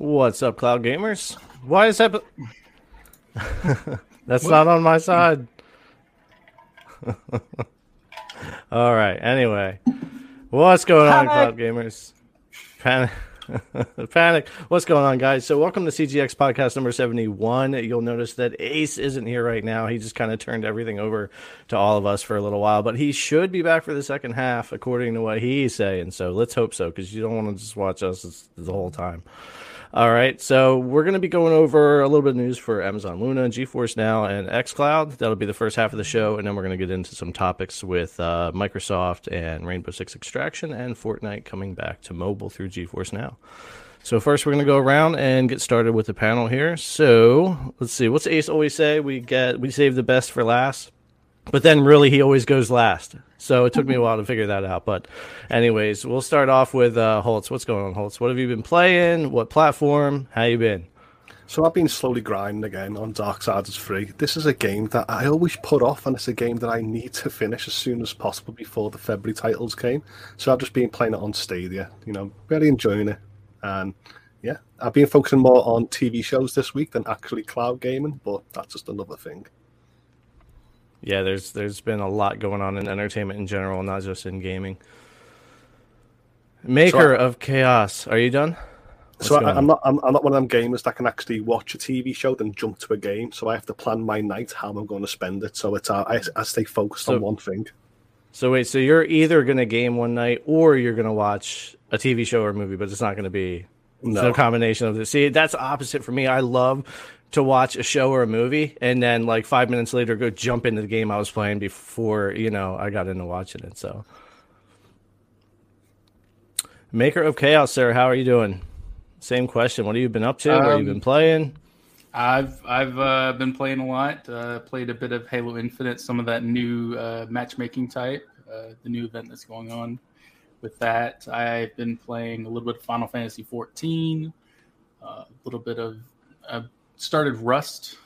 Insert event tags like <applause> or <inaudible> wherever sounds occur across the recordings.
What's up, Cloud Gamers? Why is that? <laughs> That's not on my side. <laughs> All right. Anyway, what's going on, Cloud Gamers? Panic. <laughs> Panic. What's going on, guys? So, welcome to CGX podcast number 71. You'll notice that Ace isn't here right now. He just kind of turned everything over to all of us for a little while, but he should be back for the second half, according to what he's saying. So, let's hope so, because you don't want to just watch us the whole time. All right, so we're going to be going over a little bit of news for Amazon Luna, GeForce Now, and xCloud. That'll be the first half of the show, and then we're going to get into some topics with uh, Microsoft and Rainbow Six Extraction and Fortnite coming back to mobile through GeForce Now. So first, we're going to go around and get started with the panel here. So let's see, what's Ace always say? We get we save the best for last. But then really he always goes last. So it took me a while to figure that out. But anyways, we'll start off with uh, Holtz. What's going on, Holtz? What have you been playing? What platform? How you been? So I've been slowly grinding again on Dark Darksiders 3. This is a game that I always put off, and it's a game that I need to finish as soon as possible before the February titles came. So I've just been playing it on Stadia. You know, really enjoying it. And yeah, I've been focusing more on TV shows this week than actually cloud gaming, but that's just another thing. Yeah, there's there's been a lot going on in entertainment in general, not just in gaming. Maker so I, of chaos, are you done? What's so I, am not I'm, I'm, not one of them gamers that can actually watch a TV show then jump to a game. So I have to plan my night how I'm going to spend it. So it's uh, I, I stay focused so, on one thing. So wait, so you're either going to game one night or you're going to watch a TV show or movie, but it's not going to be no. combination of this. See, that's opposite for me. I love to watch a show or a movie and then like five minutes later go jump into the game I was playing before, you know, I got into watching it. So Maker of Chaos, sir, how are you doing? Same question. What have you been up to? Um, what have you been playing? I've I've uh, been playing a lot. Uh, played a bit of Halo Infinite, some of that new uh, matchmaking type, uh, the new event that's going on with that. I've been playing a little bit of Final Fantasy 14, uh, a little bit of uh, started Rust,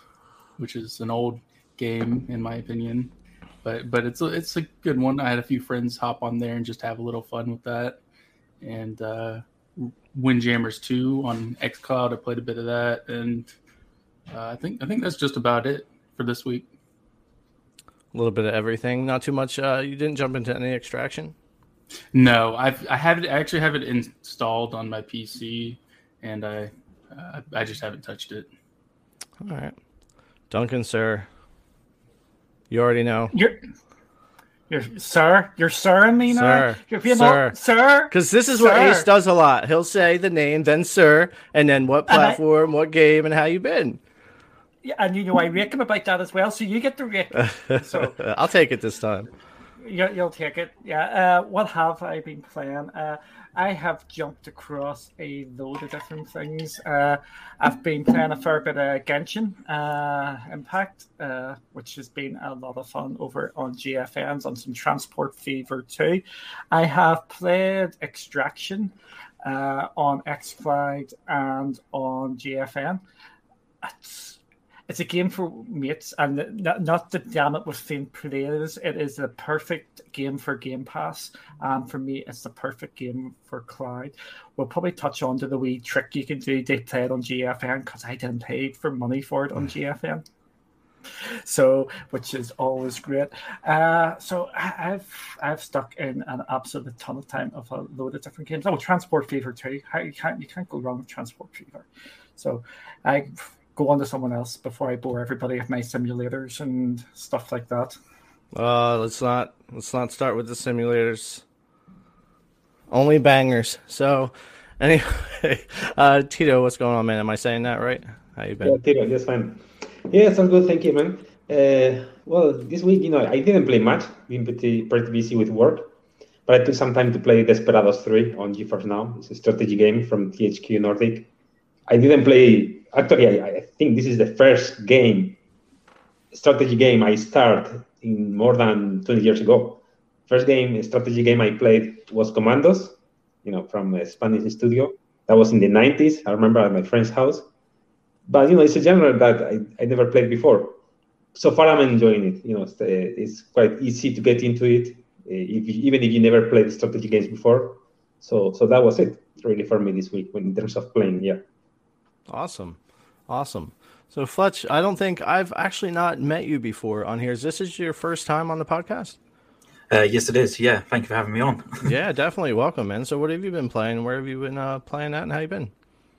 which is an old game in my opinion, but but it's a, it's a good one. I had a few friends hop on there and just have a little fun with that, and uh, Windjammers two on XCloud. I played a bit of that, and uh, I think I think that's just about it for this week. A little bit of everything, not too much. Uh, you didn't jump into any extraction. No, I've I have it I actually have it installed on my PC, and I uh, I just haven't touched it. All right. Duncan, sir. You already know. You're, you're sir. You're sir me now. Sir. You're being sir. All, sir. Because this is what Ace does a lot. He'll say the name, then sir, and then what platform, I, what game, and how you been. Yeah, and you know I rake him about that as well. So you get the rake. So <laughs> I'll take it this time. You, will take it. Yeah. Uh, what have I been playing? Uh, I have jumped across a load of different things. Uh, I've been playing a fair bit of Genshin uh, Impact, uh, which has been a lot of fun over on GFNs on some Transport Fever 2. I have played Extraction uh, on xCloud and on GFN. It's it's a game for mates, and not, not to damn it with faint praise. It is the perfect game for Game Pass, and for me, it's the perfect game for Cloud. We'll probably touch on to the wee trick you can do to play it on GFN because I didn't pay for money for it on <sighs> GFN. So, which is always great. Uh, so I've I've stuck in an absolute ton of time of a load of different games. Oh, Transport Fever 2. You can't you can't go wrong with Transport Fever. So I go on to someone else before I bore everybody with my simulators and stuff like that. Uh, let's not let's not start with the simulators. Only bangers. So, anyway, <laughs> uh, Tito, what's going on, man? Am I saying that right? How you been? Yeah, Tito, just fine. Yeah, I'm good. Thank you, man. Uh, well, this week, you know, I didn't play much. Been pretty pretty busy with work, but I took some time to play Desperados 3 on GeForce Now. It's a strategy game from THQ Nordic. I didn't play actually, I, I, think this is the first game, strategy game I start in more than 20 years ago. First game, strategy game I played was Commandos, you know, from a Spanish studio. That was in the 90s. I remember at my friend's house. But, you know, it's a genre that I, I never played before. So far, I'm enjoying it. You know, it's, uh, it's quite easy to get into it, uh, if you, even if you never played strategy games before. So, so that was it really for me this week in terms of playing. Yeah. Awesome, awesome. So Fletch, I don't think I've actually not met you before on here. Is this is your first time on the podcast? Uh, yes, it is. Yeah, thank you for having me on. <laughs> yeah, definitely welcome, man. So, what have you been playing? Where have you been uh, playing at, and how you been?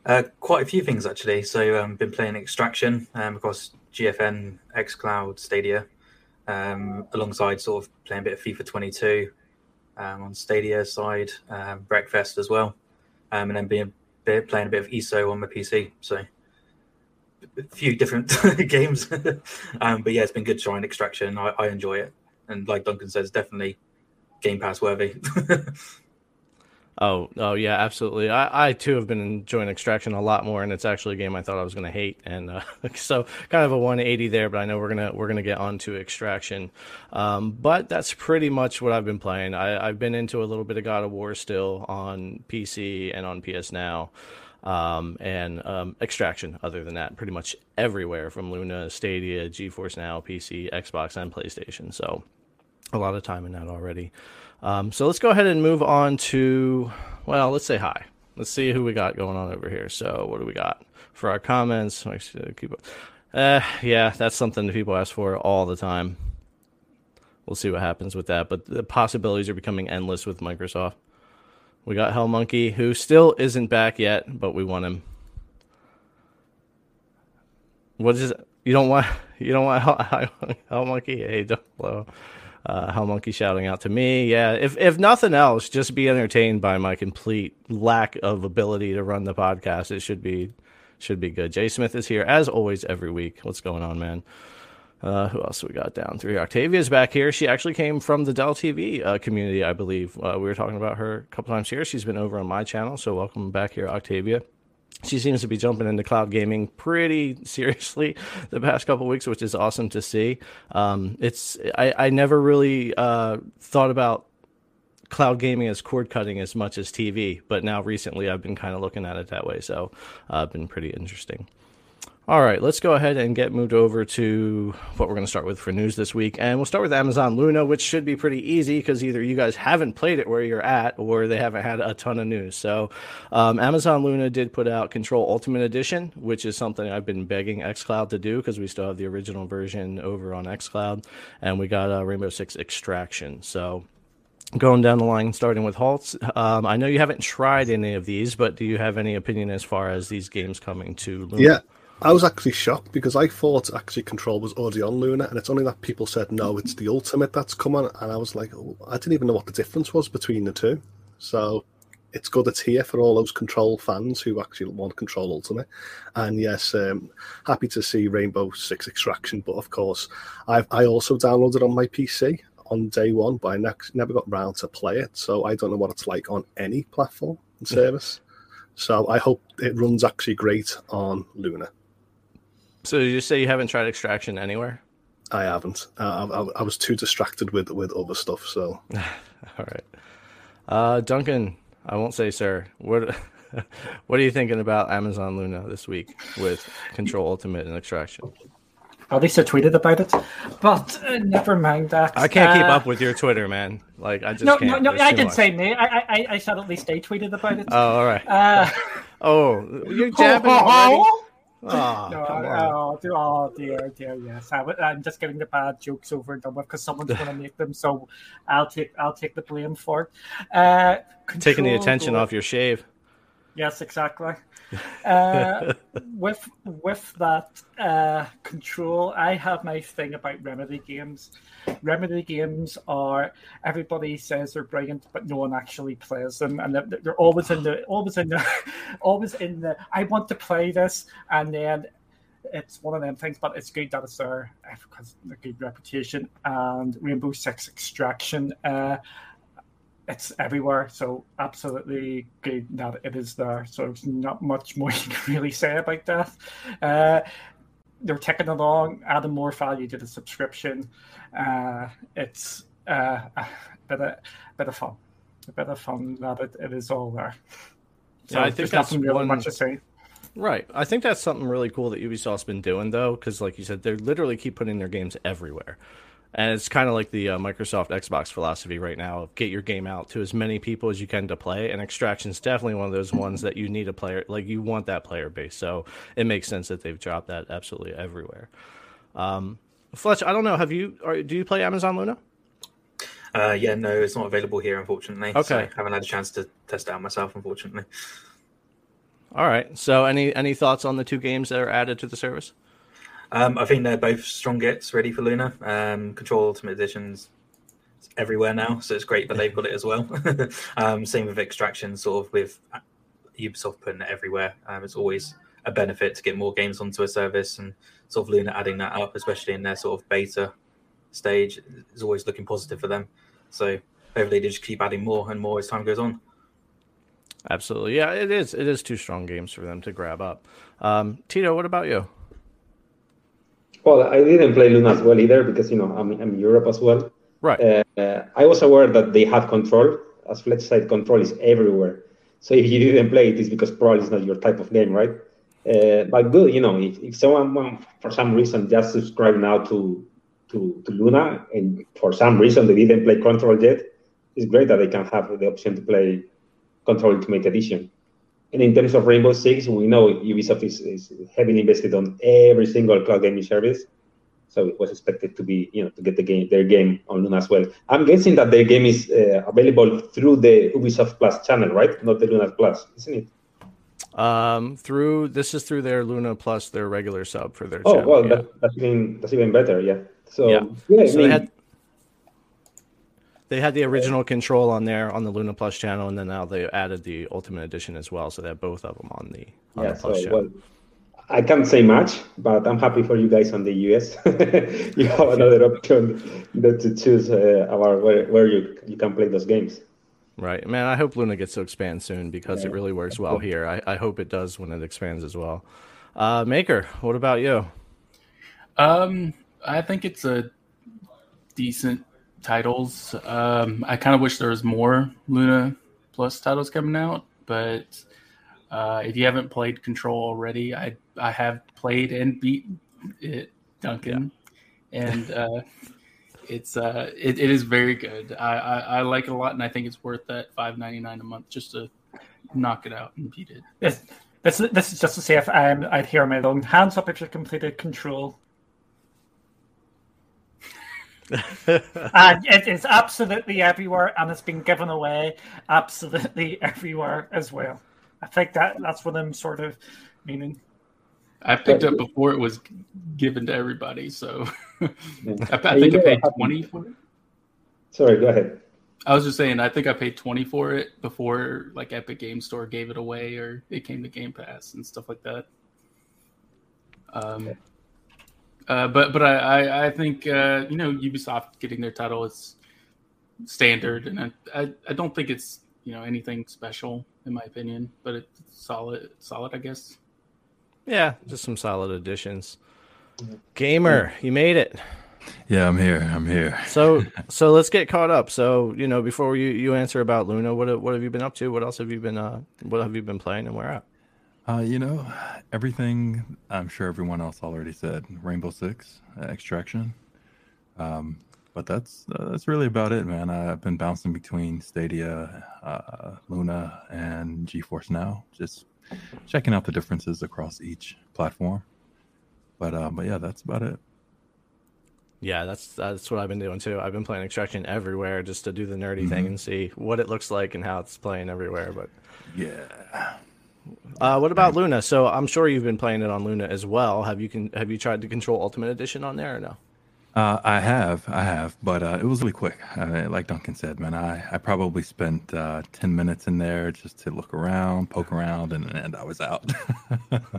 Uh, quite a few things actually. So, um, been playing Extraction um, across GFN, XCloud, Stadia, um, alongside sort of playing a bit of FIFA 22 um, on Stadia side, um, Breakfast as well, um, and then being bit, playing a bit of ESO on my PC. So, few different <laughs> games, um, but yeah, it's been good trying Extraction. I, I enjoy it, and like Duncan says, definitely Game Pass worthy. <laughs> Oh, oh yeah, absolutely. I, I too have been enjoying Extraction a lot more, and it's actually a game I thought I was going to hate, and uh, <laughs> so kind of a 180 there. But I know we're gonna we're gonna get onto Extraction, um, but that's pretty much what I've been playing. I, I've been into a little bit of God of War still on PC and on PS Now, um, and um, Extraction. Other than that, pretty much everywhere from Luna, Stadia, GeForce Now, PC, Xbox, and PlayStation. So a lot of time in that already. Um, so let's go ahead and move on to, well, let's say hi. Let's see who we got going on over here. So what do we got for our comments? Keep, uh, yeah, that's something that people ask for all the time. We'll see what happens with that, but the possibilities are becoming endless with Microsoft. We got Hell Monkey, who still isn't back yet, but we want him. What is it? You don't want <laughs> you don't want Hell, <laughs> Hell Monkey? Hey, don't blow uh, Hell Monkey shouting out to me. Yeah, if if nothing else, just be entertained by my complete lack of ability to run the podcast. It should be should be good. Jay Smith is here as always every week. What's going on, man? Uh, who else we got down three? Octavia's back here. She actually came from the Dell TV uh, community, I believe. Uh, we were talking about her a couple times here. She's been over on my channel, so welcome back here, Octavia she seems to be jumping into cloud gaming pretty <laughs> seriously the past couple weeks, which is awesome to see. Um, it's I, I never really uh, thought about cloud gaming as cord cutting as much as TV, but now recently I've been kind of looking at it that way, so uh, been pretty interesting. All right, let's go ahead and get moved over to what we're going to start with for news this week. And we'll start with Amazon Luna, which should be pretty easy because either you guys haven't played it where you're at or they haven't had a ton of news. So, um, Amazon Luna did put out Control Ultimate Edition, which is something I've been begging Xcloud to do because we still have the original version over on Xcloud. And we got a Rainbow Six Extraction. So, going down the line, starting with Holtz. Um, I know you haven't tried any of these, but do you have any opinion as far as these games coming to Luna? Yeah. I was actually shocked because I thought actually Control was already on Luna, and it's only that people said no, it's the Ultimate that's come on, and I was like, oh, I didn't even know what the difference was between the two. So it's good it's here for all those Control fans who actually want Control Ultimate. And yes, um, happy to see Rainbow Six Extraction, but of course, i I also downloaded on my PC on day one, but I ne- never got round to play it, so I don't know what it's like on any platform and service. So I hope it runs actually great on Luna. So you say you haven't tried extraction anywhere? I haven't. Uh, I, I, was too distracted with with other stuff. So, <laughs> all right, uh, Duncan. I won't say sir. What <laughs> what are you thinking about Amazon Luna this week with Control Ultimate and Extraction? At least I tweeted about it, but uh, never mind that. I can't keep uh, up with your Twitter, man. Like I just no, can't. no, no. I didn't much. say me. I, I, I said at least I tweeted about it. Oh, all right. Uh, <laughs> oh, you're jabbing already. Oh, no, oh, dear, oh dear, dear, yes. I, am just getting the bad jokes over and done with because someone's going <laughs> to make them. So I'll take I'll take the blame for it. Uh, Taking the attention goal. off your shave. Yes, exactly. <laughs> Uh, with with that uh, control, I have my thing about remedy games. Remedy games are everybody says they're brilliant, but no one actually plays them, and they're, they're always in the always in the <laughs> always in the. I want to play this, and then it's one of them things, but it's good that it's there because a good reputation and Rainbow Six Extraction. Uh, it's everywhere. So absolutely good that it is there. So there's not much more <laughs> you can really say about that. Uh, they're ticking along, adding more value to the subscription. Uh, it's uh, a bit of, bit of fun, a bit of fun that it, it is all there. So yeah, I think that's really one... much to say. Right. I think that's something really cool that Ubisoft's been doing, though, because, like you said, they literally keep putting their games everywhere and it's kind of like the uh, Microsoft Xbox philosophy right now of get your game out to as many people as you can to play. And Extraction is definitely one of those ones that you need a player like you want that player base. So it makes sense that they've dropped that absolutely everywhere. Um, Fletch, I don't know. Have you? Or, do you play Amazon Luna? Uh, yeah, no, it's not available here, unfortunately. Okay, so haven't had a chance to test it out myself, unfortunately. All right. So, any any thoughts on the two games that are added to the service? Um, I think they're both strong gets ready for Luna. Um, Control Ultimate Editions everywhere now, so it's great that they've got it as well. <laughs> um, same with Extraction, sort of with Ubisoft putting it everywhere. Um, it's always a benefit to get more games onto a service, and sort of Luna adding that up, especially in their sort of beta stage, is always looking positive for them. So hopefully they just keep adding more and more as time goes on. Absolutely, yeah, it is. It is two strong games for them to grab up. Um, Tito, what about you? Well, I didn't play Luna as well either because you know I'm, I'm in Europe as well. Right. Uh, I was aware that they had control. As Fletch said, control is everywhere. So if you didn't play it, it's because probably it's not your type of game, right? Uh, but good, you know, if, if someone for some reason just subscribe now to, to to Luna and for some reason they didn't play Control yet, it's great that they can have the option to play Control Ultimate Edition. And in terms of Rainbow Six, we know Ubisoft is, is heavily invested on every single cloud gaming service. So it was expected to be, you know, to get the game, their game on Luna as well. I'm guessing that their game is uh, available through the Ubisoft Plus channel, right? Not the Luna Plus, isn't it? Um, through this is through their Luna Plus, their regular sub for their. Oh channel, well, yeah. that, that's even that's even better, yeah. So Yeah. yeah, I mean, they had they had the original control on there on the Luna Plus channel, and then now they added the Ultimate Edition as well. So they have both of them on the on yeah. the So Plus channel. well, I can't say much, but I'm happy for you guys on the US. <laughs> you have another option that to choose uh, about where, where you you can play those games. Right, man. I hope Luna gets to expand soon because it really works well here. I, I hope it does when it expands as well. Uh, Maker, what about you? Um, I think it's a decent titles. Um, I kind of wish there was more Luna Plus titles coming out, but uh, if you haven't played Control already, I I have played and beat it, Duncan, and uh, it's uh it, it is very good. I, I I like it a lot, and I think it's worth that five ninety nine a month just to knock it out and beat it. This, this, is- this is just to see if um, I'd hear my own hands up if you completed control. And it is absolutely everywhere, and it's been given away absolutely <laughs> everywhere as well. I think that that's what I'm sort of meaning. I picked up before it was given to everybody, so <laughs> I, I think I paid twenty for it. Sorry, go ahead. I was just saying, I think I paid twenty for it before like Epic Game Store gave it away, or it came to Game Pass and stuff like that. Um, uh, but but I I, I think uh, you know Ubisoft getting their title is standard, and I, I I don't think it's you know anything special in my opinion, but it's solid solid I guess. Yeah, just some solid additions. Gamer, you made it. Yeah, I'm here. I'm here. So so let's get caught up. So you know, before you you answer about Luna, what what have you been up to? What else have you been uh what have you been playing and where at? Uh, you know, everything I'm sure everyone else already said. Rainbow Six, uh, Extraction. Um, but that's uh, that's really about it, man. I've been bouncing between Stadia, uh, Luna, and GeForce Now, just checking out the differences across each platform. But uh, but yeah, that's about it. Yeah, that's that's what I've been doing too. I've been playing Extraction everywhere just to do the nerdy thing and see what it looks like and how it's playing everywhere. But Yeah. Uh, what about Luna? So I'm sure you've been playing it on Luna as well. Have you can have you tried to control Ultimate Edition on there or no? Uh, I have, I have, but uh, it was really quick. Uh, like Duncan said, man, I, I probably spent uh, 10 minutes in there just to look around, poke around, and, and I was out. <laughs>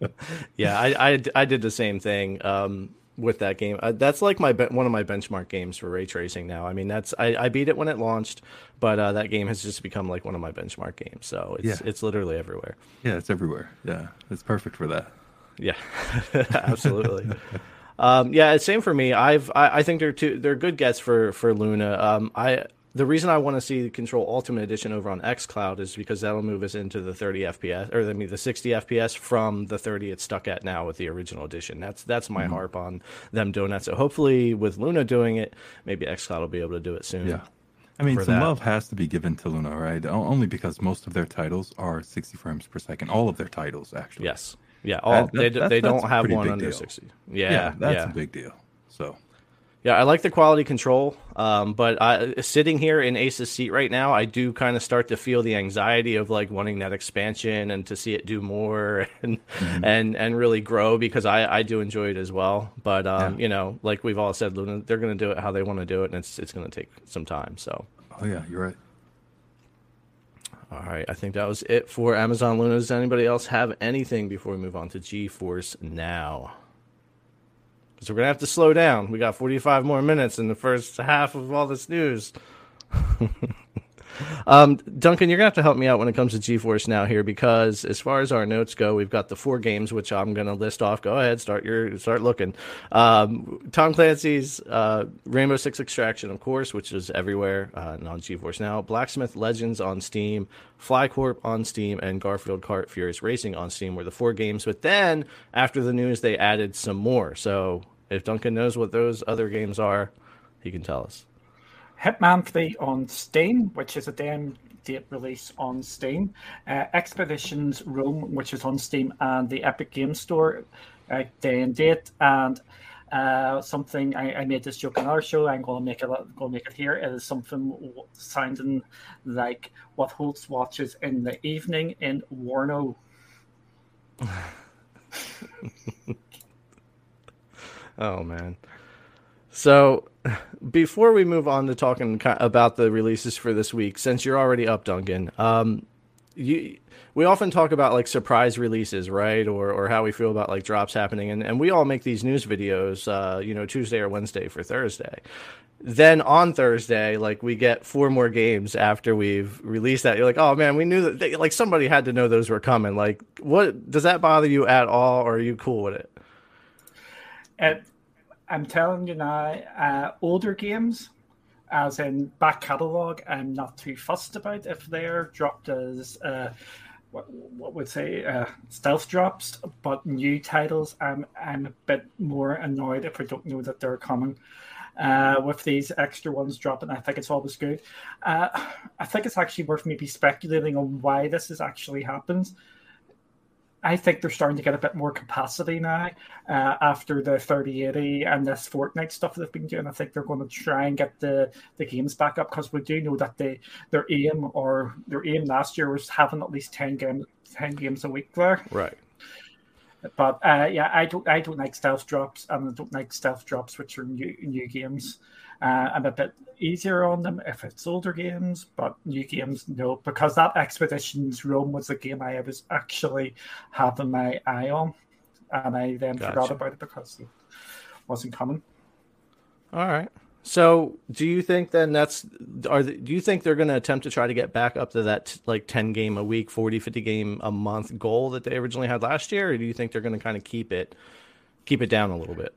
<laughs> Yeah, I, I, I did the same thing um, with that game. Uh, that's like my be- one of my benchmark games for ray tracing now. I mean, that's I, I beat it when it launched, but uh, that game has just become like one of my benchmark games. So it's Yeah. it's literally everywhere. yeah, it's everywhere. Yeah, it's perfect for that. Yeah, <laughs> absolutely. um, yeah, same for me. I've I, I think they're two they're good gets for for Luna. Um, I the reason I want to see Control Ultimate Edition over on XCloud is because that'll move us into the 30 FPS, or I mean the 60 FPS from the 30 it's stuck at now with the original edition. That's that's my mm-hmm. harp on them doing that. So hopefully with Luna doing it, maybe XCloud will be able to do it soon. Yeah. I mean, some that. love has to be given to Luna, right? Only because most of their titles are 60 frames per second. All of their titles, actually. Yes. Yeah. All that, that, they, they don't have one under deal. 60. Yeah. Yeah. That's yeah. a big deal. So. Yeah, I like the quality control, um, but I, sitting here in Ace's seat right now, I do kind of start to feel the anxiety of like wanting that expansion and to see it do more <laughs> and mm-hmm. and and really grow because I, I do enjoy it as well. But um, yeah. you know, like we've all said, Luna, they're going to do it how they want to do it, and it's it's going to take some time. So. Oh yeah, you're right. All right, I think that was it for Amazon Luna. Does anybody else have anything before we move on to GeForce Now? So we're gonna have to slow down. We got 45 more minutes in the first half of all this news. <laughs> Um, Duncan, you're gonna have to help me out when it comes to GeForce now here because as far as our notes go, we've got the four games which I'm gonna list off. Go ahead, start your start looking. Um, Tom Clancy's uh, Rainbow Six Extraction, of course, which is everywhere uh, on GeForce now. Blacksmith Legends on Steam, FlyCorp on Steam, and Garfield Kart Furious Racing on Steam were the four games. But then after the news, they added some more. So if Duncan knows what those other games are, he can tell us. Hitman 3 on Steam, which is a damn date release on Steam. Uh, Expeditions Rome, which is on Steam and the Epic Game Store, uh, day and date. And uh, something I, I, made this joke on our show. I'm going to make it. Going to make it here. It is something sounding like what Holtz watches in the evening in Warno. <laughs> oh man. So, <sighs> before we move on to talking about the releases for this week, since you're already up, Duncan, um, you we often talk about like surprise releases, right? Or or how we feel about like drops happening, and and we all make these news videos, uh, you know, Tuesday or Wednesday for Thursday. Then on Thursday, like we get four more games after we've released that. You're like, oh man, we knew that. They, like somebody had to know those were coming. Like, what does that bother you at all, or are you cool with it? At I'm telling you now, uh, older games, as in back catalogue, I'm not too fussed about if they're dropped as uh, what, what would say uh, stealth drops. But new titles, I'm I'm a bit more annoyed if I don't know that they're coming. Uh, with these extra ones dropping, I think it's always good. Uh, I think it's actually worth maybe speculating on why this has actually happened. I think they're starting to get a bit more capacity now uh, after the 3080 and this Fortnite stuff they've been doing. I think they're going to try and get the, the games back up because we do know that they their aim or their aim last year was having at least 10 games 10 games a week there. Right. But uh, yeah, I don't I don't like stealth drops and I don't like stealth drops which are new new games. Uh, I'm a bit easier on them if it's older games, but new games, no, because that Expeditions Rome was the game I was actually having my eye on, and I then gotcha. forgot about it because it wasn't coming. All right. So, do you think then that's are the, do you think they're going to attempt to try to get back up to that like 10 game a week, 40 50 game a month goal that they originally had last year or do you think they're going to kind of keep it keep it down a little bit?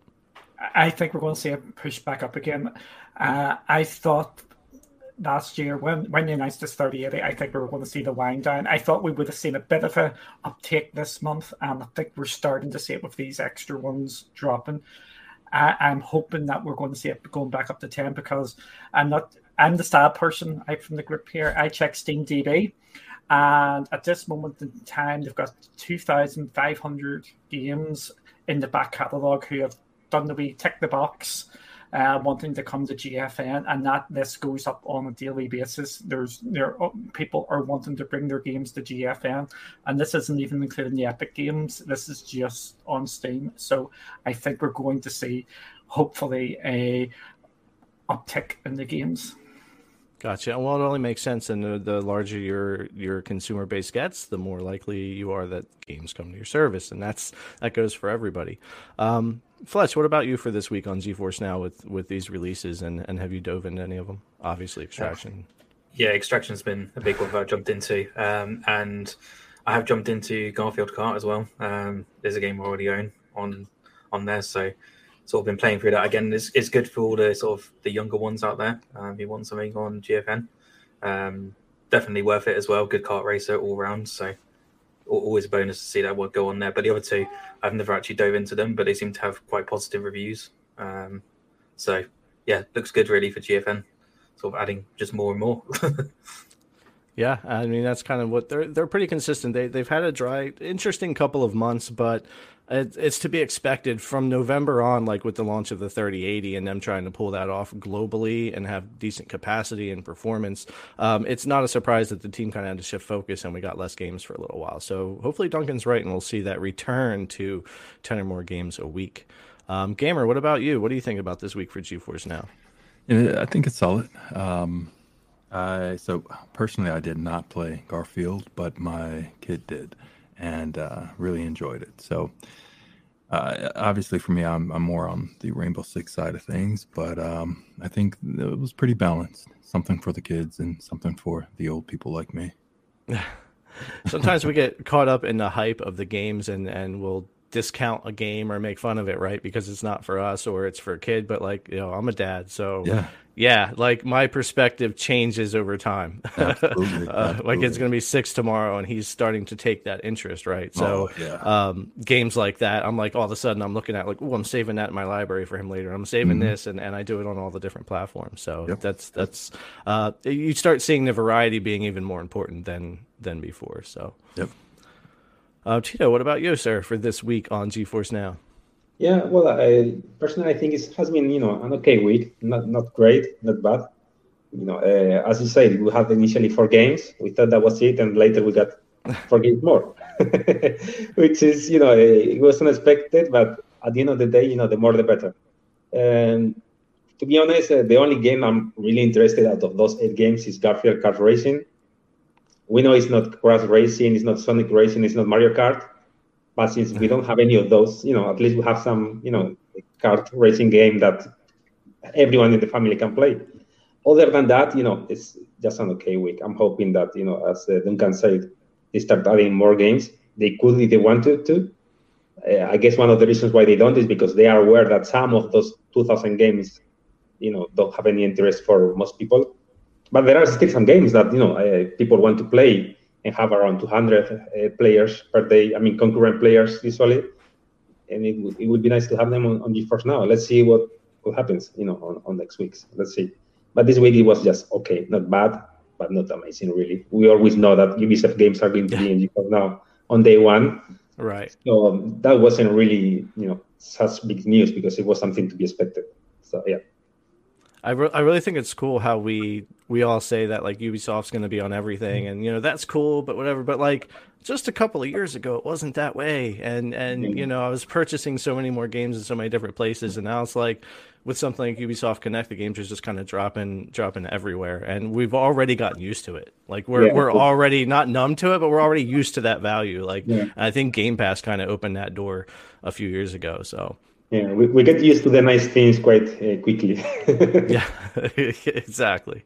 I think we're going to see it push back up again. Uh, I thought last year when when they announced this 3080, I think we were going to see the wind down. I thought we would have seen a bit of a uptake this month, and I think we're starting to see it with these extra ones dropping. I, I'm hoping that we're going to see it going back up to 10 because I'm not I'm the sad person I from the group here. I check Steam DB, and at this moment in time, they've got 2,500 games in the back catalogue who have done the wee tick the box, uh, wanting to come to GFN, and that list goes up on a daily basis. There's there uh, people are wanting to bring their games to GFN, and this isn't even including the Epic games. This is just on Steam. So I think we're going to see, hopefully, a uptick in the games. Gotcha. Well, it only makes sense, and the, the larger your your consumer base gets, the more likely you are that games come to your service, and that's that goes for everybody. Um, Fletch, what about you for this week on GeForce Now with with these releases, and and have you dove into any of them? Obviously, Extraction. Yeah, Extraction's been a big one that I jumped into, um, and I have jumped into Garfield Kart as well. Um, there's a game I already own on on there, so sort of been playing through that again. It's, it's good for all the sort of the younger ones out there um, who want something on GFN. Um, definitely worth it as well. Good kart racer all round. So always a bonus to see that one go on there. But the other two, I've never actually dove into them, but they seem to have quite positive reviews. Um, so yeah, looks good really for GFN. Sort of adding just more and more. <laughs> yeah, I mean that's kind of what they're they're pretty consistent. They they've had a dry, interesting couple of months, but it's to be expected from November on, like with the launch of the 3080 and them trying to pull that off globally and have decent capacity and performance. Um, it's not a surprise that the team kind of had to shift focus and we got less games for a little while. So hopefully Duncan's right and we'll see that return to 10 or more games a week. Um, Gamer, what about you? What do you think about this week for GeForce Now? Yeah, I think it's solid. Um, I so personally, I did not play Garfield, but my kid did, and uh, really enjoyed it. So uh, obviously, for me, I'm, I'm more on the Rainbow Six side of things, but um, I think it was pretty balanced. Something for the kids and something for the old people like me. <laughs> Sometimes we get caught up in the hype of the games and, and we'll discount a game or make fun of it, right? Because it's not for us or it's for a kid. But like, you know, I'm a dad, so yeah, yeah, like my perspective changes over time. <laughs> Absolutely. uh, my kid's going to be six tomorrow, and he's starting to take that interest, right? So, oh, yeah. um, games like that, I'm like, all of a sudden, I'm looking at like, oh, I'm saving that in my library for him later. I'm saving mm-hmm. this, and, and I do it on all the different platforms. So yep. that's that's uh, you start seeing the variety being even more important than than before. So yep. Uh, Tito, what about you, sir, for this week on GeForce Now? Yeah, well, I, personally, I think it has been, you know, an okay week. Not not great, not bad. You know, uh, as you said, we had initially four games. We thought that was it, and later we got <laughs> four games more, <laughs> which is, you know, it was unexpected. But at the end of the day, you know, the more the better. And to be honest, uh, the only game I'm really interested out of those eight games is Garfield Kart Racing we know it's not Crash Racing, it's not Sonic Racing, it's not Mario Kart. But since we don't have any of those, you know, at least we have some, you know, kart racing game that everyone in the family can play. Other than that, you know, it's just an okay week. I'm hoping that, you know, as uh, Duncan said, they start adding more games. They could if they wanted to. Uh, I guess one of the reasons why they don't is because they are aware that some of those 2,000 games, you know, don't have any interest for most people but there are still some games that you know uh, people want to play and have around 200 uh, players per day. I mean, concurrent players usually, and it, w- it would be nice to have them on, on GeForce now. Let's see what what happens, you know, on, on next weeks. Let's see. But this week it was just okay, not bad, but not amazing really. We always know that Ubisoft games are going to be <laughs> in GeForce now on day one. Right. So um, that wasn't really, you know, such big news because it was something to be expected. So yeah. I, re- I really think it's cool how we we all say that like Ubisoft's going to be on everything, and you know that's cool, but whatever. But like just a couple of years ago, it wasn't that way, and and mm-hmm. you know I was purchasing so many more games in so many different places, and now it's like with something like Ubisoft Connect, the games are just kind of dropping dropping everywhere, and we've already gotten used to it. Like we're yeah, we're already not numb to it, but we're already used to that value. Like yeah. I think Game Pass kind of opened that door a few years ago, so. Yeah, we, we get used to the nice things quite uh, quickly. <laughs> yeah, <laughs> exactly.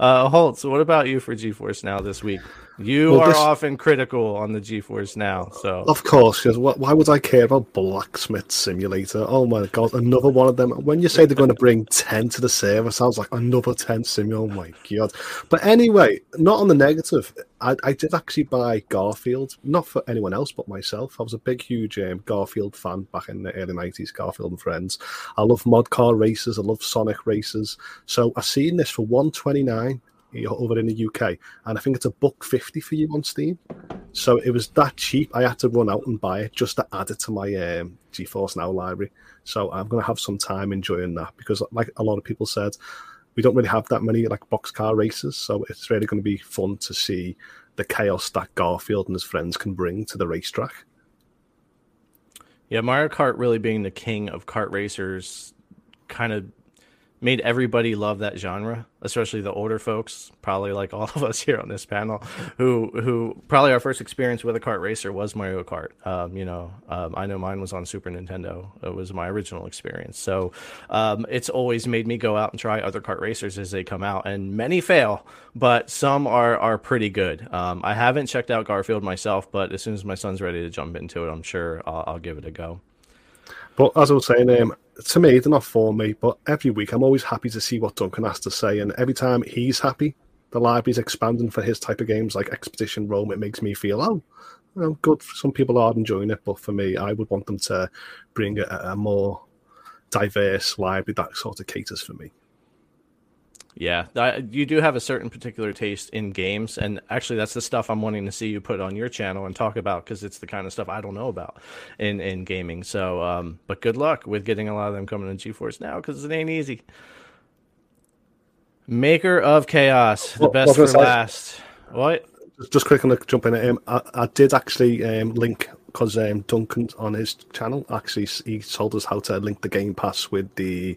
Uh, Holtz, what about you for GeForce Now this week? You well, are this... often critical on the GeForce Now, so of course, because why would I care about Blacksmith Simulator? Oh my god, another one of them. When you say they're going to bring ten to the server, sounds like another ten sim. Oh my god! But anyway, not on the negative. I, I did actually buy Garfield, not for anyone else but myself. I was a big, huge um, Garfield fan back in the early nineties. Garfield and Friends. I love mod car races. I love Sonic races. So I seen this for one twenty nine over in the UK, and I think it's a buck fifty for you on Steam. So it was that cheap. I had to run out and buy it just to add it to my um, GeForce Now library. So I'm going to have some time enjoying that because, like a lot of people said, we don't really have that many like box car races. So it's really going to be fun to see the chaos that Garfield and his friends can bring to the racetrack. Yeah, Mario Kart really being the king of kart racers kind of made everybody love that genre, especially the older folks, probably like all of us <laughs> here on this panel, who who probably our first experience with a kart racer was Mario Kart. Um, you know, um, I know mine was on Super Nintendo. It was my original experience. So um, it's always made me go out and try other kart racers as they come out, and many fail, but some are are pretty good. Um, I haven't checked out Garfield myself, but as soon as my son's ready to jump into it, I'm sure I'll, I'll give it a go. But as I was saying, um, to me, they're not for me. But every week, I'm always happy to see what Duncan has to say, and every time he's happy, the library's expanding for his type of games like Expedition Rome. It makes me feel, oh, good. Some people are enjoying it, but for me, I would want them to bring a, a more diverse library that sort of caters for me. Yeah, you do have a certain particular taste in games, and actually, that's the stuff I'm wanting to see you put on your channel and talk about because it's the kind of stuff I don't know about in in gaming. So, um, but good luck with getting a lot of them coming to GeForce now because it ain't easy. Maker of Chaos, the best for last. What? Just quickly jump in. Um, I, I did actually um, link because um, Duncan on his channel actually he told us how to link the Game Pass with the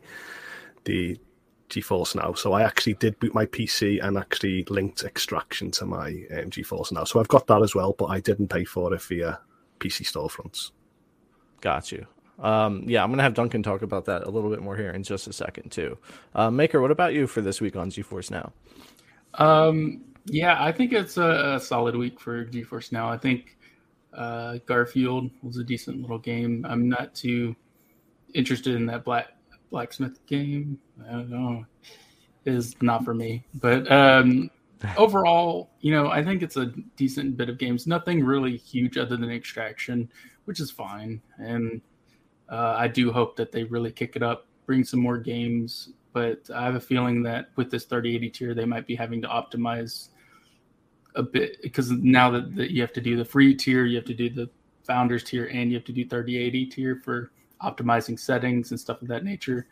the GeForce Now. So I actually did boot my PC and actually linked Extraction to my um, GeForce Now. So I've got that as well, but I didn't pay for it via PC storefronts. Got you. Um, yeah, I'm gonna have Duncan talk about that a little bit more here in just a second too. Uh, Maker, what about you for this week on GeForce Now? Um, yeah, I think it's a, a, solid week for GeForce Now. I think uh, Garfield was a decent little game. I'm not too interested in that Black blacksmith game. I don't know, is not for me. But um, overall, you know, I think it's a decent bit of games. Nothing really huge other than Extraction, which is fine. And uh, I do hope that they really kick it up, bring some more games. But I have a feeling that with this 3080 tier, they might be having to optimize a bit because now that, that you have to do the free tier, you have to do the founders tier, and you have to do 3080 tier for optimizing settings and stuff of that nature.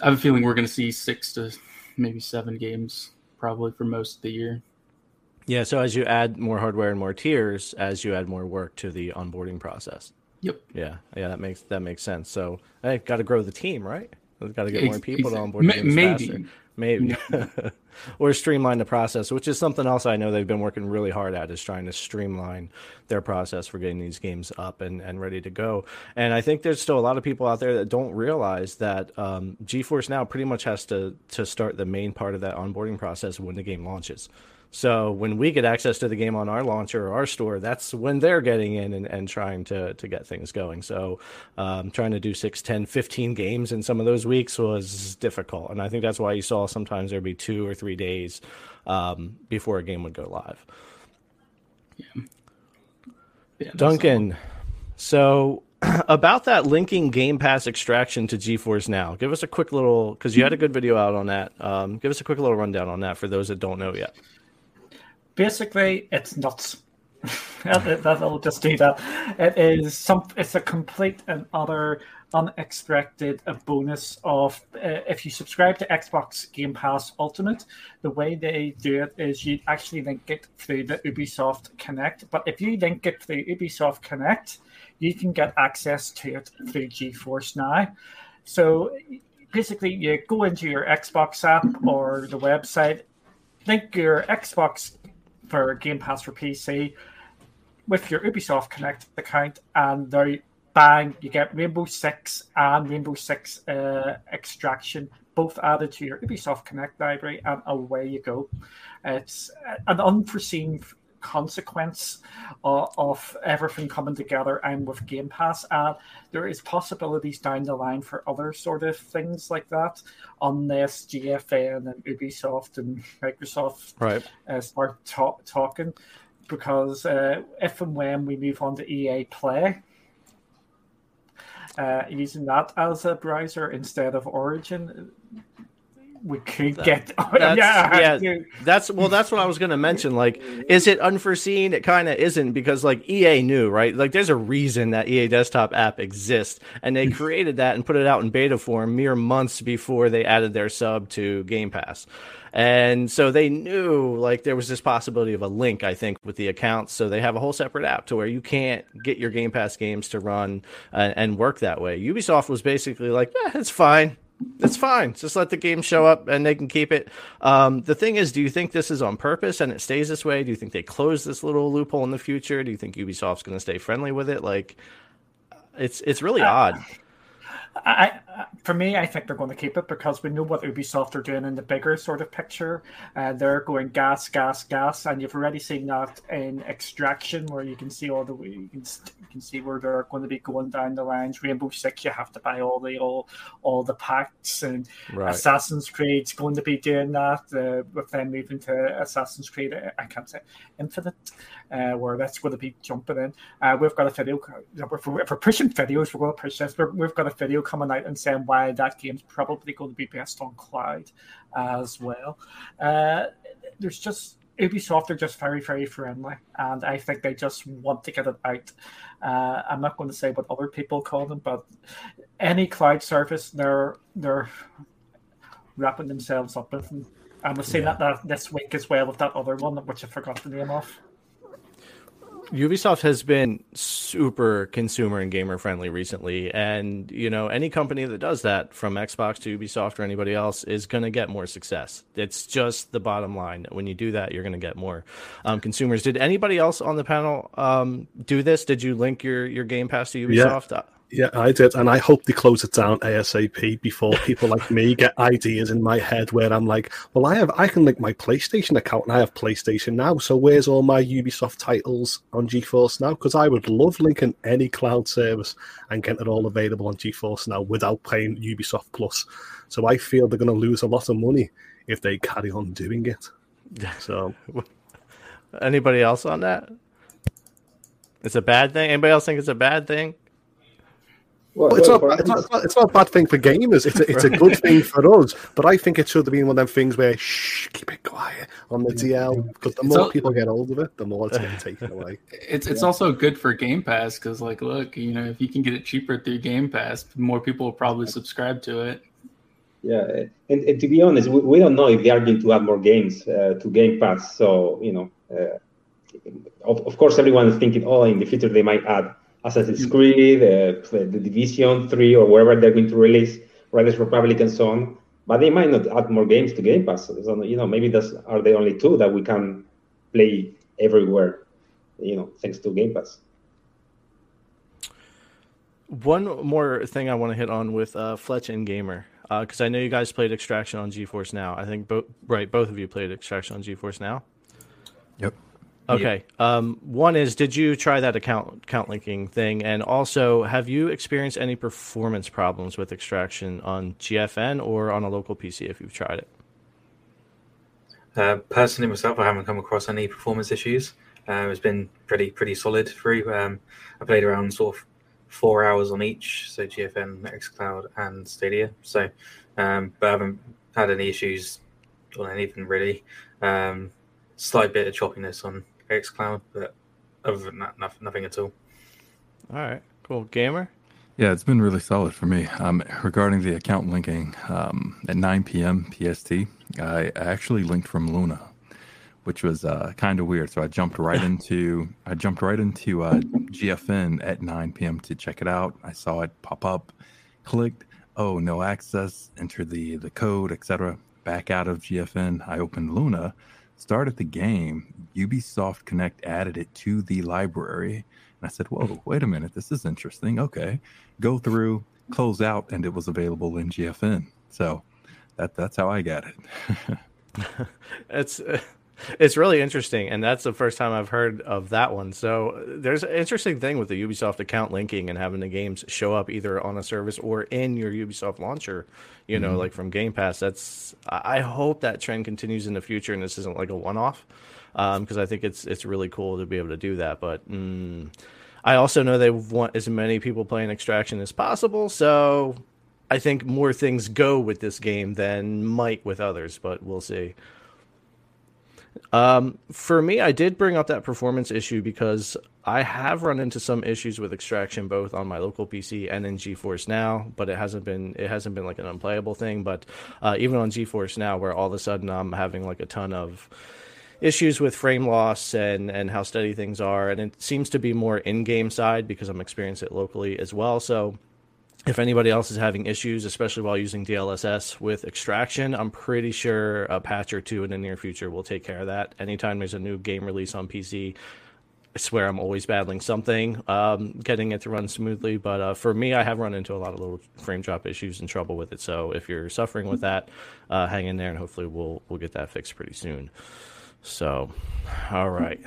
I have a feeling we're going to see six to maybe seven games probably for most of the year. Yeah. So as you add more hardware and more tiers, as you add more work to the onboarding process. Yep. Yeah. Yeah. That makes that makes sense. So I got to grow the team, right? We've got to get more people to onboard. maybe. Faster maybe. <laughs> <laughs> Or streamline the process which is something else i know they've been working really hard at is trying to streamline their process for getting these games up and, and ready to go. And i think there's still a lot of people out there that don't realize that um, geforce now pretty much has to to start the main part of that onboarding process when the game launches so when we get access to the game on our launcher or our store, that's when they're getting in and, and trying to, to get things going. So um, trying to do 6, 10, 15 games in some of those weeks was difficult. And I think that's why you saw sometimes there'd be two or three days um, before a game would go live. Yeah. yeah Duncan, so <clears throat> about that linking Game Pass extraction to GeForce Now, give us a quick little, because you had a good video out on that. Um, give us a quick little rundown on that for those that don't know yet basically it's nuts. <laughs> That'll just do that. It is some. It's a complete and utter unexpected bonus of uh, if you subscribe to Xbox Game Pass Ultimate. The way they do it is you actually link it through the Ubisoft Connect. But if you link it through Ubisoft Connect, you can get access to it through GeForce Now. So basically, you go into your Xbox app or the website, link your Xbox for Game Pass for PC with your Ubisoft Connect account, and there, bang, you get Rainbow Six and Rainbow Six uh, Extraction both added to your Ubisoft Connect library, and away you go. It's an unforeseen consequence of, of, everything coming together and with Game Pass. And there is possibilities down the line for other sort of things like that, unless GFN and Ubisoft and Microsoft right. uh, start ta- talking. Because uh, if and when we move on to EA Play, uh, using that as a browser instead of Origin, we could get. <laughs> That's, yeah, yeah. That's well. That's what I was going to mention. Like, is it unforeseen? It kind of isn't because like EA knew, right? Like, there's a reason that EA Desktop app exists, and they <laughs> created that and put it out in beta form mere months before they added their sub to Game Pass. And so they knew like there was this possibility of a link, I think, with the accounts. So they have a whole separate app to where you can't get your Game Pass games to run uh, and work that way. Ubisoft was basically like, eh, it's fine it's fine. Just let the game show up and they can keep it. Um, the thing is, do you think this is on purpose and it stays this way? Do you think they close this little loophole in the future? Do you think Ubisoft's going to stay friendly with it? Like, it's it's really uh, odd. I for me, I think they're going to keep it because we know what Ubisoft are doing in the bigger sort of picture. Uh, they're going gas, gas, gas, and you've already seen that in Extraction, where you can see all the you can you can see where they're going to be going down the lines. Rainbow Six, you have to buy all the all all the packs, and right. Assassin's Creed's going to be doing that uh, with them moving to Assassin's Creed. I can't say Infinite, uh, where that's going to be jumping in. Uh, we've got a video. If we're, if we're pushing videos, we're going to push this. we have got a video coming out and saying why that game's probably going to be best on cloud as well. Uh, there's just Ubisoft are just very, very friendly, and I think they just want to get it out. Uh, I'm not going to say what other people call them, but any cloud service, they're they're wrapping themselves up with. And we've seen yeah. that, that this week as well with that other one, which I forgot the name of. Ubisoft has been super consumer and gamer friendly recently, and you know any company that does that, from Xbox to Ubisoft or anybody else, is going to get more success. It's just the bottom line. When you do that, you're going to get more um, consumers. Did anybody else on the panel um, do this? Did you link your your Game Pass to Ubisoft? Yeah. Yeah, I did, and I hope they close it down ASAP before people like me get <laughs> ideas in my head where I'm like, well, I have I can link my PlayStation account and I have PlayStation now, so where's all my Ubisoft titles on GeForce now? Because I would love linking any cloud service and getting it all available on GeForce now without paying Ubisoft Plus. So I feel they're going to lose a lot of money if they carry on doing it. So, <laughs> anybody else on that? It's a bad thing. Anybody else think it's a bad thing? Well, it's, not, it's, not, it's, not, a bad thing for gamers. It's a, it's a good thing for us. But I think it should have been one of them things where shh, keep it quiet on the DL because the more people get hold of it, the more it's going to take away. <laughs> It's it's yeah. also good for Game Pass because, like, look, you know, if you can get it cheaper through Game Pass, more people will probably subscribe to it. Yeah, and, and to be honest, we, we, don't know if they are going to add more games uh, to Game Pass. So you know, uh, of, of course, everyone is thinking, oh, in the future they might add Assassin's Creed, uh, the Division 3, or wherever they're going to release, Riders Republic, and so on. But they might not add more games to Game Pass. So, you know, maybe those are the only two that we can play everywhere, you know, thanks to Game Pass. One more thing I want to hit on with uh, Fletch and Gamer, because uh, I know you guys played Extraction on GeForce Now. I think both right, both of you played Extraction on GeForce Now. Yep. Okay. Yeah. Um, one is, did you try that account account linking thing? And also, have you experienced any performance problems with extraction on GFN or on a local PC if you've tried it? Uh, personally, myself, I haven't come across any performance issues. Uh, it's been pretty pretty solid through. Um, I played around sort of four hours on each, so GFN, XCloud, and Stadia. So, um, but I haven't had any issues on anything really. Um, slight bit of choppiness on xCloud, but other than that, nothing, nothing at all. All right, cool. Gamer? Yeah, it's been really solid for me. Um, regarding the account linking, um, at 9 p.m. PST, I actually linked from Luna, which was uh, kind of weird. So I jumped right <laughs> into I jumped right into uh, GFN at 9 p.m. to check it out. I saw it pop up, clicked. Oh, no access. Enter the the code, etc. Back out of GFN. I opened Luna started the game, Ubisoft Connect added it to the library. And I said, Whoa, wait a minute, this is interesting. Okay. Go through, close out, and it was available in GFN. So that that's how I got it. <laughs> <laughs> it's it's really interesting, and that's the first time I've heard of that one. So there's an interesting thing with the Ubisoft account linking and having the games show up either on a service or in your Ubisoft launcher. You know, mm-hmm. like from Game Pass. That's I hope that trend continues in the future, and this isn't like a one-off, because um, I think it's it's really cool to be able to do that. But mm, I also know they want as many people playing Extraction as possible, so I think more things go with this game than might with others. But we'll see. Um, for me, I did bring up that performance issue because I have run into some issues with extraction both on my local PC and in GeForce Now, but it hasn't been it hasn't been like an unplayable thing. But uh, even on GeForce Now, where all of a sudden I'm having like a ton of issues with frame loss and and how steady things are, and it seems to be more in-game side because I'm experiencing it locally as well. So if anybody else is having issues, especially while using DLSS with extraction, I'm pretty sure a patch or two in the near future will take care of that. Anytime there's a new game release on PC, I swear I'm always battling something, um, getting it to run smoothly. But uh, for me, I have run into a lot of little frame drop issues and trouble with it. So if you're suffering with that, uh, hang in there, and hopefully we'll we'll get that fixed pretty soon. So, all right,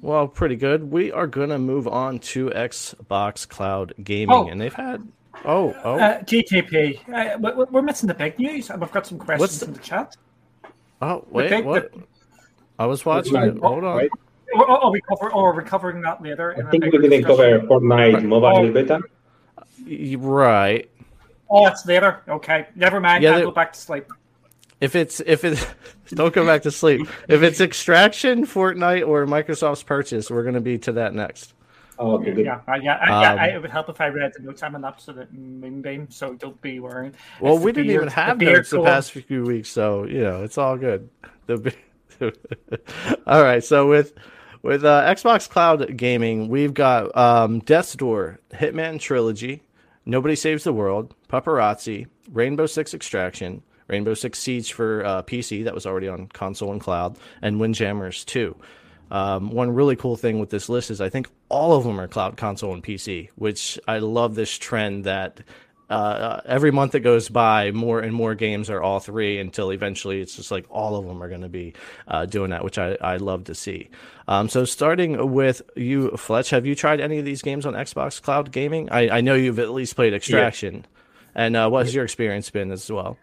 well, pretty good. We are gonna move on to Xbox Cloud Gaming, Oh. and they've had oh oh Uh, GTP. Uh, we- we're missing the big news, and we've got some questions What's- in the chat. oh wait big- what? I was watching Right. it. Hold on. Right? Or, or, are we cover, or are we covering that later? in I a think we bigger didn't cover discussion? Fortnite mobile Oh. beta. Right. Oh, it's later. Okay, never mind. Yeah, I'll they- go back to sleep. If it's if it <laughs> don't go back to sleep. If it's extraction, Fortnite, or Microsoft's purchase, we're gonna be to that next. Oh, okay, good. Yeah, uh, yeah, uh, yeah. Um, I, it would help if I read the notes. I'm an absolute moonbeam, so don't be worrying. Well, It's we didn't beard- even have the beard notes the past few weeks, so you know it's all good. <laughs> The be- <laughs> all right, so with with uh, Xbox Cloud Gaming, we've got um, Death's Door, Hitman Trilogy, Nobody Saves the World, Paparazzi, Rainbow Six Extraction, Rainbow Six Siege for uh, PC that was already on console and cloud, and Windjammers 2. Um, one really cool thing with this list is I think all of them are cloud console and PC, which I love this trend that uh, every month that goes by, more and more games are all three until eventually it's just like all of them are going to be uh, doing that, which I, I love to see. Um, so starting with you, Fletch, have you tried any of these games on Xbox Cloud Gaming? I, I know you've at least played Extraction. And uh, what has your experience been as well?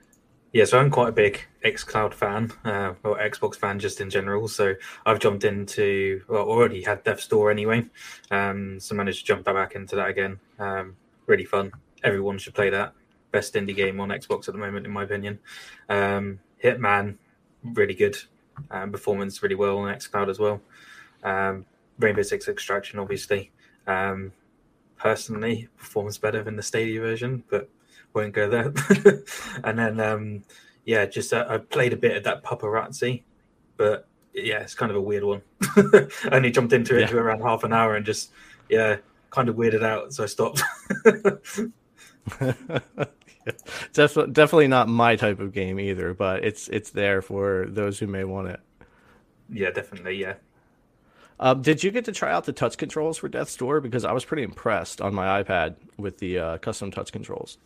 Yeah, so I'm quite a big xCloud fan, uh, or Xbox fan just in general. So I've jumped into, well, already had Death's Door anyway. Um, so managed to jump back into that again. Um, really fun. Everyone should play that. Best indie game on Xbox at the moment, in my opinion. Um, Hitman, really good. Um, performance really well on xCloud as well. Um, Rainbow Six Extraction, obviously. Um, personally, performance better than the Stadia version, but won't go there. <laughs> and then, um, yeah, just uh, I played a bit of that paparazzi, but yeah, it's kind of a weird one. <laughs> I only jumped into it Yeah. for around half an hour and just, yeah, kind of weirded out, so I stopped. <laughs> Def- definitely not my type of game either, but it's it's there for those who may want it. yeah, definitely, yeah. Um, did you get to try out the touch controls for Death's Door? Because I was pretty impressed on my iPad with the uh, custom touch controls.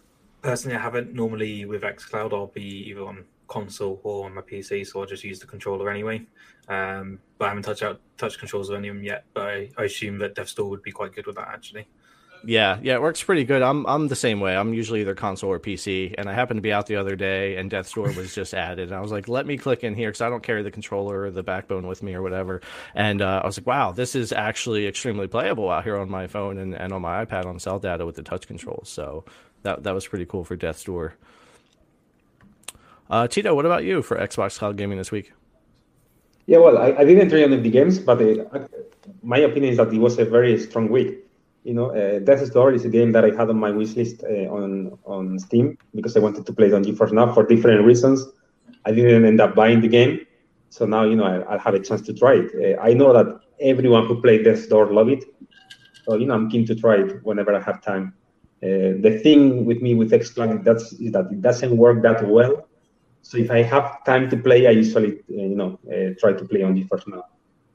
Personally, I haven't. Normally with xCloud, I'll be either on console or on my PC, so I'll just use the controller anyway. Um, but I haven't touched out touch controls of any of them yet. But I, I assume that Door would be quite good with that, actually. Yeah, yeah, it works pretty good. I'm I'm the same way. I'm usually either console or PC, and I happened to be out the other day, and Death's Door was just <laughs> added, and I was like, let me click in here because I don't carry the controller or the backbone with me or whatever. And uh, I was like, wow, this is actually extremely playable out here on my phone and, and on my iPad on cell data with the touch controls. So that that was pretty cool for Death's Door. Uh, Tito, what about you for Xbox Cloud Gaming this week? Yeah, well, I, I didn't try any of the games, but uh, my opinion is that it was a very strong week. You know, uh, Death's Door is a game that I had on my wish list uh, on on Steam because I wanted to play it on GeForce Now for different reasons. I didn't end up buying the game, so now you know I, I'll have a chance to try it. Uh, I know that everyone who played Death's Door loved it, so you know I'm keen to try it whenever I have time. Uh, the thing with me with xCloud that's is that it doesn't work that well. So if I have time to play, I usually uh, you know uh, try to play on GeForce Now.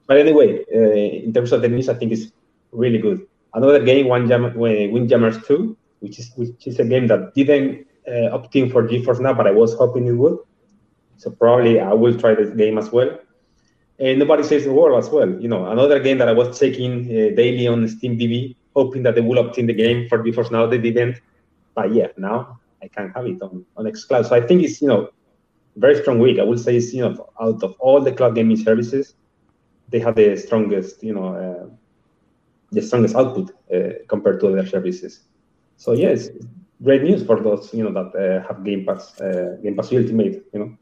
But anyway, uh, in terms of the news, I think it's really good. Another game, Windjam- Windjammers 2, which is which is a game that didn't uh, opt in for GeForce Now, but I was hoping it would. So probably I will try this game as well. And Nobody Saves the World as well. You know, another game that I was checking uh, daily on Steam DB, hoping that they will opt in the game for GeForce Now. They didn't. But yeah, now I can have it on, on xCloud. So I think it's, you know, very strong week. I would say it's, you know, out of all the cloud gaming services, they have the strongest, you know, uh, the strongest output uh, compared to other services. So yes, great news for those, you know, that uh, have Game Pass, uh, Game Pass Ultimate, you know.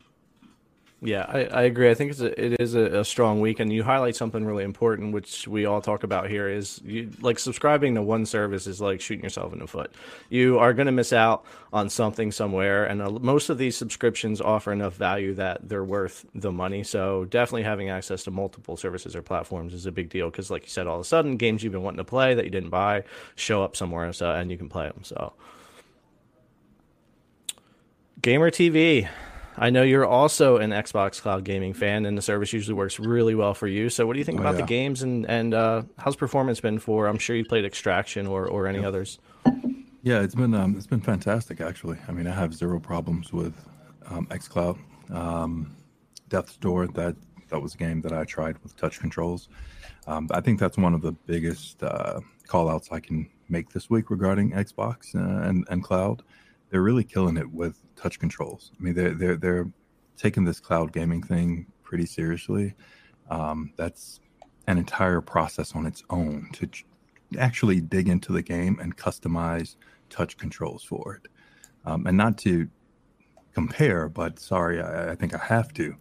Yeah, I, I agree. I think it's a, it is a, a strong week, and you highlight something really important, which we all talk about here. Is you, like subscribing to one service is like shooting yourself in the foot. You are going to miss out on something somewhere, and uh, most of these subscriptions offer enough value that they're worth the money. So definitely having access to multiple services or platforms is a big deal because, like you said, all of a sudden games you've been wanting to play that you didn't buy show up somewhere, so and you can play them. So, Gamer TV. I know you're also an Xbox Cloud Gaming fan, and the service usually works really well for you. So, what do you think Oh, about the games and and uh, how's performance been for? I'm sure you played Extraction or or any others. Yeah, it's been um, it's been fantastic actually. I mean, I have zero problems with um, XCloud. Um, Death's Door that that was a game that I tried with touch controls. Um, I think that's one of the biggest uh, call outs I can make this week regarding Xbox uh, and and cloud. They're really killing it with touch controls. I mean, they're they're they're taking this cloud gaming thing pretty seriously. Um, that's an entire process on its own to ch- actually dig into the game and customize touch controls for it. Um, and not to compare, but sorry, I, I think I have to.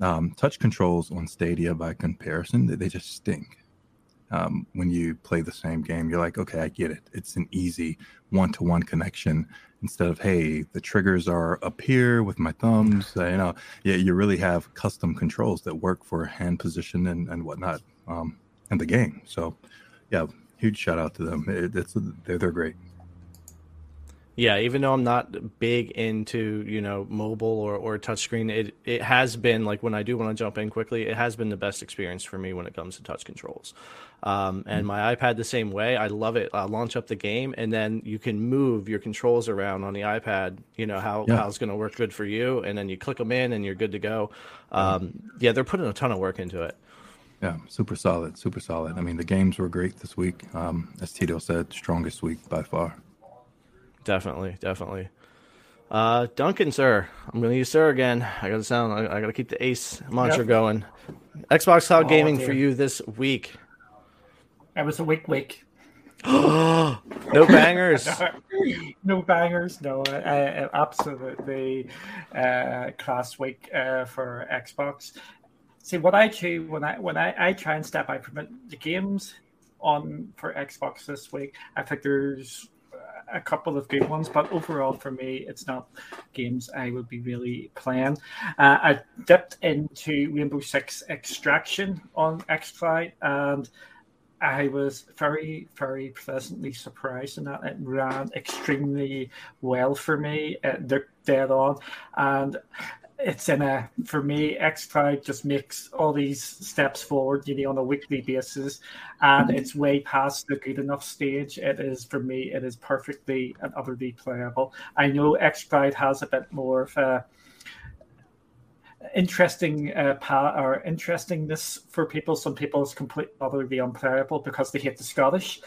Um, touch controls on Stadia, by comparison, they, they just stink. Um, when you play the same game, you're like, okay, I get it. It's an easy one to one connection instead of, hey, the triggers are up here with my thumbs. Uh, you know, yeah, you really have custom controls that work for hand position and, and whatnot um, in the game. So, yeah, huge shout out to them. It, it's they're they're great. Yeah, even though I'm not big into you know mobile or or touchscreen, it it has been like when I do want to jump in quickly, it has been the best experience for me when it comes to touch controls. Um, and my iPad the same way. I love it. I launch up the game, and then you can move your controls around on the iPad. You know how Yeah. how it's going to work good for you, and then you click them in, and you're good to go. Um, yeah, they're putting a ton of work into it. Yeah, super solid, super solid. I mean, the games were great this week. Um, as Tito said, strongest week by far. Definitely, definitely. Uh, Duncan, sir, I'm going to use sir again. I got to sound. I, I got to keep the ace mantra Yep. going. Xbox Cloud Oh, Gaming dear. for you this week. I was a week week. <gasps> no bangers. <laughs> no bangers, no. Uh, uh, absolutely uh, class week uh, for Xbox. See what I do when I when I, I try and step out from it, the games on for Xbox this week. I think there's a couple of good ones, but overall for me, it's not games I would be really playing. Uh, I dipped into Rainbow Six Extraction on XCloud and I was very, very pleasantly surprised in that it ran extremely well for me. It looked dead on, and it's in a for me. XCloud just makes all these steps forward, you know, on a weekly basis, and it's way past the good enough stage. It is for me. It is perfectly and utterly playable. I know XCloud has a bit more of a interesting uh, pa- or interestingness for people. Some people is completely utterly unplayable because they hate the Scottish,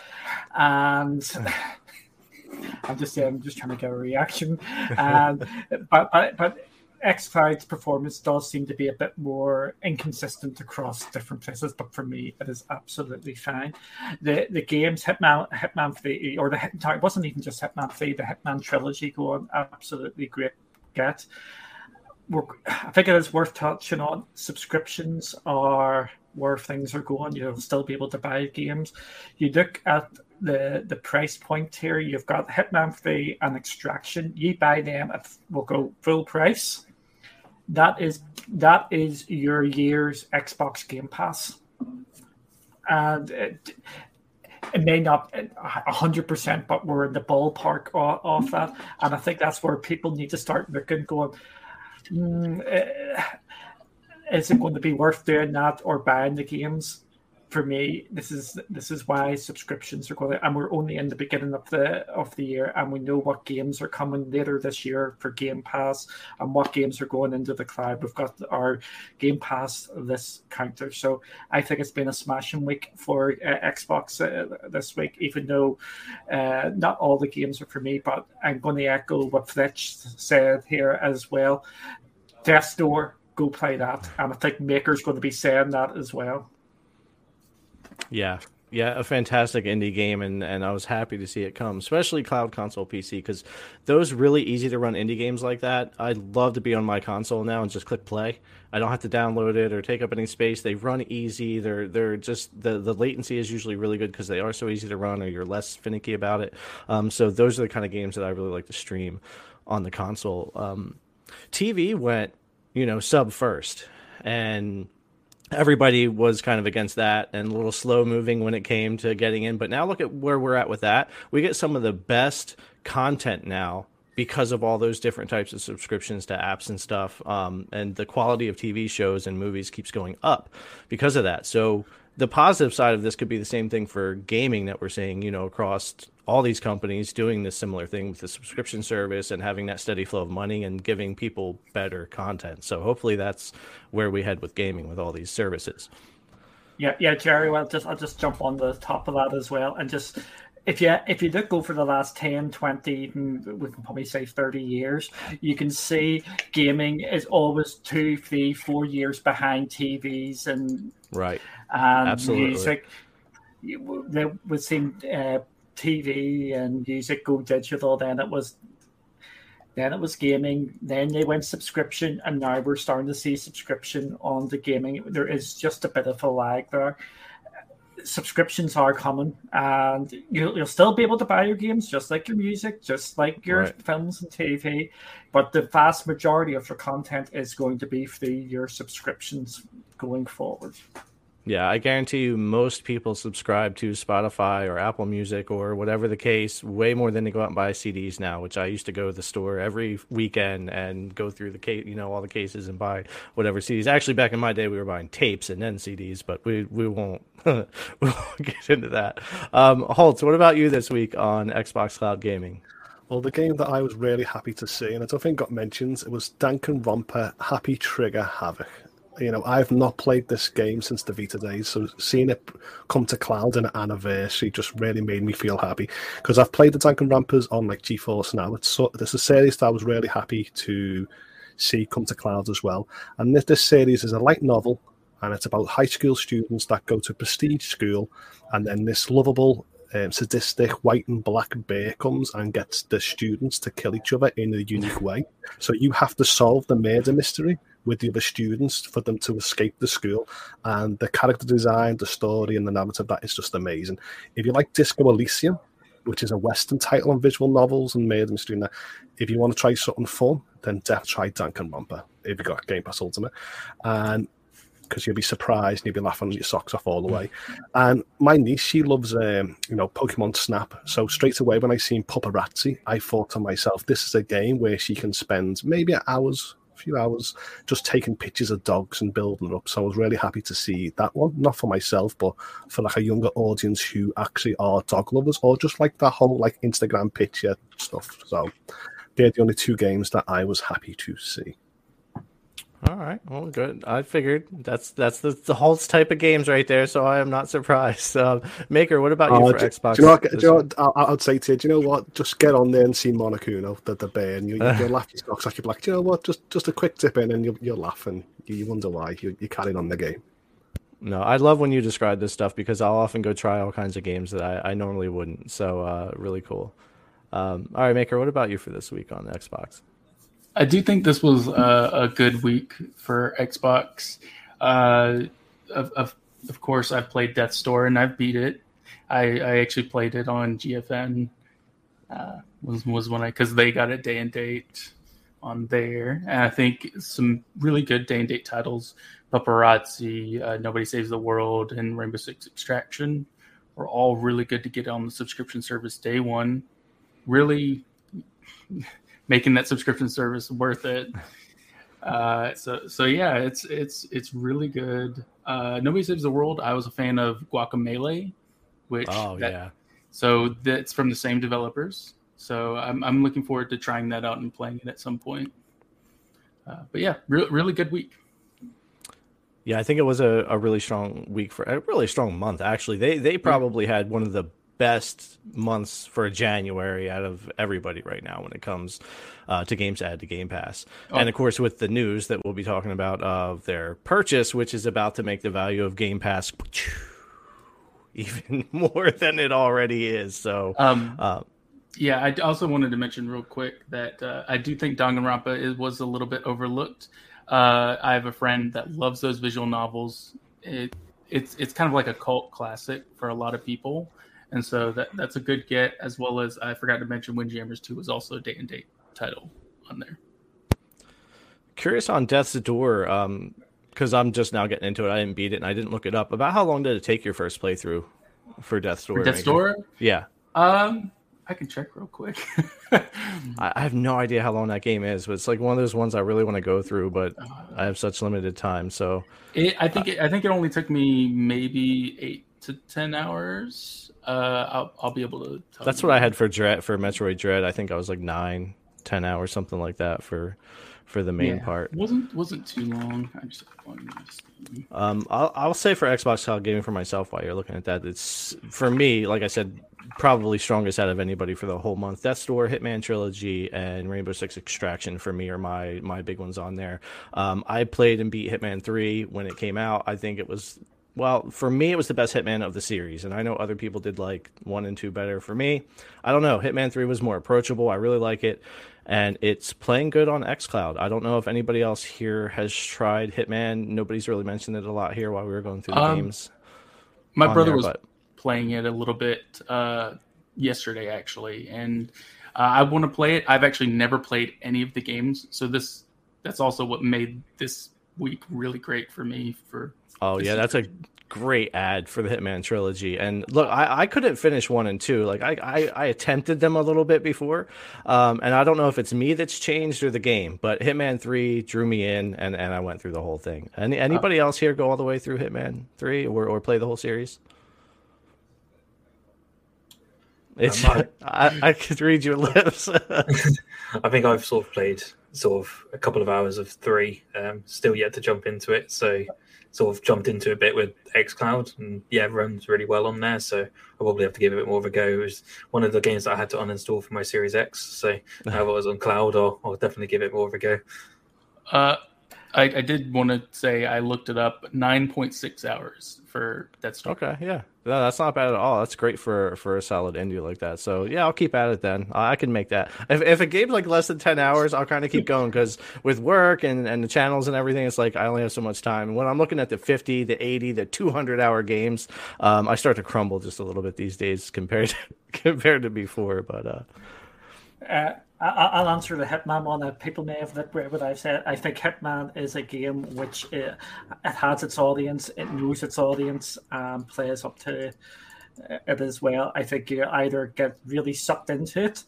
and <laughs> I'm just I'm just trying to get a reaction. And but but but Xcloud's performance does seem to be a bit more inconsistent across different places, but for me, it is absolutely fine. The the games Hitman Hitman Three or the Hit, it wasn't even just Hitman Three, the Hitman trilogy going absolutely great. Get we're, I think it is worth touching on. Subscriptions are where things are going. You'll still be able to buy games. You look at the the price point here. You've got Hitman Three and Extraction. You buy them at we'll go full price. That is that is your year's Xbox Game Pass, and it, it may not hundred percent, but we're in the ballpark of, of that. And I think that's where people need to start looking, going, mm, is it going to be worth doing that or buying the games? For me, this is this is why subscriptions are going. And we're only in the beginning of the of the year, and we know what games are coming later this year for Game Pass, and what games are going into the cloud. We've got our Game Pass this counter, so I think it's been a smashing week for uh, Xbox uh, this week. Even though uh, not all the games are for me, but I'm going to echo what Fletch said here as well. Death Door, go play that, and I think Maker's going to be saying that as well. Yeah, yeah, a fantastic indie game, and and I was happy to see it come, especially cloud console PC, because those really easy to run indie games like that. I'd love to be on my console now and just click play. I don't have to download it or take up any space. They run easy. They're they're just the the latency is usually really good because they are so easy to run, or you're less finicky about it. Um, so those are the kind of games that I really like to stream on the console. Um, TV went, you know, sub first, and everybody was kind of against that and a little slow moving when it came to getting in. But now look at where we're at with that. We get some of the best content now because of all those different types of subscriptions to apps and stuff. Um, and the quality of TV shows and movies keeps going up because of that. So the positive side of this could be the same thing for gaming that we're seeing, you know, across all these companies doing this similar thing with the subscription service and having that steady flow of money and giving people better content. So hopefully that's where we head with gaming with all these services. Yeah, yeah, Jerry. Well, just I'll just jump on the top of that as well, and just if you if you look over the last 10 20 we can probably say 30 years you can see gaming is always two three four years behind tvs and right. And Absolutely. music we've seen uh, tv and music go digital. Then it was then it was gaming. Then they went subscription and now we're starting to see subscription on the gaming. There is just a bit of a lag there. Subscriptions are coming and you'll, you'll still be able to buy your games just like your music just like your Right. films and tv but the vast majority of your content is going to be through your subscriptions going forward Yeah, I guarantee you most people subscribe to Spotify or Apple Music or whatever the case way more than they go out and buy CDs now, which I used to go to the store every weekend and go through the case, you know, all the cases and buy whatever CDs. Actually, back in my day, we were buying tapes and then CDs, but we we won't <laughs> we won't get into that. Um, Holtz, what about you this week on Xbox Cloud Gaming? Well, the game that I was really happy to see, and I don't think got mentioned, it was Danganronpa Happy Trigger Havoc. You know, I've not played this game since the Vita days, so seeing it come to cloud in an anniversary just really made me feel happy because I've played the Danganronpas on like GeForce now. It's so, this is a series that I was really happy to see come to cloud as well. And this, this series is a light novel, and it's about high school students that go to prestige school, and then this lovable um, sadistic white and black bear comes and gets the students to kill each other in a unique way. So you have to solve the murder mystery with the other students for them to escape the school. And the character design, the story, and the narrative that is just amazing. If you like Disco Elysium, which is a Western title on visual novels and murder mystery, that, if you want to try something fun, then definitely try Danganronpa if you got Game Pass Ultimate. And because you'll be surprised and you'll be laughing your socks off all the way. And my niece, she loves, um, you know, Pokemon Snap. So straight away when I seen Paparazzi, I thought to myself, this is a game where she can spend maybe hours, few hours, just taking pictures of dogs and building it up. So I was really happy to see that one, not for myself, but for like a younger audience who actually are dog lovers or just like that whole like Instagram picture stuff. So they're the only two games that I was happy to see. All right, well, good. I figured that's that's the, the Holtz type of games right there, so I am not surprised. <laughs> Um, Maker, what about you Oh, for do, Xbox? do you know what, do you know what I, I'd say to you? Do you know what? Just get on there and see Monokuma, the, the bear, and you, you'll <laughs> laugh your socks off. You'll be like, do you know what? Just just a quick tip in, and you'll, you'll laugh, and you, you wonder why. You, you're carrying on the game. No, I love when you describe this stuff because I'll often go try all kinds of games that I, I normally wouldn't. So uh, really cool. Um, all right, Maker, what about you for this week on Xbox? I do think this was uh, a good week for Xbox. Uh, of, of of course, I've played Death Door and I've beat it. I, I actually played it on GFN. Uh, was was when I because they got a day and date on there, and I think some really good day and date titles: Paparazzi, uh, Nobody Saves the World, and Rainbow Six Extraction were all really good to get on the subscription service day one. Really making that subscription service worth it. <laughs> Uh, so so yeah, it's it's it's really good. Uh, Nobody Saves the World. I was a fan of Guacamelee, which Oh that- yeah, so that's from the same developers. So I'm I'm looking forward to trying that out and playing it at some point. Uh, but yeah, re- really good week. yeah. I think it was a, a really strong week for a really strong month. Actually, they they probably had one of the best months for January out of everybody right now when it comes uh, to games added to Game Pass. And of course, with the news that we'll be talking about of their purchase, which is about to make the value of Game Pass <laughs> even <laughs> more than it already is. So, Um, uh, Yeah, I also wanted to mention real quick that uh, I do think Danganronpa is, was a little bit overlooked. Uh, I have a friend that loves those visual novels. It, it's it's kind of like a cult classic for a lot of people, and so that that's a good get. As well as I forgot to mention, Windjammers Two was also a day and date title on there. curious on Death's Door, um, because I'm just now getting into it. I didn't beat it and I didn't look it up. About how long did it take your first playthrough for Death's Door? For Death's Door, Yeah. um, I can check real quick. <laughs> I, I have no idea how long that game is, but it's like one of those ones I really want to go through, but I have such limited time. So It, I think it, I think it only took me maybe eight to ten hours. Uh, I'll, I'll be able to. Tell that's what I had for Dread for Metroid Dread. I think I was like nine, ten hours, something like that for for the main Yeah. part. wasn't wasn't too long. I just on my Steam. Um, I'll, I'll say for Xbox Cloud Gaming for myself while you're looking at that, it's for me, like I said, probably strongest out of anybody for the whole month. death Door, Hitman Trilogy, and Rainbow Six Extraction for me are my my big ones on there. Um, I played and beat Hitman Three when it came out. I think it was well for me it was the best Hitman of the series, and I know other people did like one and two better. For me, I don't know. Hitman Three was more approachable. I really like it. And it's playing good on XCloud. I don't know if anybody else here has tried Hitman. Nobody's really mentioned it a lot here while we were going through the Um, games. My brother there, was but- playing it a little bit uh, yesterday, actually, and uh, I want to play it. I've actually never played any of the games, so this that's also what made this week really great for me. For Oh yeah, is that's a great ad for the Hitman trilogy. And look, I, I couldn't finish one and two. Like I, I, I attempted them a little bit before, um, and I don't know if it's me that's changed or the game. But Hitman three drew me in, and, and I went through the whole thing. Any anybody else here go all the way through Hitman three or, or play the whole series? It's I- <laughs> I, I could read your <laughs> lips. <laughs> I think I've sort of played sort of a couple of hours of three, um, still yet to jump into it. So sort of jumped into a bit with xCloud and yeah, runs really well on there. So I'll probably have to give it a bit more of a go. It was one of the games that I had to uninstall for my Series X. So now that I was on cloud, I'll, I'll definitely give it more of a go. uh, I, I did want to say I looked it up. Nine point six hours for Death's Door. Okay, yeah, no, that's not bad at all. That's great for for a solid indie like that. So yeah, I'll keep at it then. I can make that. If if a game's like less than ten hours, I'll kind of keep going because with work and and the channels and everything, it's like I only have so much time. And when I'm looking at the fifty, the eighty, the two hundred hour games, um, I start to crumble just a little bit these days compared to, <laughs> compared to before. But uh, Uh, I'll answer the Hitman one. Uh, people may have that what I've said. I think Hitman is a game which uh, it has its audience, it knows its audience, and plays up to it as well. I think you either get really sucked into it,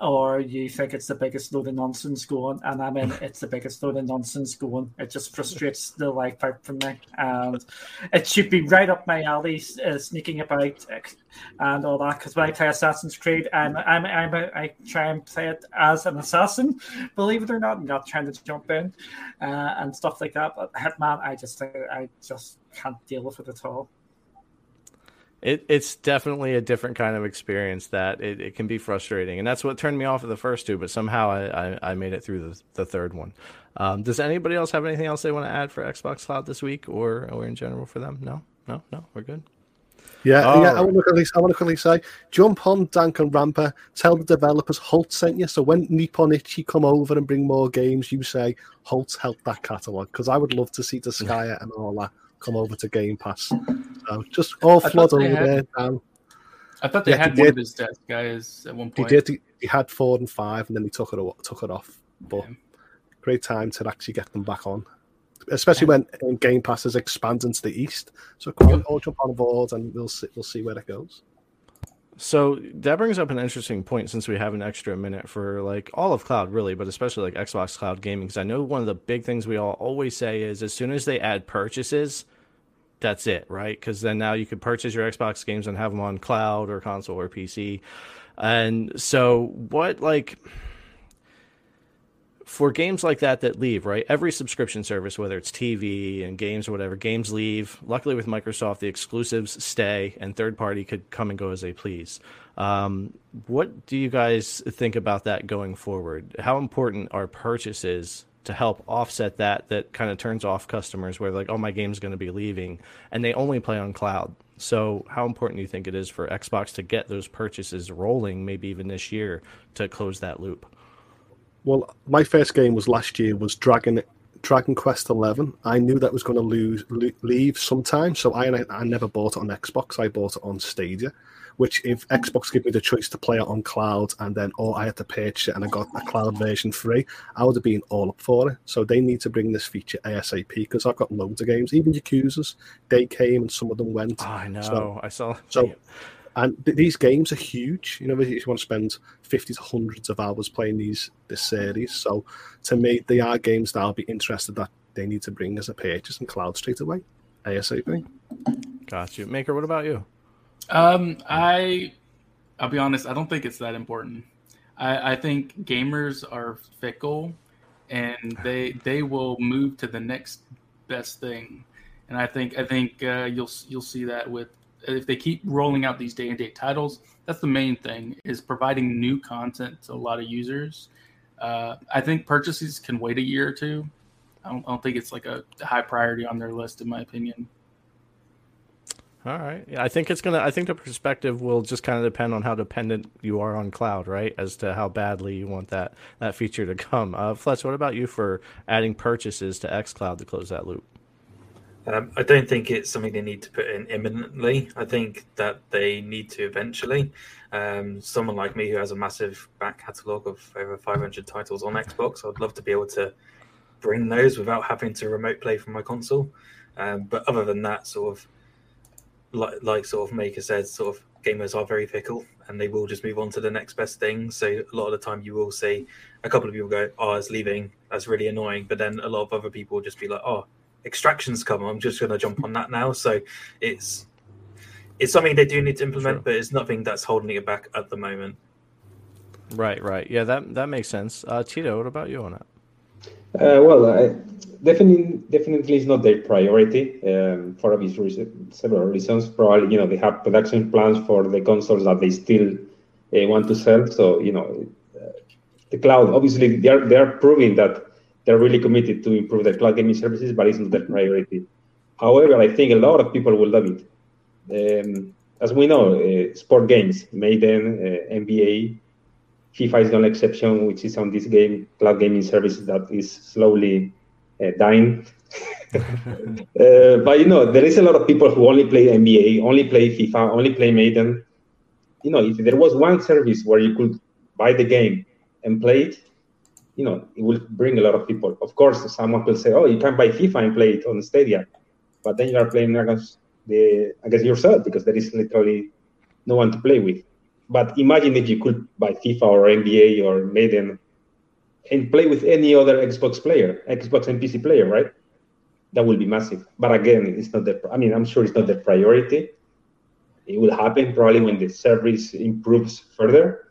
or you think it's the biggest load of nonsense going. And I mean, it's the biggest load of nonsense going. It just frustrates the life out from me, and it should be right up my alley, uh, sneaking about and all that. Because when I play Assassin's Creed, I'm, I'm, I'm a, I try and play it as an assassin, believe it or not, I'm not trying to jump in uh, and stuff like that. But Hitman, I just, I just can't deal with it at all. It it's definitely a different kind of experience that it, it can be frustrating, and that's what turned me off of the first two. But somehow I I, I made it through the the third one. Um, does anybody else have anything else they want to add for Xbox Cloud this week or or in general for them? No, no, no, we're good. Yeah, All yeah. I want to quickly, I want to quickly say, jump on Danganronpa. Tell the developers Holtz sent you. So when Nippon Ichi come over and bring more games, you say Holt helped that catalog because I would love to see Disgaea and all that come over to Game Pass. So just all I flood thought over they had- there. Dan. I thought they Yeah, had he one of his Disgaeas at one He point. did. He, he had four and five, and then he took it took it off. But Yeah. great time to actually get them back on, especially when um, Game Pass is expanding to the east. So come on, all jump on board, and we'll see. We'll see where it goes. So that brings up an interesting point since we have an extra minute for like all of cloud really, but especially like Xbox Cloud Gaming. Because I know one of the big things we all always say is as soon as they add purchases, that's it, right? Because then now you could purchase your Xbox games and have them on cloud or console or PC. And so what like for games like that that leave, right? Every subscription service, whether it's TV and games or whatever, games leave. Luckily with Microsoft, the exclusives stay and third party could come and go as they please. Um, what do you guys think about that going forward? How important are purchases to help offset that that kind of turns off customers where like, oh, my game's going to be leaving and they only play on cloud. So how important do you think it is for Xbox to get those purchases rolling, maybe even this year, to close that loop? Well, my first game was last year was Dragon Dragon Quest Eleven. I knew that was going to lose leave sometime, so I I never bought it on Xbox. I bought it on Stadia, which if Xbox gave me the choice to play it on cloud and then or I had to purchase it and I got a cloud version free, I would have been all up for it. So they need to bring this feature ASAP because I've got loads of games, even Yakuza's. They came and some of them went. Oh, I know. So- I saw. so- And th- these games are huge. You know, if you want to spend fifty to hundreds of hours playing these this series, so to me, they are games that I'll be interested that they need to bring as a purchase and cloud straight away, ASAP. Got you, Maker. What about you? Um, I, I'll be honest. I don't think it's that important. I, I think gamers are fickle, and they they will move to the next best thing. And I think I think uh, you'll you'll see that with if they keep rolling out these day and date titles. That's the main thing is providing new content to a lot of users. Uh, I think purchases can wait a year or two. I don't, I don't think it's like a high priority on their list, in my opinion. All right. Yeah, I think it's gonna. I think the perspective will just kind of depend on how dependent you are on cloud, right? As to how badly you want that that feature to come. Uh, Fletch, what about you for adding purchases to XCloud to close that loop? Um, I don't think it's something they need to put in imminently. I think that they need to eventually. Um, someone like me who has a massive back catalogue of over 500 titles on Xbox, I'd love to be able to bring those without having to remote play from my console. Um, but other than that, sort of like, like sort of Maker said, sort of gamers are very fickle and they will just move on to the next best thing. So a lot of the time you will see a couple of people go, "Oh, it's leaving. That's really annoying." But then a lot of other people will just be like, "Oh, extractions come. I'm just going to jump on that now." So it's it's something they do need to implement, Sure. but it's nothing that's holding it back at the moment. Right. Right. Yeah. That that makes sense. Uh, Tito, what about you on that? Uh, well, I, definitely, definitely is not their priority um, for obvious several reasons. Probably, you know, they have production plans for the consoles that they still uh, want to sell. So, you know, uh, the cloud, obviously, they are they are proving that they're really committed to improve their cloud gaming services, but it's not their priority. However, I think a lot of people will love it. Um, as we know, uh, sport games, Madden, uh, NBA, FIFA is the only exception, which is on this game cloud gaming service that is slowly uh, dying. <laughs> uh, but you know, there is a lot of people who only play NBA, only play FIFA, only play Madden. You know, if there was one service where you could buy the game and play it, you know, it will bring a lot of people. Of course, someone will say, "Oh, you can buy FIFA and play it on Stadia," but then you are playing against the against yourself because there is literally no one to play with. But imagine if you could buy FIFA or NBA or Madden and play with any other Xbox player, Xbox and PC player, right? That will be massive. But again, it's not the. I mean, I'm sure it's not the priority. It will happen probably when the service improves further,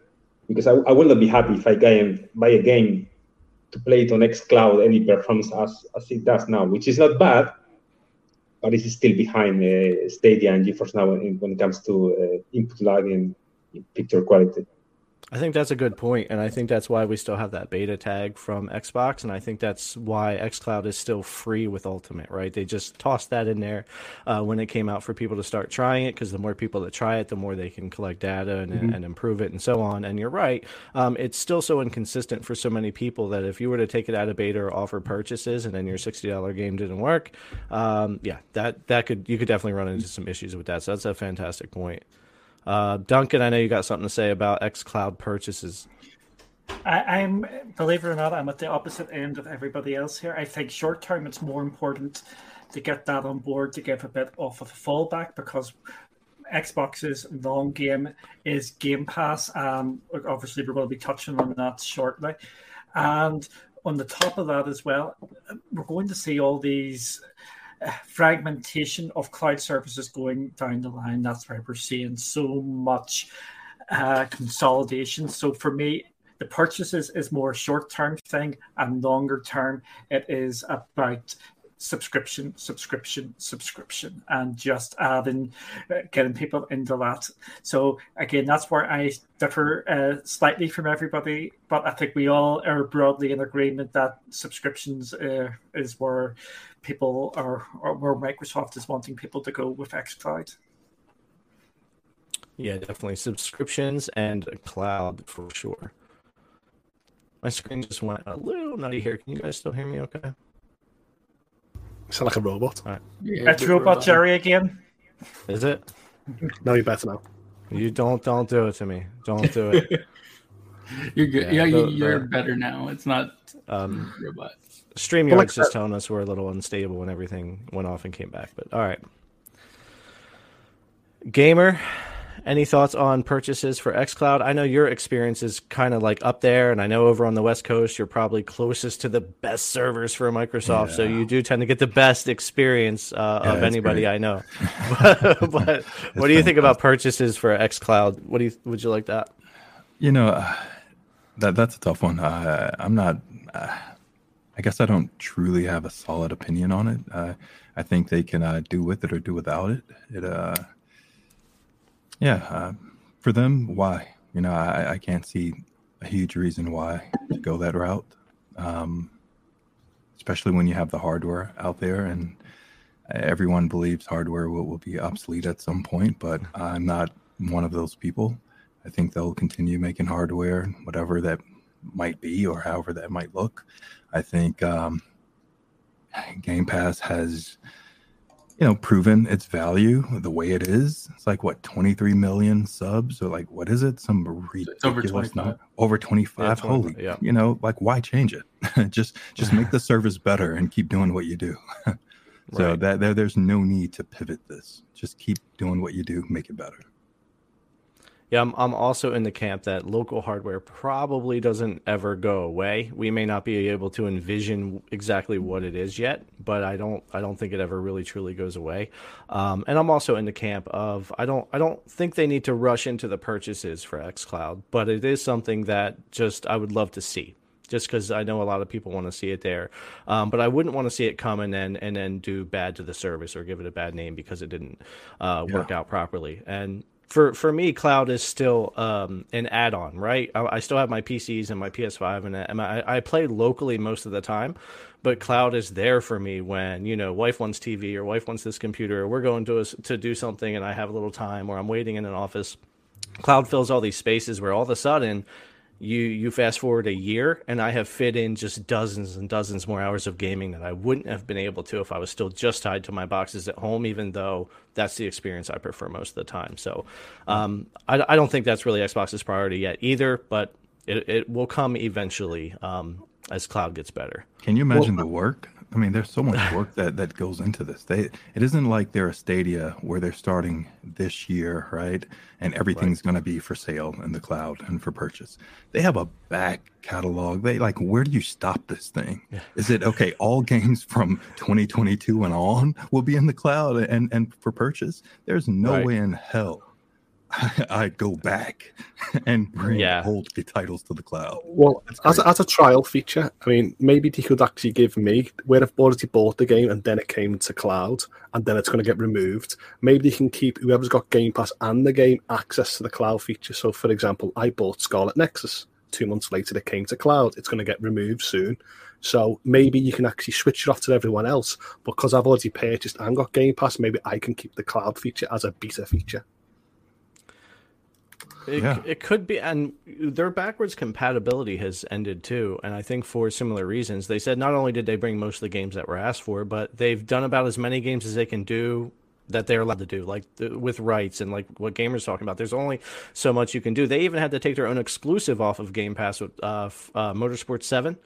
because I, I will not be happy if I can buy a game to play it on xCloud any performance as, as it does now, which is not bad, but it's still behind uh, Stadia and GeForce Now when, when it comes to uh, input lag and picture quality. I think that's a good point, and I think that's why we still have that beta tag from Xbox, and I think that's why XCloud is still free with Ultimate, right? They just tossed that in there uh, when it came out for people to start trying it, because the more people that try it, the more they can collect data and, Mhm. and improve it, and so on. And you're right, um, it's still so inconsistent for so many people that if you were to take it out of beta or offer purchases, and then your sixty dollar game didn't work, um, yeah, that that could you could definitely run into some issues with that. So that's a fantastic point. Uh, Duncan, I know you got something to say about XCloud purchases. I, I'm, believe it or not, I'm at the opposite end of everybody else here. I think short term, it's more important to get that on board to give a bit off of a fallback because Xbox's long game is Game Pass. Um, obviously, we're going to be touching on that shortly. And on the top of that as well, we're going to see all these fragmentation of cloud services going down the line. That's why we're seeing so much uh, consolidation. So for me, the purchases is more short-term thing, and longer term, it is about subscription, subscription, subscription, and just adding, uh, getting people into that. So again, that's where I differ uh, slightly from everybody, but I think we all are broadly in agreement that subscriptions uh, is where people are, or where Microsoft is wanting people to go with xCloud. Yeah, definitely subscriptions and cloud for sure. My screen just went a little nutty here. Can you guys still hear me? Okay. Sound like a robot. Yeah, It's Robot uh, Jerry again. Is it? No, you're better now. You don't don't do it to me. Don't do it. <laughs> You're good. Yeah, Yeah, you, the- uh, you're the- better now. It's not Um, robot. StreamYard's Well, like just uh, telling us we're a little unstable when everything went off and came back. But all right. Gamer, any thoughts on purchases for xCloud? I know your experience is kind of like up there, and I know over on the West Coast you're probably closest to the best servers for Microsoft, yeah. so you do tend to get the best experience uh, yeah, of anybody great. I know. <laughs> <laughs> but, but what do you think about purchases for xCloud? What do you would you like that? You know, uh, that that's a tough one. Uh, I'm not. Uh, I guess I don't truly have a solid opinion on it. Uh, I think they can uh, do with it or do without it. It, uh, yeah, uh, for them, why? You know, I, I can't see a huge reason why to go that route, um, especially when you have the hardware out there and everyone believes hardware will, will be obsolete at some point. But I'm not one of those people. I think they'll continue making hardware, whatever that might be or however that might look. I think um, Game Pass has, you know, proven its value the way it is. It's like what 23 million subs or like what is it? Some ridiculous over 25. Number. Over 25. Yeah, Holy, yeah. you know, like why change it? <laughs> just just make the <laughs> service better and keep doing what you do. <laughs> so right. that there, there's no need to pivot this. Just keep doing what you do, make it better. Yeah, I'm, I'm also in the camp that local hardware probably doesn't ever go away. We may not be able to envision exactly what it is yet, but I don't I don't think it ever really truly goes away. Um, and I'm also in the camp of I don't I don't think they need to rush into the purchases for XCloud, but it is something that just I would love to see just because I know a lot of people want to see it there. Um, but I wouldn't want to see it come and then and then do bad to the service or give it a bad name because it didn't uh, work yeah. out properly. And for for me, cloud is still um, an add-on, right? I, I, still have my PCs and my PS5, and, and I, I play locally most of the time. But cloud is there for me when you know wife wants TV or wife wants this computer, or we're going to a, to do something, and I have a little time, or I'm waiting in an office. Cloud fills all these spaces where all of a sudden you you fast forward a year and i have fit in just dozens and dozens more hours of gaming that i wouldn't have been able to if i was still just tied to my boxes at home even though that's the experience i prefer most of the time. So um, I, I, don't think that's really xbox's priority yet either but it, it will come eventually um, as cloud gets better. Can you imagine well, the work I mean, there's so much work that that goes into this. They it isn't like they're a Stadia where they're starting this year, right? And everything's right. going to be for sale in the cloud and for purchase. They have a back catalog. They like, where do you stop this thing? Yeah. Is it okay? All games from 2022 and on will be in the cloud and and for purchase. There's no right. way in hell <laughs> I'd go back <laughs> and bring yeah. old titles to the cloud. Well, as a, as a trial feature, I mean, maybe they could actually give me where I've already bought the game and then it came to cloud and then it's going to get removed. Maybe they can keep whoever's got Game Pass and the game access to the cloud feature. So, for example, I bought Scarlet Nexus. Two months later, it came to cloud. It's going to get removed soon. So maybe you can actually switch it off to everyone else. Because I've already purchased and got Game Pass, maybe I can keep the cloud feature as a beta feature. It, yeah. it could be, and their backwards compatibility has ended too. And I think for similar reasons. They said not only did they bring most of the games that were asked for, but they've done about as many games as they can do that they're allowed to do, like the, with rights and like what gamers talking about. There's only so much you can do. They even had to take their own exclusive off of Game Pass with uh, uh, Motorsport Seven,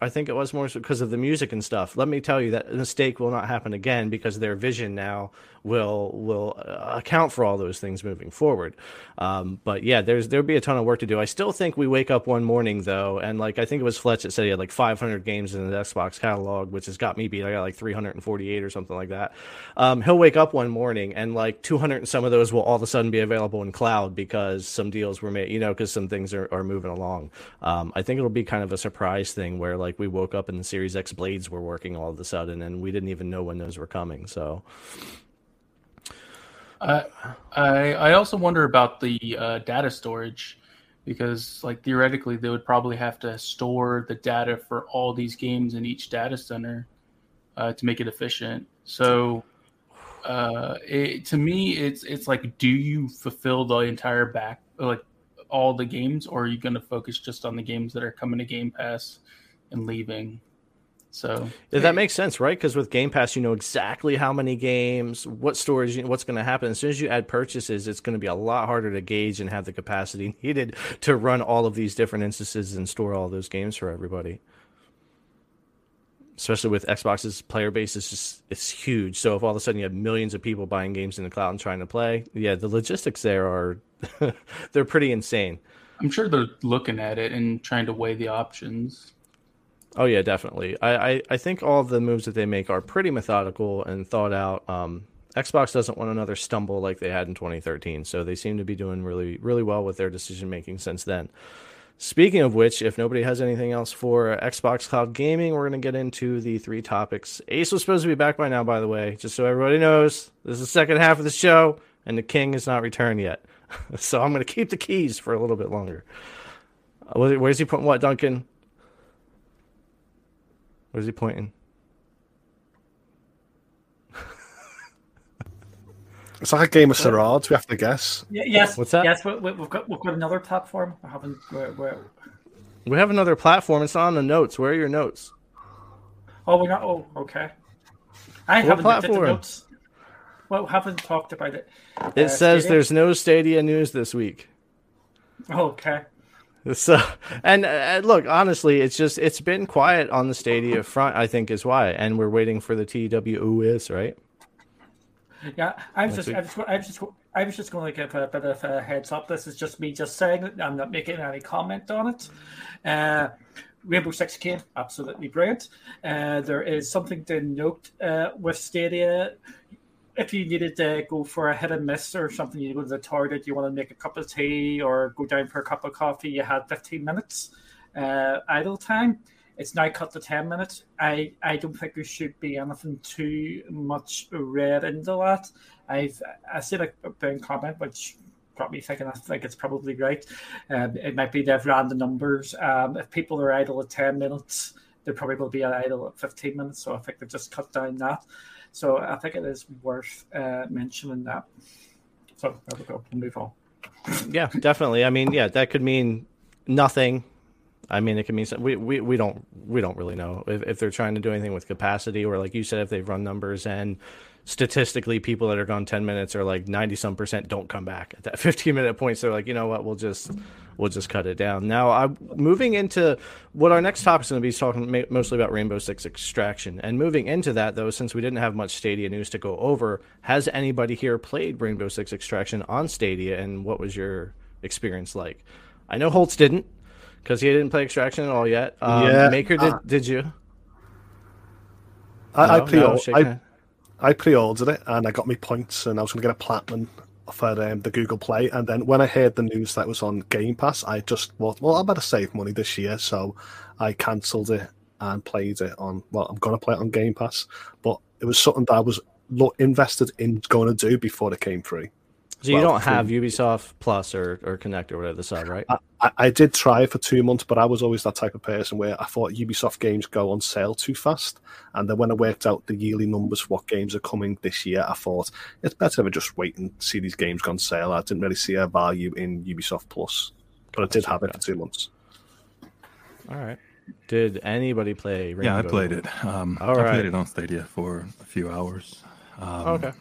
I think it was more because of the music and stuff. Let me tell you that mistake will not happen again because their vision now will will uh, account for all those things moving forward. Um, but yeah, there's there'll be a ton of work to do. I still think we wake up one morning though, and like I think it was Fletch that said he had like 500 games in the Xbox catalog, which has got me beat. I got like 348 or something like that. Um, he'll wake up one morning and like 200 and some of those will all of a sudden be available in cloud because some deals were made, you know, because some things are, are moving along. Um, I think it'll be kind of a surprise thing where like we woke up and the Series X blades were working all of a sudden and we didn't even know when those were coming. So. I I also wonder about the uh, data storage because like theoretically they would probably have to store the data for all these games in each data center uh, to make it efficient. So uh, it, to me, it's it's like, do you fulfill the entire back like all the games, or are you going to focus just on the games that are coming to Game Pass and leaving? So yeah, that makes sense, right? Because with Game Pass, you know exactly how many games, what storage, what's going to happen. As soon as you add purchases, it's going to be a lot harder to gauge and have the capacity <laughs> needed to run all of these different instances and store all those games for everybody. Especially with Xbox's player base is just it's huge. So if all of a sudden you have millions of people buying games in the cloud and trying to play, yeah, the logistics there are <laughs> they're pretty insane. I'm sure they're looking at it and trying to weigh the options. Oh yeah, definitely. I, I, I think all the moves that they make are pretty methodical and thought out. Um, Xbox doesn't want another stumble like they had in 2013, so they seem to be doing really really well with their decision making since then. Speaking of which, if nobody has anything else for Xbox Cloud Gaming, we're going to get into the three topics. Ace was supposed to be back by now, by the way, just so everybody knows. This is the second half of the show, and the king has not returned yet. <laughs> so I'm going to keep the keys for a little bit longer. Uh, where's he pointing? what, Duncan? Where's he pointing? It's like a game of charades. We have to guess. Y- yes. What's that? Yes, we, we, we've got we've got another platform. I haven't. We're, we're... We have another platform. It's on the notes. Where are your notes? Oh, we're not. Oh, okay. I What haven't looked at the notes. Well, haven't talked about it. It Uh, says Stadia? there's no Stadia news this week. Okay. So, and uh, look, honestly, it's just it's been quiet on the Stadia front. I think is why, and we're waiting for the TWOS, right? Yeah, I was just, I was, I was just, I was just going to give a bit of a heads up. This is just me just saying it. I'm not making any comment on it. Uh, Rainbow Six came absolutely brilliant. Uh, there is something to note uh, with Stadia. If you needed to go for a hit and miss or something, you go to the toilet, you want to make a cup of tea or go down for a cup of coffee, you had 15 minutes uh, idle time. It's now cut to 10 minutes. I, I don't think there should be anything too much read into that. I've I see like a big comment which got me thinking I think it's probably right. Um, it might be they've ran the numbers. Um, if people are idle at 10 minutes, they probably will be idle at 15 minutes. So I think they've just cut down that. So I think it is worth uh, mentioning that. So there we go. We'll move on. Yeah, definitely. I mean, yeah, that could mean nothing. I mean, it could mean some- we, we, we don't we don't really know if, if they're trying to do anything with capacity or like you said, if they've run numbers and statistically people that are gone 10 minutes are like 90 some percent don't come back at that <laughs> 15 minute point. So they're like, you know what, we'll just we'll just cut it down. Now, I'm moving into what our next topic is going to be talking mostly about Rainbow Six Extraction. And moving into that, though, since we didn't have much Stadia news to go over, has anybody here played Rainbow Six Extraction on Stadia, and what was your experience like? I know Holtz didn't because he didn't play Extraction at all yet. Um, Yeah, Maker, did uh, did you? I, I No? pre No, I, head. I pre-ordered it and I got me points and I was going to get a platinum for um, the Google Play. And then when I heard the news that was on Game Pass, I just thought, well, I better save money this year. So I cancelled it and played it on. Well, I'm going to play it on Game Pass, but it was something that I was lo- invested in going to do before it came free. So you don't have Ubisoft Plus or, or Connect or whatever the sub, right? I, I did try for two months, but I was always that type of person where I thought Ubisoft games go on sale too fast. And then when I worked out the yearly numbers for what games are coming this year, I thought it's better if I just wait and see these games go on sale. I didn't really see a value in Ubisoft Plus, but I did have it for two months. All right. Did anybody play? Rainbow? Yeah, I played it. Um, All I right. played it on Stadia for a few hours. Um, Okay.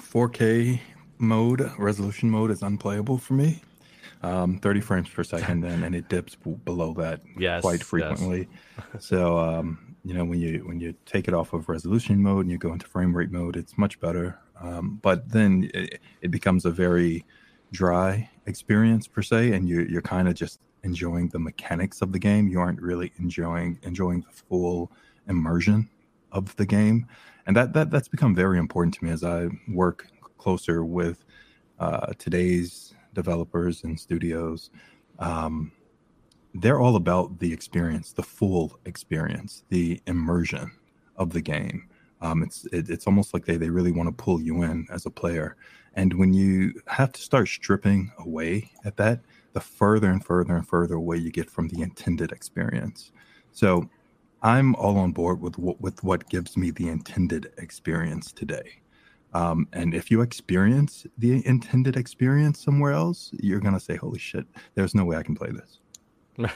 4K mode, resolution mode is unplayable for me. Um, 30 frames per second, and, and it dips b- below that Yes, quite yes. frequently. so, um, you know, when you when you take it off of resolution mode and you go into frame rate mode, it's much better. Um, but then it, it becomes a very dry experience per se, and you you're kind of just enjoying the mechanics of the game. You aren't really enjoying enjoying the full immersion of the game, and that that that's become very important to me as I work closer with uh, today's developers and studios. Um, they're all about the experience, the full experience, the immersion of the game. Um, it's it, it's almost like they, they really want to pull you in as a player, and when you have to start stripping away at that, the further and further and further away you get from the intended experience. So, I'm all on board with with what gives me the intended experience today. Um, and if you experience the intended experience somewhere else, you're gonna say, "Holy shit! There's no way I can play this." <laughs>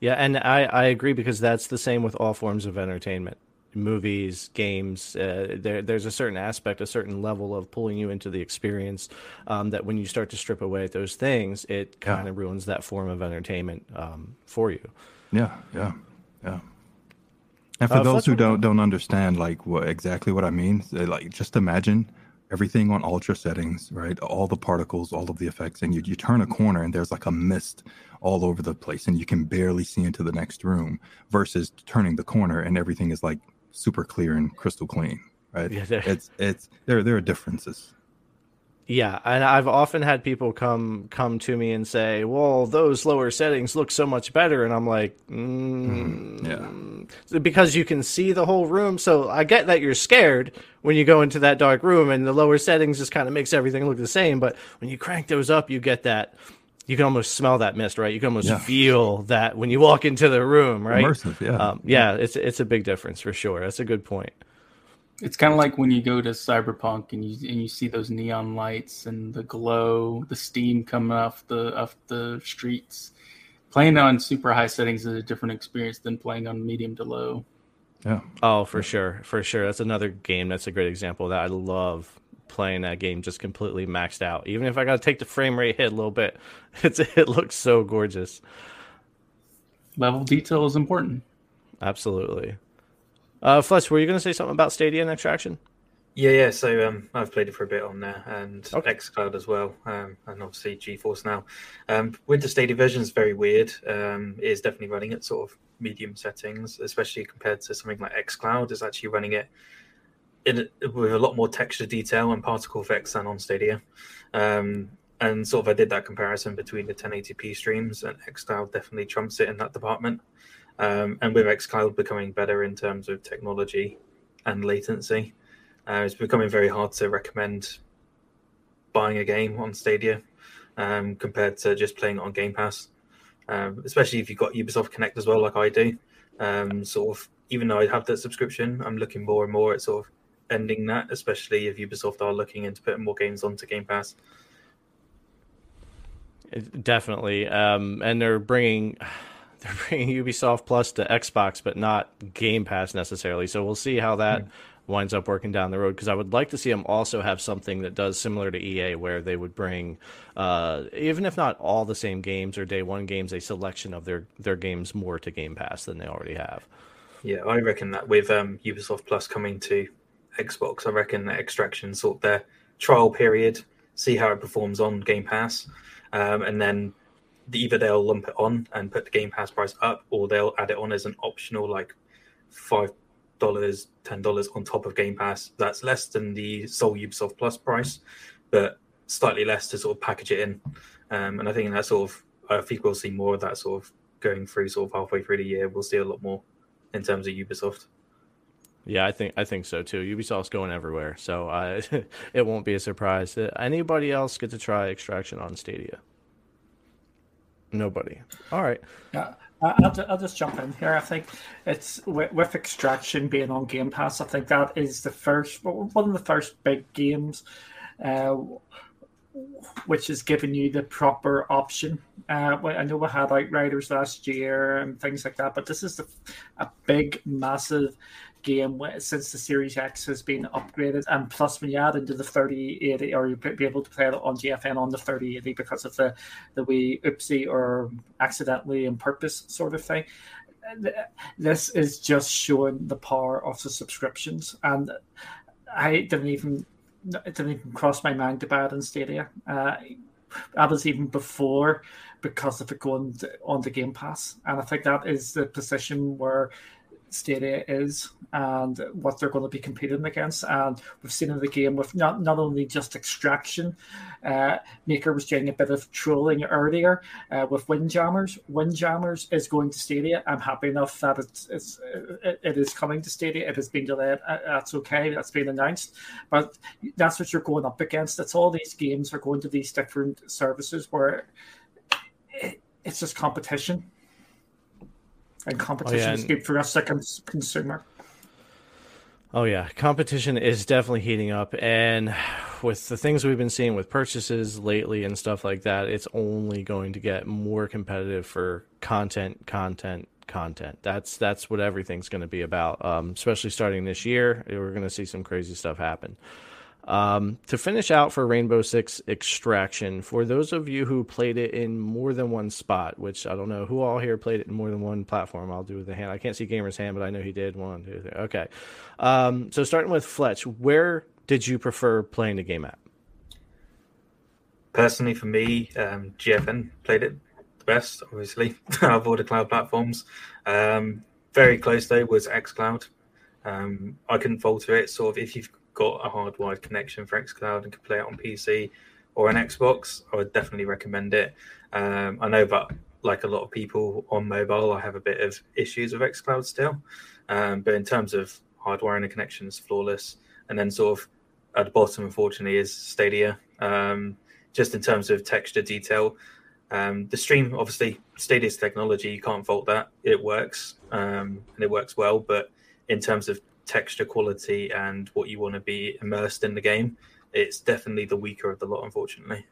yeah, and I, I agree because that's the same with all forms of entertainment, movies, games. Uh, there, there's a certain aspect, a certain level of pulling you into the experience um, that when you start to strip away at those things, it kind of ruins that form of entertainment um, for you. Yeah, yeah, yeah. And for Uh, those who don't don't understand like what exactly what I mean, like just imagine everything on ultra settings, right? All the particles, all of the effects, and you you turn a corner and there's like a mist all over the place, and you can barely see into the next room. Versus turning the corner and everything is like super clear and crystal clean, right? Yeah, It's it's there there are differences. Yeah, and I've often had people come come to me and say, "Well, those lower settings look so much better," and I'm like, mm, yeah. because you can see the whole room. So I get that you're scared when you go into that dark room, and the lower settings just kind of makes everything look the same. But when you crank those up, you get that. You can almost smell that mist, right? You can almost Yeah. feel that when you walk into the room, right? Immersive, yeah. Um, yeah, it's it's a big difference for sure. That's a good point. It's kind of like when you go to Cyberpunk and you and you see those neon lights and the glow, the steam coming off the off the streets. Playing on super high settings is a different experience than playing on medium to low. yeah. Oh, for sure, for sure. That's another game. That's a great example of that. I love playing that game just completely maxed out. Even if I got to take the frame rate hit a little bit, <laughs> it's it looks so gorgeous. Level detail is important. Absolutely. Uh, Fletch, were you going to say something about Stadia and Extraction? Yeah, yeah. So um, I've played it for a bit on there, and Okay. xCloud as well, um, and obviously GeForce now. Um, with the Stadia version, is very weird. Um, it is definitely running at sort of medium settings, especially compared to something like xCloud. Is actually running it in with a lot more texture detail and particle effects than on Stadia. Um, and sort of, I did that comparison between the 1080p streams, and xCloud definitely trumps it in that department. Um, and with xCloud becoming better in terms of technology and latency, uh, it's becoming very hard to recommend buying a game on Stadia um, compared to just playing it on Game Pass. Um, especially if you've got Ubisoft Connect as well, like I do. Um, sort of, even though I have that subscription, I'm looking more and more at sort of ending that, especially if Ubisoft are looking into putting more games onto Game Pass. It- definitely. Um, and they're bringing <laughs> they're bringing Ubisoft Plus to Xbox, but not Game Pass necessarily. So we'll see how that winds up working down the road. Because I would like to see them also have something that does similar to EA, where they would bring, uh, even if not all the same games or day one games, a selection of their their games more to Game Pass than they already have. Yeah, I reckon that with um, Ubisoft Plus coming to Xbox, I reckon that Extraction sort their trial period, see how it performs on Game Pass, um, and then either they'll lump it on and put the Game Pass price up, or they'll add it on as an optional like five dollars, ten dollars on top of Game Pass. That's less than the sole Ubisoft Plus price, but slightly less to sort of package it in. Um, and I think that sort of, I think we'll see more of that sort of going through sort of halfway through the year. We'll see a lot more in terms of Ubisoft. Yeah, I think I think so too. Ubisoft's going everywhere, so uh, <laughs> it won't be a surprise. Uh, Anybody else get to try Extraction on Stadia? Nobody. All right. Yeah, I'll, I'll just jump in here. I think it's with, with Extraction being on Game Pass. I think that is the first one of the first big games, uh, which is giving you the proper option. Uh, I know we had Outriders last year and things like that, but this is the, a big, massive game since the Series X has been upgraded, and plus when you add into the 3080, or you be able to play it on GFN on the 3080 because of the the way oopsie or accidentally and purpose sort of thing. This is just showing the power of the subscriptions, and I didn't even it didn't even cross my mind to buy it in Stadia. Uh, that was even before because of it going on the Game Pass, and I think that is the position where Stadia is and what they're going to be competing against. And we've seen in the game with not, not only just extraction, uh, Maker was doing a bit of trolling earlier uh, with Windjammers. Windjammers is going to Stadia. I'm happy enough that it's, it's it, it is coming to Stadia. It has been delayed. Uh, That's okay. That's been announced. But that's what you're going up against. It's all these games are going to these different services where it, it's just competition. And competition is good for us, like a consumer. Oh yeah, competition is definitely heating up, and with the things we've been seeing with purchases lately and stuff like that, it's only going to get more competitive for content, content, content. That's that's what everything's going to be about. Um, especially starting this year, we're going to see some crazy stuff happen. Um, to finish out for Rainbow Six Extraction, for those of you who played it in more than one spot, which I don't know who all here played it in more than one platform, I'll do with the hand. I can't see Gamer's hand, but I know he did. One, two, three. Okay. Um, so starting with Fletch, where did you prefer playing the game at? Personally, for me, um, GFN played it the best, obviously, <laughs> of all the cloud platforms. Um, very close, though, was xCloud. Um, I couldn't falter it. Sort of, if you've got a hardwired connection for xCloud and can play it on PC or an Xbox, I would definitely recommend it. Um, I know that, like a lot of people on mobile, I have a bit of issues with xCloud still. Um, but in terms of hardwiring the connection, it's flawless. And then, sort of, at the bottom, unfortunately, is Stadia. Um, just in terms of texture detail. Um, the stream, obviously, Stadia's technology, you can't fault that. It works um, and it works well. But in terms of texture quality and what you want to be immersed in the game, it's definitely the weaker of the lot, unfortunately.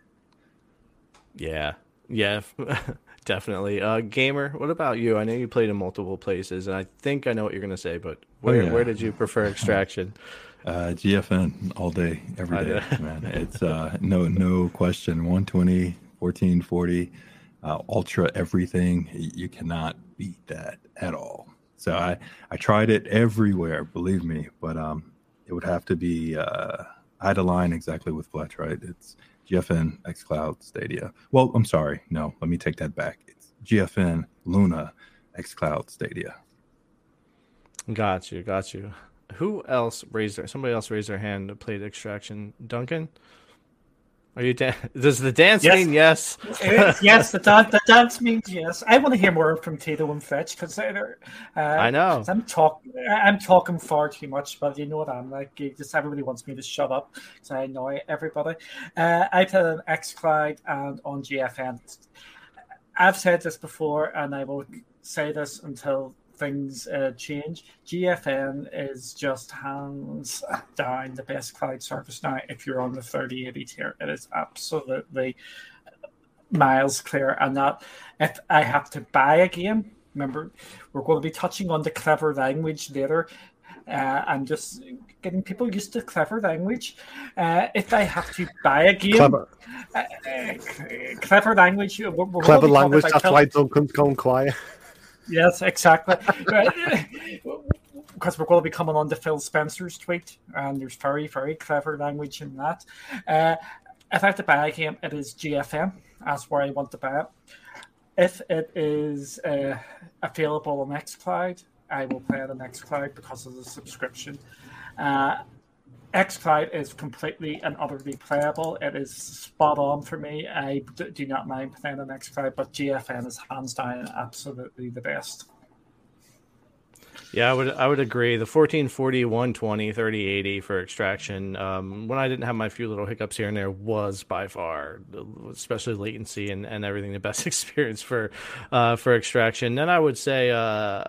Yeah, yeah, <laughs> definitely. Uh, Gamer, what about you? I know you played in multiple places, and I think I know what you're going to say, but where, oh, yeah. where did you prefer <laughs> Extraction? Uh, GFN all day, every day, man. It's uh, no no question. 120, 1440, uh, ultra everything. You cannot beat that at all. So I I tried it everywhere, believe me, but um, it would have to be uh, I had a line exactly with Fletch, right? It's GFN, XCloud, Stadia. Well, I'm sorry, no, let me take that back. It's GFN, Luna, XCloud, Stadia. Got you, got you who else raised their somebody else raised their hand to play extraction? Duncan? Are you da- does the dance yes. mean yes? <laughs> yes, the, dan- the dance means yes. I want to hear more from Tito and Fletch because uh, I know I'm talking. I'm talking far too much, but you know what I'm like. Just everybody wants me to shut up because I annoy everybody. Uh, I played on XCloud and on GFN. I've said this before, and I will say this until things uh, change. GFN is just hands down the best cloud service now. If you're on the 3080 tier, it is absolutely miles clear. And that if I have to buy a game, remember we're going to be touching on the clever language later. Uh, I'm just getting people used to clever language. Uh, if I have to buy a game, clever, uh, uh clever language, we're, we're clever language. That's why Duncan's gone quiet. Yes, exactly. because <laughs> we're going to be coming on to Phil Spencer's tweet, and there's very, very clever language in that. Uh, if I have to buy a game, it is GFN. That's where I want to buy it. If it is uh, available on Xcloud, I will play it on Xcloud because of the subscription. Uh, xCloud is completely and utterly playable. It is spot on for me. I do not mind playing on xCloud, but GFN is hands down absolutely the best. Yeah, I would I would agree. The 1440, 120, 3080 for extraction, um, when I didn't have my few little hiccups here and there, was by far, especially latency and, and everything, the best <laughs> experience for uh, for extraction. Then I would say uh,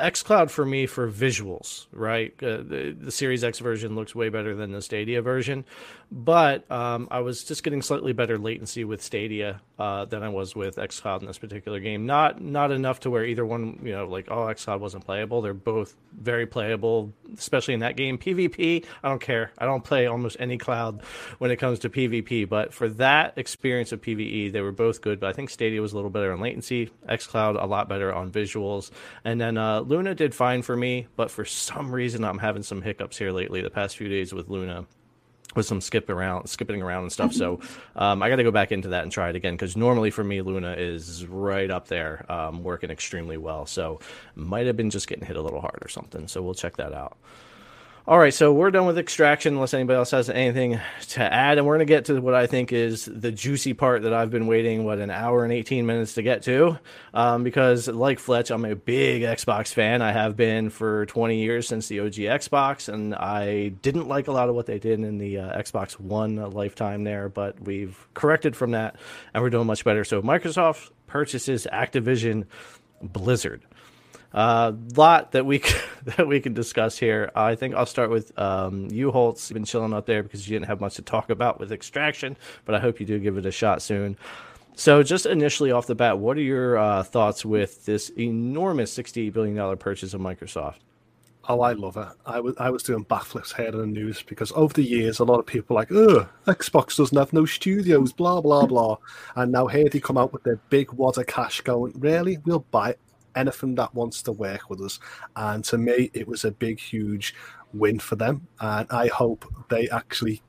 xCloud for me for visuals, right? Uh, the, the, Series X version looks way better than the Stadia version, but um, I was just getting slightly better latency with Stadia uh, than I was with xCloud in this particular game. Not not enough to where either one, you know, like oh xCloud wasn't playable. They're both very playable, especially in that game. PvP, I don't care. I don't play almost any cloud when it comes to PvP, but for that experience of PVE, they were both good. But I think Stadia was a little better on latency. xCloud a lot better on visuals, and then uh, Luna did fine for me, but for some reason I'm having some hiccups here lately. The past few days with Luna with some skip around, skipping around and stuff. So <laughs> um, I got to go back into that and try it again because normally for me, Luna is right up there, um, working extremely well. So might have been just getting hit a little hard or something. So we'll check that out. All right, so we're done with extraction unless anybody else has anything to add. And we're going to get to what I think is the juicy part that I've been waiting, what, an hour and 18 minutes to get to. Um, because, like Fletch, I'm a big Xbox fan. I have been for 20 years since the OG Xbox. And I didn't like a lot of what they did in the uh, Xbox One lifetime there, but we've corrected from that and we're doing much better. So, Microsoft purchases Activision Blizzard. A uh, lot that we <laughs> that we can discuss here. I think I'll start with um, you, Holtz. You've been chilling out there because you didn't have much to talk about with Extraction, but I hope you do give it a shot soon. So, just initially off the bat, what are your uh, thoughts with this enormous $68 billion purchase of Microsoft? Oh, I love it. I was I was doing backflips here in the news because over the years, a lot of people like, oh, Xbox doesn't have no studios, blah blah blah, and now here they come out with their big wad of cash, going, really, we'll buy anything that wants to work with us. And to me, it was a big, huge win for them, and I hope they actually.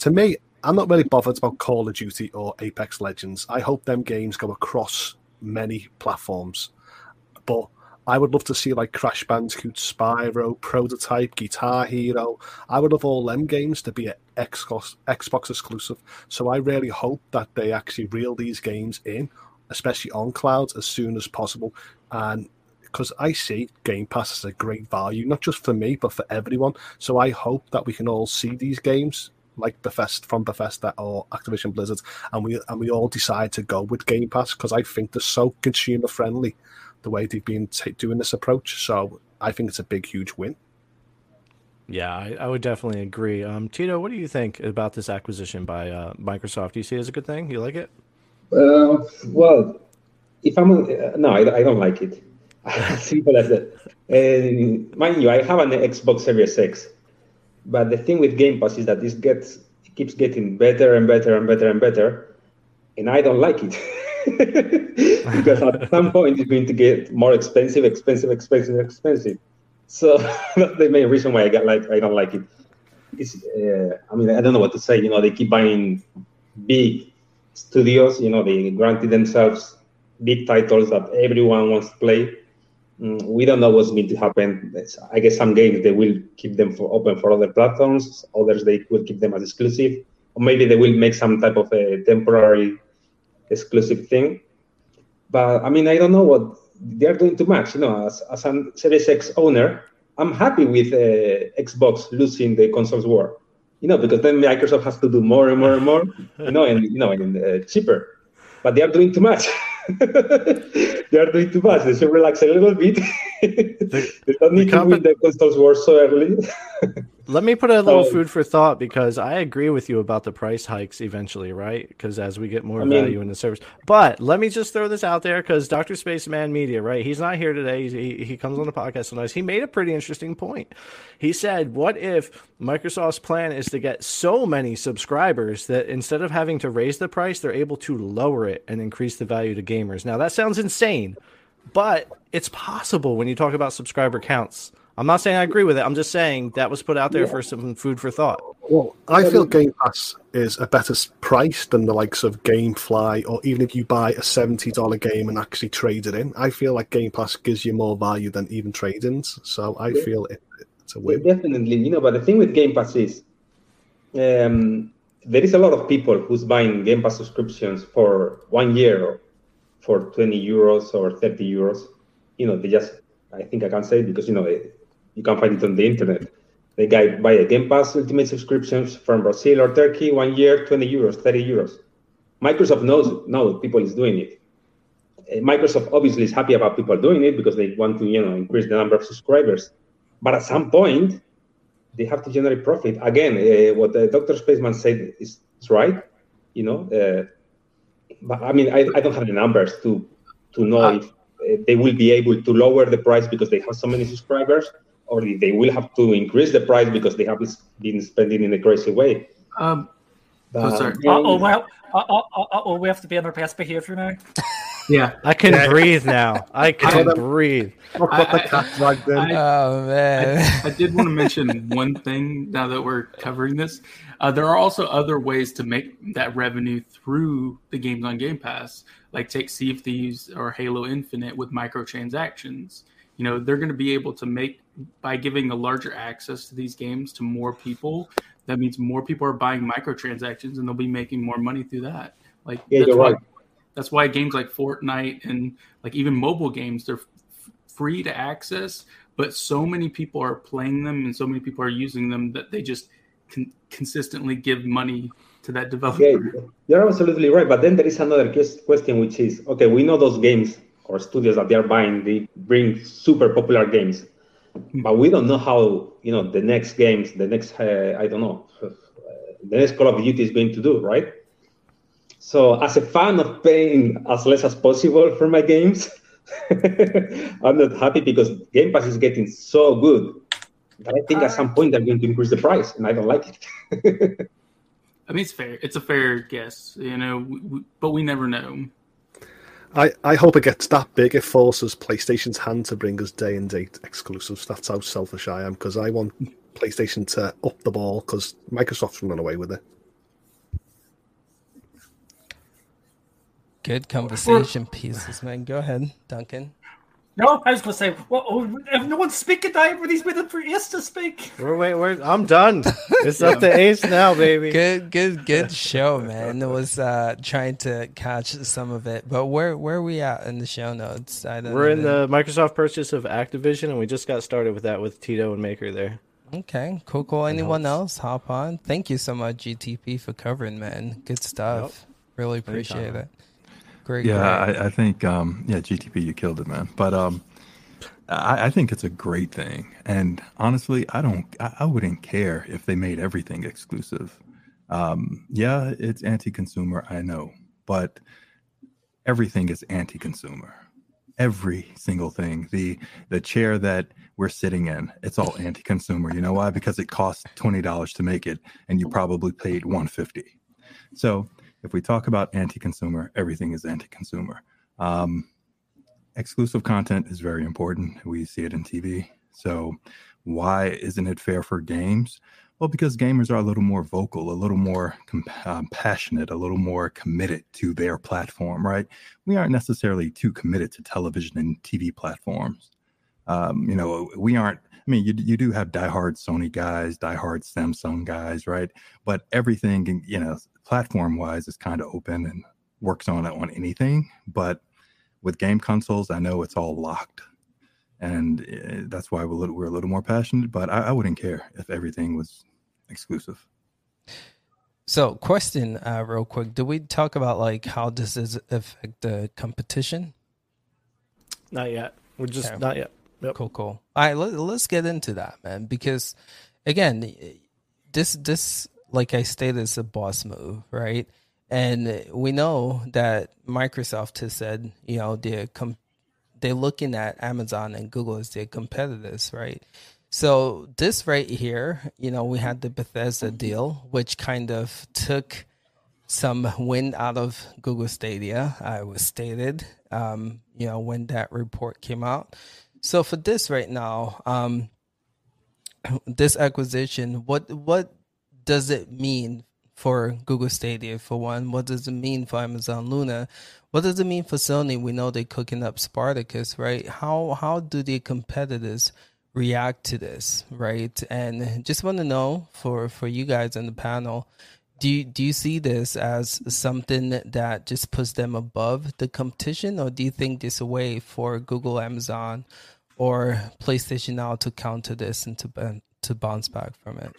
To me, I'm not really bothered about Call of Duty or Apex Legends. I hope them games go across many platforms, but I would love to see like Crash Bandicoot, Spyro, Prototype, Guitar Hero. I would love all them games to be Xbox Xbox exclusive. So I really hope that they actually reel these games in, especially on clouds, as soon as possible. And because I see Game Pass as a great value, not just for me but for everyone. So I hope that we can all see these games like Bethesda from Bethesda or Activision Blizzard, and we and we all decide to go with Game Pass because I think they're so consumer friendly the way they've been t- doing this approach. So I think it's a big, huge win. Yeah, I, I would definitely agree. Um, Tito, what do you think about this acquisition by uh, Microsoft? Do you see it as a good thing? You like it? Uh, well, if I'm uh, no, I, I, don't like it. <laughs> Simple as that. And mind you, I have an Xbox Series X, but the thing with Game Pass is that this gets keeps getting better and better and better and better, and I don't like it. <laughs> because at some point it's going to get more expensive, expensive, expensive, expensive. So <laughs> that's the main reason why I got like I don't like it. It's, uh, I mean, I don't know what to say. You know, they keep buying big studios. You know, they granted themselves big titles that everyone wants to play. Mm, we don't know what's going to happen. I guess some games they will keep them for open for other platforms. Others they will keep them as exclusive, or maybe they will make some type of a temporary exclusive thing. But I mean, I don't know what they're doing too much. You know, as, as a Series X owner, I'm happy with uh, Xbox losing the consoles war. You know, because then Microsoft has to do more and more and more. You know, and you know, and uh, cheaper. But they are doing too much. <laughs> they are doing too much. They should relax a little bit. <laughs> they don't need the to win the consoles war so early. <laughs> Let me put a little food for thought because I agree with you about the price hikes eventually, right? Because as we get more I mean, value in the service. But let me just throw this out there because Dr. Spaceman Media, right? He's not here today. He, he comes on the podcast sometimes. He made a pretty interesting point. He said, What if Microsoft's plan is to get so many subscribers that instead of having to raise the price, they're able to lower it and increase the value to gamers? Now, that sounds insane, but it's possible when you talk about subscriber counts. I'm not saying I agree with it. I'm just saying that was put out there yeah. for some food for thought. Well, I feel Game Pass is a better price than the likes of GameFly, or even if you buy a seventy dollar game and actually trade it in. I feel like Game Pass gives you more value than even trade-ins. So I yeah. feel it, it's a win. Yeah, definitely, you know. But the thing with Game Pass is, um, there is a lot of people who's buying Game Pass subscriptions for one year for twenty euros or thirty euros. You know, they just I think I can say because you know you can find it on the internet. The guy buy a Game Pass Ultimate subscriptions from Brazil or Turkey, one year, 20 euros, 30 euros. Microsoft knows no people is doing it. Uh, Microsoft obviously is happy about people doing it because they want to, you know, increase the number of subscribers. But at some point, they have to generate profit. Again, uh, what Dr. Spaceman said is, is right. You know, uh, but I mean, I, I don't have the numbers to to know uh, if uh, they will be able to lower the price because they have so many subscribers or they will have to increase the price because they have been spending in a crazy way. Um, but, oh, sorry. oh, well, oh, we have to be on our best behavior now. yeah, I can yeah. breathe now. I <laughs> can breathe. I, I, oh man! I, did want to mention one thing now that we're covering this. Uh, there are also other ways to make that revenue through the games on Game Pass, like take Sea of Thieves or Halo Infinite with microtransactions you know they're going to be able to make by giving a larger access to these games to more people that means more people are buying microtransactions and they'll be making more money through that. Like yeah, that's, why, right. that's why games like fortnite and like even mobile games they're f- free to access but so many people are playing them and so many people are using them that they just con- consistently give money to that developer. Yeah, you're absolutely right but then there is another question which is okay we know those games or studios that they are buying, they bring super popular games, but we don't know how you know the next games, the next uh, I don't know, uh, the next Call of Duty is going to do, right? So as a fan of paying as less as possible for my games, <laughs> I'm not happy because Game Pass is getting so good But I think at some point they're going to increase the price, and I don't like it. <laughs> I mean, it's fair. It's a fair guess, you know, we, we, but we never know. I, I hope it gets that big. It forces PlayStation's hand to bring us day and date exclusives. That's how selfish I am because I want PlayStation to up the ball because Microsoft's running away with it. Good conversation pieces, man. Go ahead, Duncan. No, I was going to say, well, oh, if no one's speaking, everybody's waiting for Ace to speak. We're wait, we're, I'm done. It's up to Ace now, baby. Good, good, good show, man. It was uh, trying to catch some of it, but where where are we at in the show notes? I don't we're in the Microsoft purchase of Activision, and we just got started with that with Tito and Maker there. Okay, cool, cool. Anyone else hop on? Thank you so much, GTP, for covering, man. Good stuff. Yep. Really appreciate Anytime. it. Great. Yeah. I, I, think um, yeah, GTP, you killed it, man. But um, I, I, think it's a great thing, and honestly, I don't, I, I wouldn't care if they made everything exclusive. Um, yeah, it's anti-consumer, I know, but everything is anti-consumer. Every single thing. The the chair that we're sitting in, it's all anti-consumer. You know why? Because it costs twenty dollars to make it, and you probably paid one fifty. So if we talk about anti-consumer, everything is anti-consumer. Um, exclusive content is very important. We see it in TV. So why isn't it fair for games? Well, because gamers are a little more vocal, a little more um, passionate, a little more committed to their platform, right? We aren't necessarily too committed to television and TV platforms. Um, you know, we aren't. I mean, you you do have diehard Sony guys, diehard Samsung guys, right? But everything, you know, platform wise is kind of open and works on it on anything. But with game consoles, I know it's all locked, and eh, that's why we're a little, we're a little more passionate. But I, I wouldn't care if everything was exclusive. So, question, uh, real quick: Do we talk about like how does this affect the competition? Not yet. We're just okay. not yet. Yep. Cool, cool. All right, let, let's get into that, man. Because again, this this like I stated, it's a boss move, right? And we know that Microsoft has said, you know, they're com- they're looking at Amazon and Google as their competitors, right? So this right here, you know, we had the Bethesda deal, which kind of took some wind out of Google Stadia. I was stated, um, you know, when that report came out. So for this right now, um, this acquisition, what what does it mean for Google Stadia for one? What does it mean for Amazon Luna? What does it mean for Sony? We know they're cooking up Spartacus, right? How how do the competitors react to this, right? And just want to know for for you guys on the panel, do you, do you see this as something that just puts them above the competition, or do you think this a way for Google, Amazon, or PlayStation now to counter this and to to bounce back from it?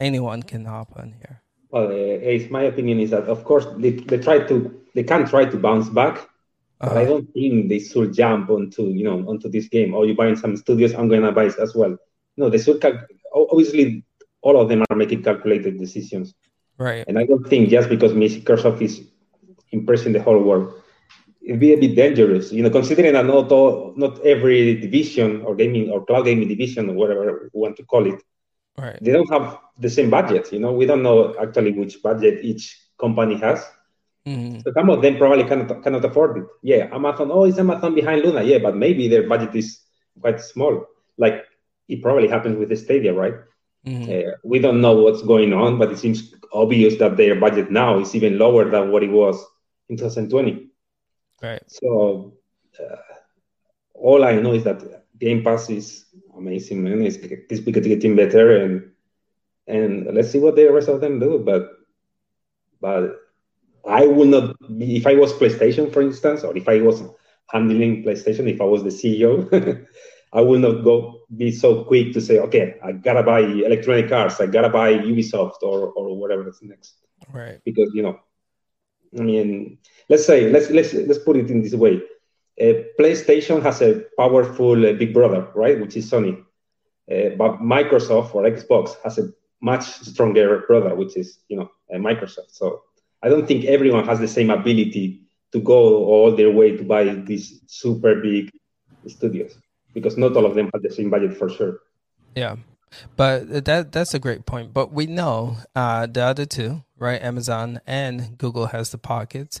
Anyone can hop on here. Well, uh, my opinion is that of course they, they try to they can try to bounce back, but I uh-huh. don't think they should jump onto you know onto this game. Or oh, you buying some studios, I'm gonna buy it as well. No, they should cal- obviously all of them are making calculated decisions. Right. And I don't think just because Microsoft is impressing the whole world, it'd be a bit dangerous. You know, considering that not all, not every division or gaming or cloud gaming division or whatever you want to call it Right. They don't have the same budget. You know, we don't know actually which budget each company has. Mm-hmm. So some of them probably cannot cannot afford it. Yeah, Amazon. Oh, is Amazon behind Luna? Yeah, but maybe their budget is quite small. Like it probably happens with the Stadia, right? Mm-hmm. Uh, we don't know what's going on, but it seems obvious that their budget now is even lower than what it was in 2020. Right. So uh, all I know is that Game Pass is amazing, man. It's, it's getting better, and and let's see what the rest of them do. But but I would not be if I was PlayStation, for instance, or if I was handling PlayStation, if I was the CEO, <laughs> I would not go be so quick to say, okay, I gotta buy Electronic Arts, I gotta buy Ubisoft or or whatever is next. Right. Because you know, I mean, let's say let's let's let's put it in this way. Uh, PlayStation has a powerful uh, big brother, right, which is Sony. Uh, but Microsoft or Xbox has a much stronger brother, which is you know Microsoft. So I don't think everyone has the same ability to go all their way to buy these super big studios because not all of them have the same budget for sure. Yeah, but that that's a great point. But we know uh, the other two, right? Amazon and Google has the pockets.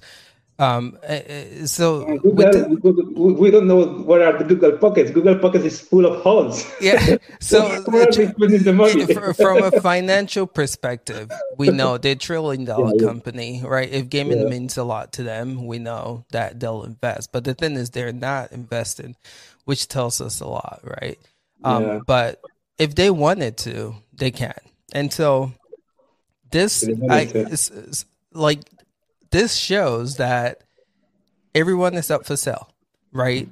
Um, eh, eh, so Google, the, Google, we don't know what are the Google Pockets. Google Pockets is full of holes. Yeah. <laughs> So where are they spending the money? from a financial perspective, we <laughs> know they're trillion dollar Yeah, company, right? If gaming Yeah. means a lot to them, we know that they'll invest. But the thing is, they're not invested, which tells us a lot, right? Um, Yeah. But if they wanted to, they can. And so this, I it's, it's like this shows that everyone is up for sale, right?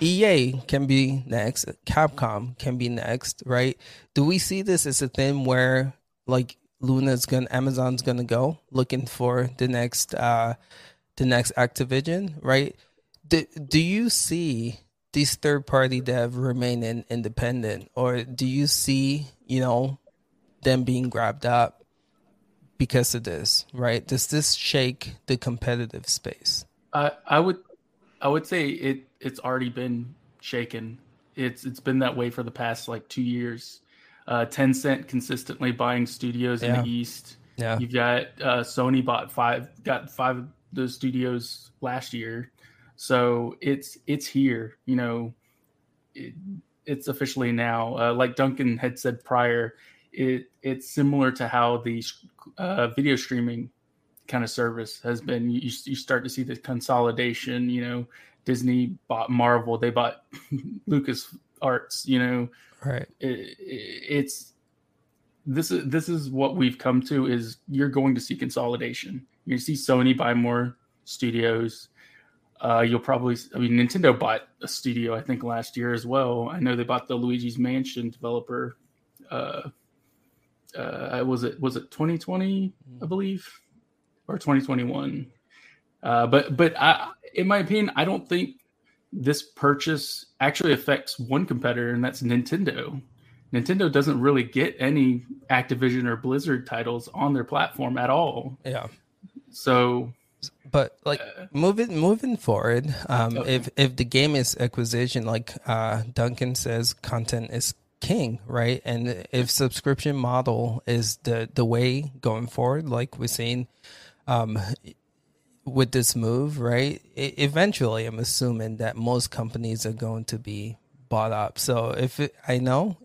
EA can be next, Capcom can be next, right? Do we see this as a thing where like Luna's gonna Amazon's gonna go looking for the next uh the next Activision, right? Do do you see these third party dev remaining independent or do you see, you know, them being grabbed up because of this, right? Does this shake the competitive space? I I would I would say it it's already been shaken. It's it's been that way for the past like two years. Uh, Tencent consistently buying studios in the East. Yeah. You've got uh, Sony bought five got five of those studios last year, so it's it's here. You know, it, it's officially now. Uh, like Duncan had said prior, it it's similar to how the uh, video streaming kind of service has been. You you start to see the consolidation. You know, Disney bought Marvel, they bought <laughs> Lucas Arts. You know, Right. it, it's this is this is what we've come to is you're going to see consolidation. You see Sony buy more studios. Uh, you'll probably, I mean, Nintendo bought a studio I think last year as well. I know they bought the Luigi's Mansion developer. Uh, uh, was it was it 2020? I believe, or 2021. Uh, but but I, in my opinion, I don't think this purchase actually affects one competitor, and that's Nintendo. Nintendo doesn't really get any Activision or Blizzard titles on their platform at all. Yeah. So But like moving moving forward, um, Okay. if if the game is acquisition, like uh, Duncan says, content is king, right? And if subscription model is the the way going forward, like we're seeing, um, with this move, right? E- eventually, I'm assuming that most companies are going to be bought up. So if it, I know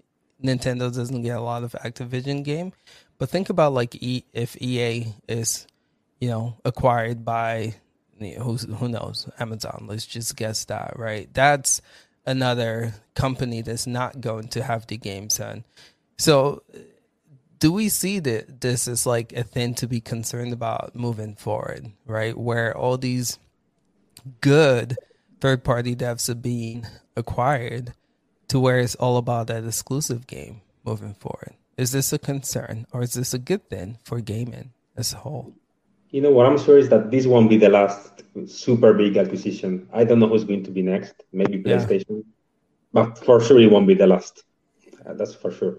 Nintendo doesn't get a lot of Activision game, but think about like e, if EA is you know, acquired by you know, who knows Amazon. Let's just guess that, right? That's another company that's not going to have the games done. So, do we see that this is like a thing to be concerned about moving forward, right? Where all these good third party devs are being acquired to where it's all about that exclusive game moving forward. Is this a concern or is this a good thing for gaming as a whole? You know what I'm sure is that this won't be the last super big acquisition. I don't know who's going to be next. Maybe Yeah. PlayStation, but for sure it won't be the last. Uh, that's for sure.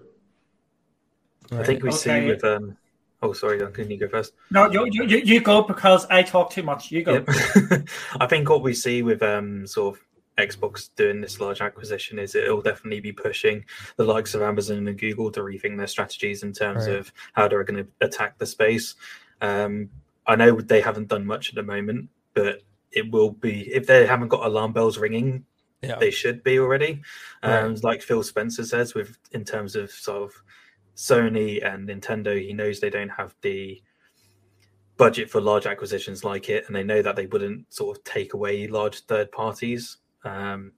I think we see with um. Oh, sorry, Duncan, you go first. No, you, you, you- you go because I talk too much. You go. Yep. <laughs> I think what we see with um sort of Xbox doing this large acquisition is it'll definitely be pushing the likes of Amazon and Google to rethink their strategies in terms Right. of how they're going to attack the space. Um, I know they haven't done much at the moment, but it will be if they haven't got alarm bells ringing, Yeah. they should be already. Right. Um, Like Phil Spencer says, with in terms of sort of Sony and Nintendo, he knows they don't have the budget for large acquisitions like it, and they know that they wouldn't sort of take away large third parties. Um,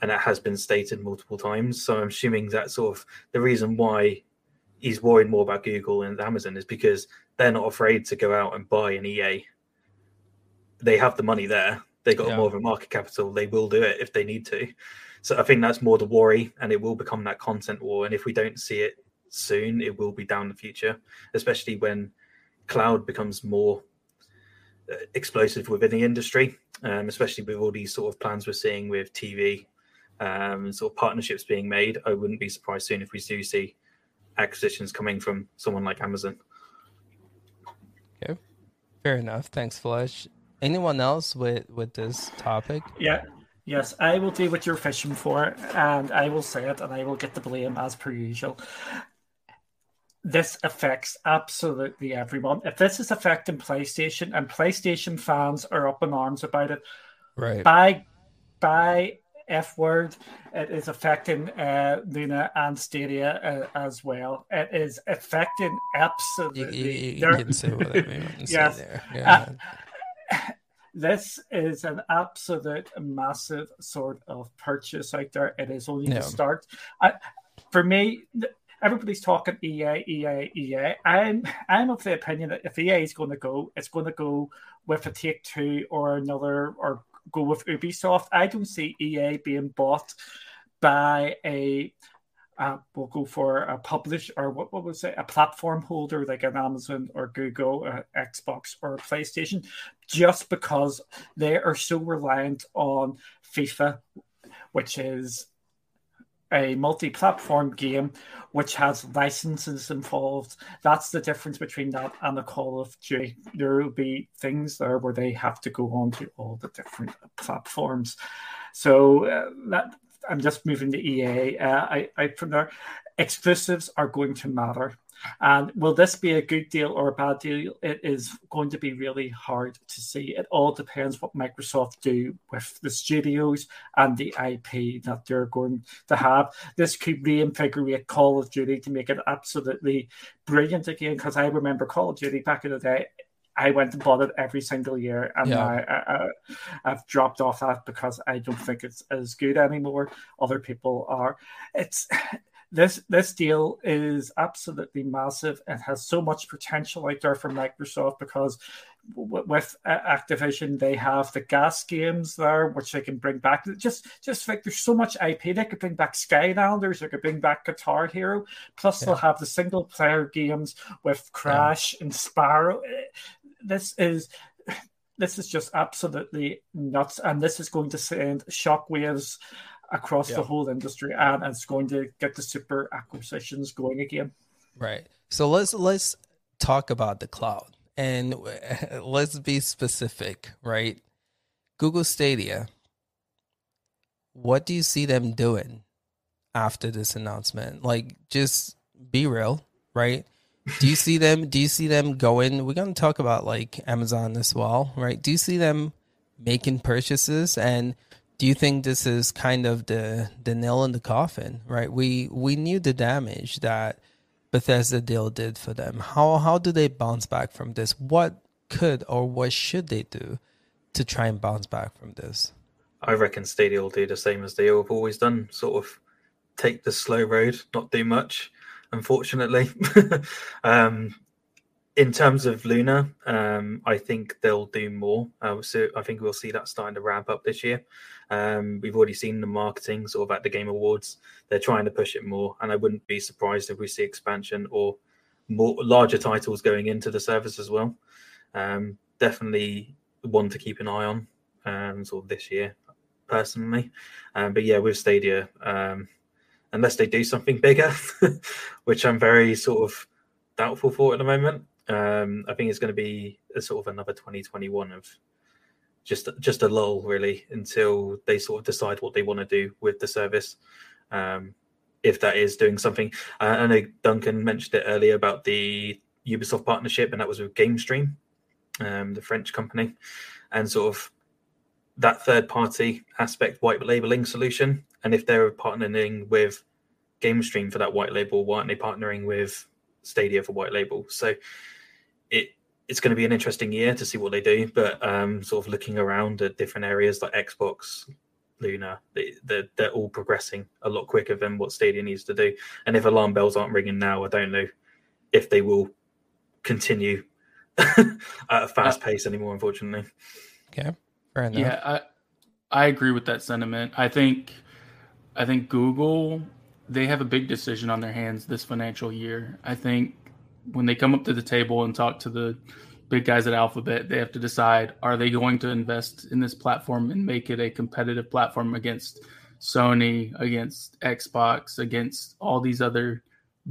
and that has been stated multiple times. So I'm assuming that sort of the reason why he's worried more about Google and Amazon is because they're not afraid to go out and buy an EA. They have the money there. They got Yeah. more of a market capital. They will do it if they need to. So I think that's more the worry, and it will become that content war. And if we don't see it soon, it will be down the future, especially when cloud becomes more uh, explosive within the industry, um, especially with all these sort of plans we're seeing with TV um, sort of partnerships being made. I wouldn't be surprised soon if we do see acquisitions coming from someone like Amazon. Fair enough. Thanks, Flash. Anyone else with with this topic? Yeah. Yes, I will do what you're fishing for, and I will say it, and I will get the blame as per usual. This affects absolutely everyone. If this is affecting PlayStation and PlayStation fans are up in arms about it, right? By by F word, it is affecting uh, Luna and Stadia uh, as well. It is affecting absolutely. You, you, you can say <laughs> you want to yes. there. Yeah. Uh, <laughs> this is an absolute massive sort of purchase out there. It is only the start. I, for me, everybody's talking EA, EA, EA. I'm I'm of the opinion that if EA is going to go, it's going to go with a Take Two or another, or go with Ubisoft. I don't see EA being bought by a uh, we'll go for a publish or what, what was it a platform holder like an Amazon or Google, uh, Xbox or PlayStation, just because they are so reliant on FIFA, which is a multi-platform game which has licenses involved. That's the difference between that and the Call of Duty. There will be things there where they have to go on to all the different platforms. So uh, that I'm just moving to EA. Uh, I, I from there, exclusives are going to matter. And will this be a good deal or a bad deal? It is going to be really hard to see. It all depends what Microsoft do with the studios and the IP that they're going to have. This could reinvigorate Call of Duty to make it absolutely brilliant again. Because I remember Call of Duty back in the day. I went and bought it every single year, and Yeah. I, I, I've dropped off that because I don't think it's as good anymore. Other people are. It's this this deal is absolutely massive. and has so much potential out there for Microsoft because w- with uh, Activision they have the gas games there, which they can bring back. Just just like there's so much IP they could bring back Skylanders, they could bring back Guitar Hero. Plus they'll have the single player games with Crash and Spyro. This is this is just absolutely nuts, and this is going to send shockwaves across Yeah. the whole industry, and it's going to get the super acquisitions going again. Right. So let's let's talk about the cloud and <laughs> let's be specific, right? Google Stadia. What do you see them doing after this announcement? Like just be real, right? Do you see them do you see them going we're going to talk about like Amazon as well, right? Do you see them making purchases and do you think this is kind of the the nail in the coffin, right? We we knew the damage that Bethesda deal did for them. How how do they bounce back from this? What could or what should they do to try and bounce back from this? I reckon Stadia will do the same as they have always done, sort of take the slow road, not do much, unfortunately. <laughs> um, in terms of Luna, um, I think they'll do more. Uh, so I think we'll see that starting to ramp up this year. Um, we've already seen the marketing sort of at the Game Awards. They're trying to push it more, and I wouldn't be surprised if we see expansion or more larger titles going into the service as well. Um, definitely one to keep an eye on, um, sort of this year, personally. Um, but yeah, with Stadia, um, unless they do something bigger, <laughs> which I'm very sort of doubtful for at the moment. Um, I think it's going to be a sort of another 2021 of just just a lull really until they sort of decide what they want to do with the service. Um, if that is doing something, uh, I know Duncan mentioned it earlier about the Ubisoft partnership, and that was with GameStream, um, the French company, and sort of that third party aspect white labeling solution. And if they're partnering with GameStream for that white label, why aren't they partnering with Stadia for white label? So it it's going to be an interesting year to see what they do. But um, sort of looking around at different areas like Xbox, Luna, they, they're, they're all progressing a lot quicker than what Stadia needs to do. And if alarm bells aren't ringing now, I don't know if they will continue <laughs> at a fast pace anymore. Unfortunately. Okay, fair enough. Yeah, I I agree with that sentiment. I think I think Google they have a big decision on their hands this financial year. I think when they come up to the table and talk to the big guys at Alphabet, they have to decide are they going to invest in this platform and make it a competitive platform against Sony, against Xbox, against all these other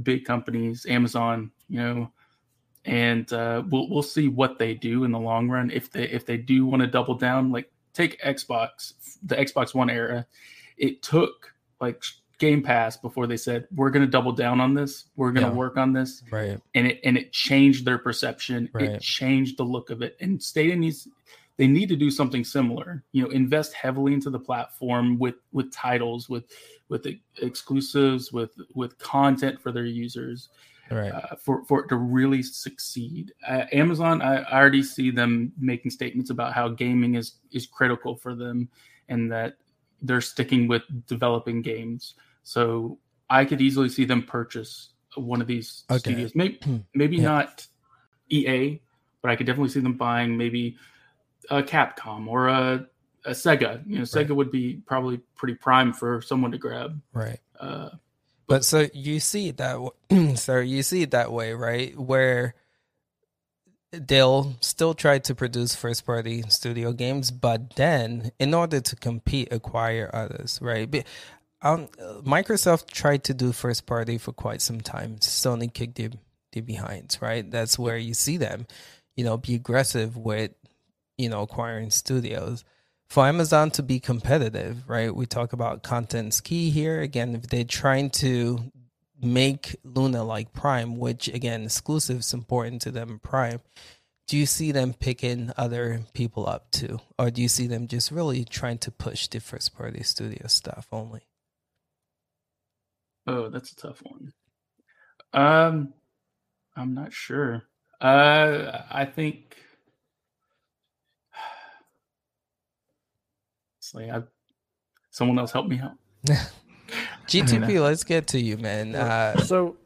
big companies, Amazon, you know, and uh, we'll we'll see what they do in the long run. If they if they do want to double down, like take Xbox, the Xbox One era. It took like Game Pass before they said we're going to double down on this. We're going to Yeah. work on this, Right. and it and it changed their perception. Right. It changed the look of it. And Stadia needs they need to do something similar. You know, invest heavily into the platform with with titles, with with exclusives, with with content for their users Right. uh, for for it to really succeed. Uh, Amazon, I, I already see them making statements about how gaming is is critical for them, and that they're sticking with developing games. So I could easily see them purchase one of these Okay. studios. <clears throat> Maybe maybe Yeah. not EA, but I could definitely see them buying maybe a Capcom or a, a Sega. You know, Sega would be probably pretty prime for someone to grab. Right. Uh, But so you see it that w- <clears throat> so you see it that way, right? Where they'll still try to produce first party studio games, but then in order to compete, acquire others, right? Um, Microsoft tried to do first party for quite some time. Sony kicked their, their behinds, right? That's where you see them, you know, be aggressive with, you know, acquiring studios for Amazon to be competitive, right? We talk about content's key here. Again, if they're trying to make Luna like Prime, which again, exclusive is important to them, Prime. Do you see them picking other people up too, or do you see them just really trying to push the first party studio stuff only? Oh, that's a tough one. Um, I'm not sure. Uh, I think <sighs> it's like I, someone else help me out. <laughs> G2P, let's get to you, man. Uh, so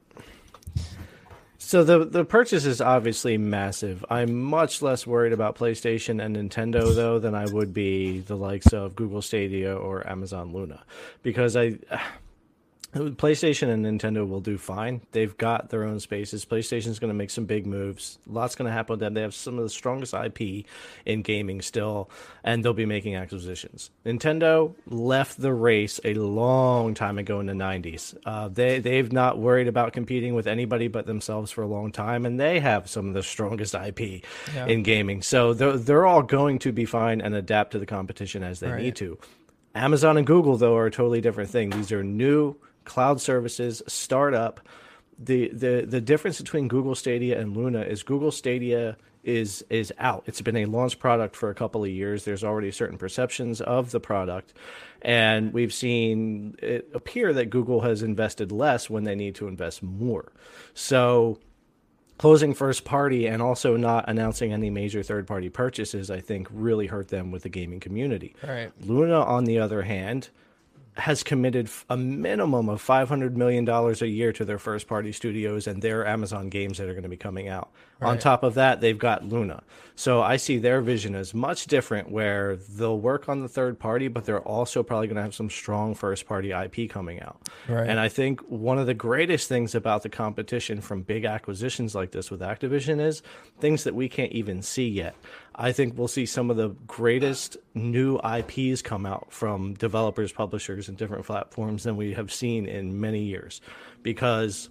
so the the purchase is obviously massive. I'm much less worried about PlayStation and Nintendo though than I would be the likes of Google Stadia or Amazon Luna because I PlayStation and Nintendo will do fine. They've got their own spaces. PlayStation's going to make some big moves. Lots going to happen with them. They have some of the strongest IP in gaming still, and they'll be making acquisitions. Nintendo left the race a long time ago in the 90s. Uh, they they've not worried about competing with anybody but themselves for a long time, and they have some of the strongest IP Yeah. in gaming. So they're they're all going to be fine and adapt to the competition as they Right. need to. Amazon and Google though are a totally different thing. These are new cloud services, startup. The the the difference between Google Stadia and Luna is Google Stadia is is out. It's been a launch product for a couple of years. There's already certain perceptions of the product, and we've seen it appear that Google has invested less when they need to invest more. So closing first party and also not announcing any major third party purchases, I think, really hurt them with the gaming community. Right. Luna, on the other hand, has committed a minimum of $500 million a year to their first party studios and their Amazon games that are going to be coming out. On top of that, they've got Luna. So I see their vision as much different where they'll work on the third party, but they're also probably going to have some strong first party IP coming out. Right. And I think one of the greatest things about the competition from big acquisitions like this with Activision is things that we can't even see yet. I think we'll see some of the greatest new IPs come out from developers, publishers, and different platforms than we have seen in many years. Because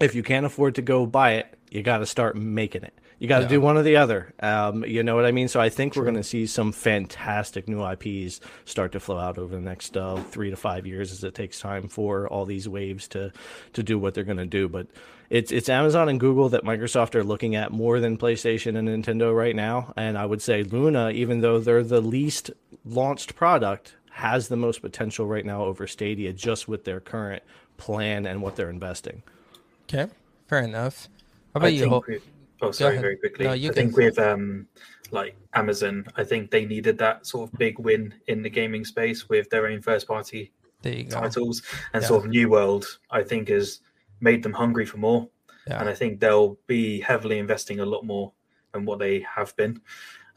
if you can't afford to go buy it, you got to start making it. You got to Yeah. do one or the other. Um, you know what I mean? So I think we're going to see some fantastic new IPs start to flow out over the next uh, three to five years, as it takes time for all these waves to to do what they're going to do. But it's it's Amazon and Google that Microsoft are looking at more than PlayStation and Nintendo right now. And I would say Luna, even though they're the least launched product, has the most potential right now over Stadia, just with their current plan and what they're investing. Okay. Fair enough. How I about you? Think Ho- with- oh, sorry, very quickly. No, I can- think with um, like Amazon, I think they needed that sort of big win in the gaming space with their own first party go. titles, and Yeah. sort of New World. I think has made them hungry for more, Yeah. and I think they'll be heavily investing a lot more than what they have been.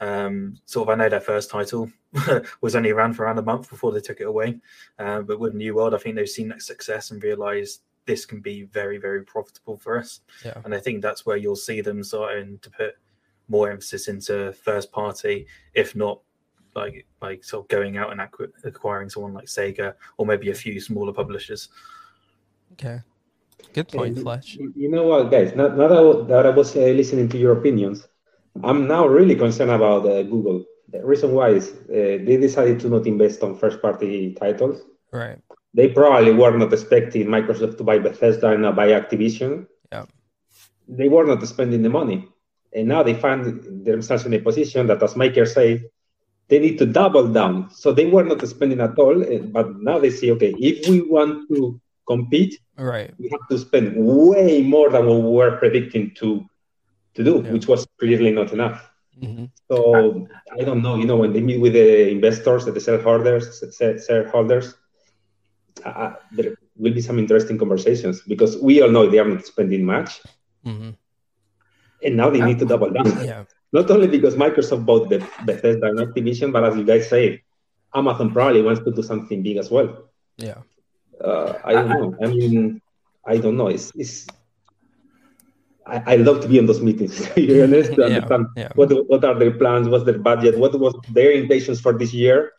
Um, sort of, I know their first title <laughs> was only around for around a month before they took it away, uh, but with New World, I think they've seen that success and realised this can be very, very profitable for us. Yeah. And I think that's where you'll see them starting to put more emphasis into first party, if not like like sort of going out and acqu- acquiring someone like Sega or maybe a few smaller publishers. Okay. Good point, And Flash. You you know what, guys? Now, now that, I that I was uh, listening to your opinions, I'm now really concerned about uh, Google the reason why is uh, they decided to not invest on first party titles. Right. They probably were not expecting Microsoft to buy Bethesda and not buy Activision. Yeah. They were not spending the money. And now they find themselves in a position that, as Maker said, they need to double down. So they were not spending at all, eh, but now they see, okay, if we want to compete, Right. we have to spend way more than what we were predicting to to do, Yeah. which was clearly not enough. hmm So I don't know. You know, when they meet with the investors, the shareholders, shareholders, uh, there will be some interesting conversations because we all know they are not spending much, hmm and now they need to double down. Yeah. Not only because Microsoft bought the Bethesda and Activision, but as you guys say, Amazon probably wants to do something big as well. Yeah. Uh, I don't know. I mean, I don't know. It's, it's I, I love to be in those meetings. <laughs> you honest to <laughs> Yeah, understand yeah. what what are their plans, what's their budget, what was their intentions for this year,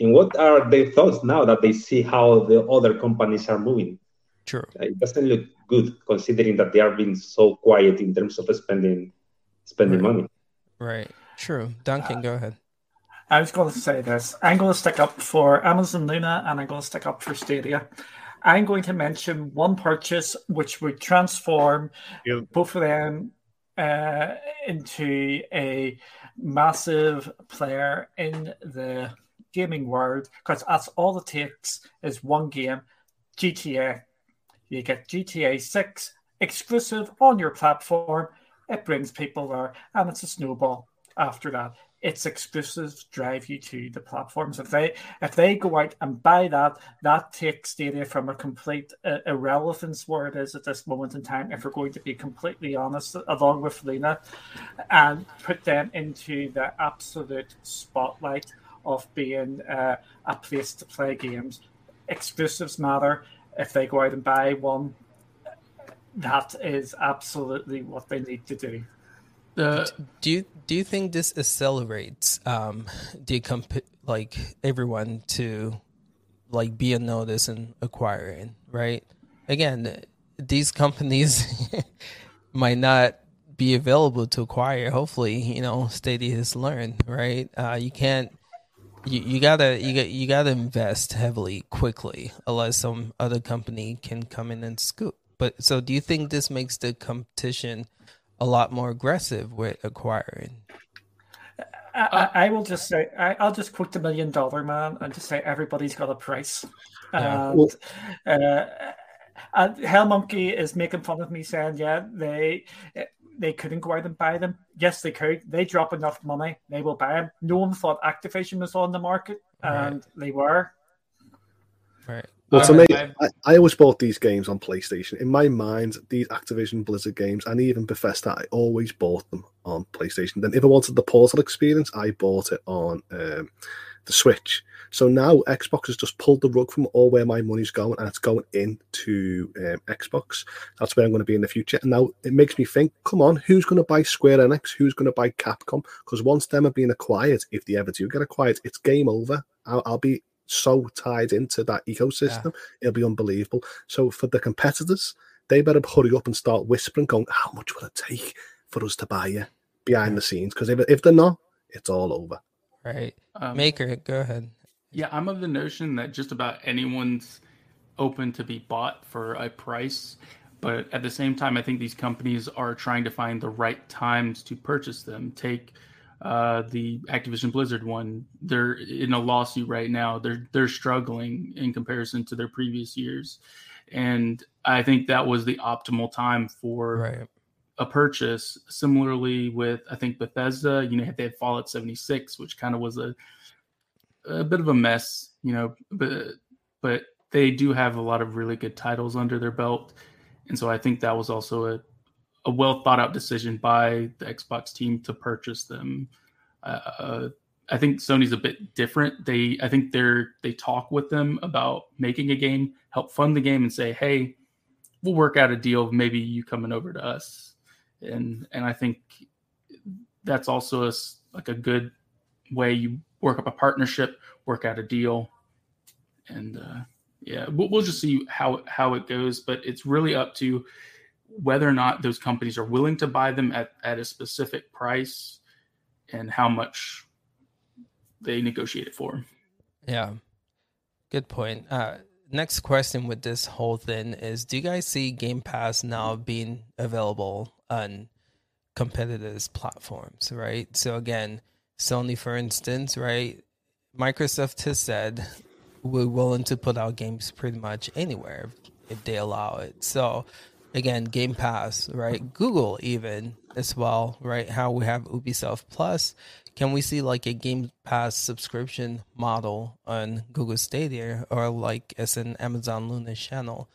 and what are their thoughts now that they see how the other companies are moving. True. It doesn't look good considering that they are being so quiet in terms of spending spending Right. money. Right. True. Duncan, go ahead. I was going to say this. I'm going to stick up for Amazon Luna and I'm going to stick up for Stadia. I'm going to mention one purchase which would transform Yeah. both of them uh, into a massive player in the gaming world because that's all it takes is one game, GTA. You get GTA 6 exclusive on your platform. It brings people there and it's a snowball after that its exclusives drive you to the platforms. If they if they go out and buy that, that takes Stadia from a complete uh, irrelevance where it is at this moment in time. If we're going to be completely honest, along with Luna, and put them into the absolute spotlight of being uh, a place to play games. Exclusives matter. If they go out and buy one, that is absolutely what they need to do. The Do you do you think this accelerates um the comp- like everyone to like be a notice and acquiring, right? Again, these companies <laughs> might not be available to acquire. Hopefully, you know, Stadia has learned, right? Uh, you can't. You, you gotta you got you gotta invest heavily quickly, unless some other company can come in and scoop. But so, do you think this makes the competition a lot more aggressive with acquiring? I, I I will just say I, I'll just quote the million dollar man and just say everybody's got a price. Yeah. And, uh, and Hell Monkey is making fun of me saying, yeah, they they couldn't go out and buy them. Yes, they could. They drop enough money, they will buy them. No one thought Activision was on the market, and they were. Right. Well, to me, I've- I, I always bought these games on PlayStation. In my mind, these Activision Blizzard games and even Bethesda, I always bought them on PlayStation. Then, if I wanted the Portal experience, I bought it on um, the Switch. So now Xbox has just pulled the rug from all where my money's going, and it's going into um, Xbox. That's where I'm going to be in the future. And now it makes me think: Come on, who's going to buy Square Enix? Who's going to buy Capcom? Because once them are being acquired, if they ever do get acquired, it's game over. I'll, I'll be so tied into that ecosystem it'll be unbelievable. So for the competitors, they better hurry up and start whispering, going, "How much will it take for us to buy you behind the scenes?" Because if if they're not, it's all over. Right. um, Maker, go ahead. Yeah, I'm of the notion that just about anyone's open to be bought for a price. But at the same time, I think these companies are trying to find the right times to purchase them. Take uh, the Activision Blizzard one; they're in a lawsuit right now. They're they're struggling in comparison to their previous years, and I think that was the optimal time for Right. a purchase. Similarly, with I think Bethesda, you know, they had Fallout 76, which kind of was a a bit of a mess, you know, but but they do have a lot of really good titles under their belt, and so I think that was also a a well thought out decision by the Xbox team to purchase them. Uh, I think Sony's a bit different. They I think they're they talk with them about making a game, help fund the game, and say, hey, we'll work out a deal maybe you coming over to us, and and I think that's also a, like a good way you work up a partnership, work out a deal, and uh, yeah, we'll, we'll just see how how it goes. But it's really up to whether or not those companies are willing to buy them at, at a specific price and how much they negotiate it for. Yeah, good point. Uh, next question with this whole thing is: Do you guys see Game Pass now being available on competitors' platforms? Right. So again, Sony, for instance, right? Microsoft has said we're willing to put out games pretty much anywhere if they allow it. So again, Game Pass, right? Google even as well, right? How we have Ubisoft Plus. Can we see like a Game Pass subscription model on Google Stadia or like as an Amazon Luna channel?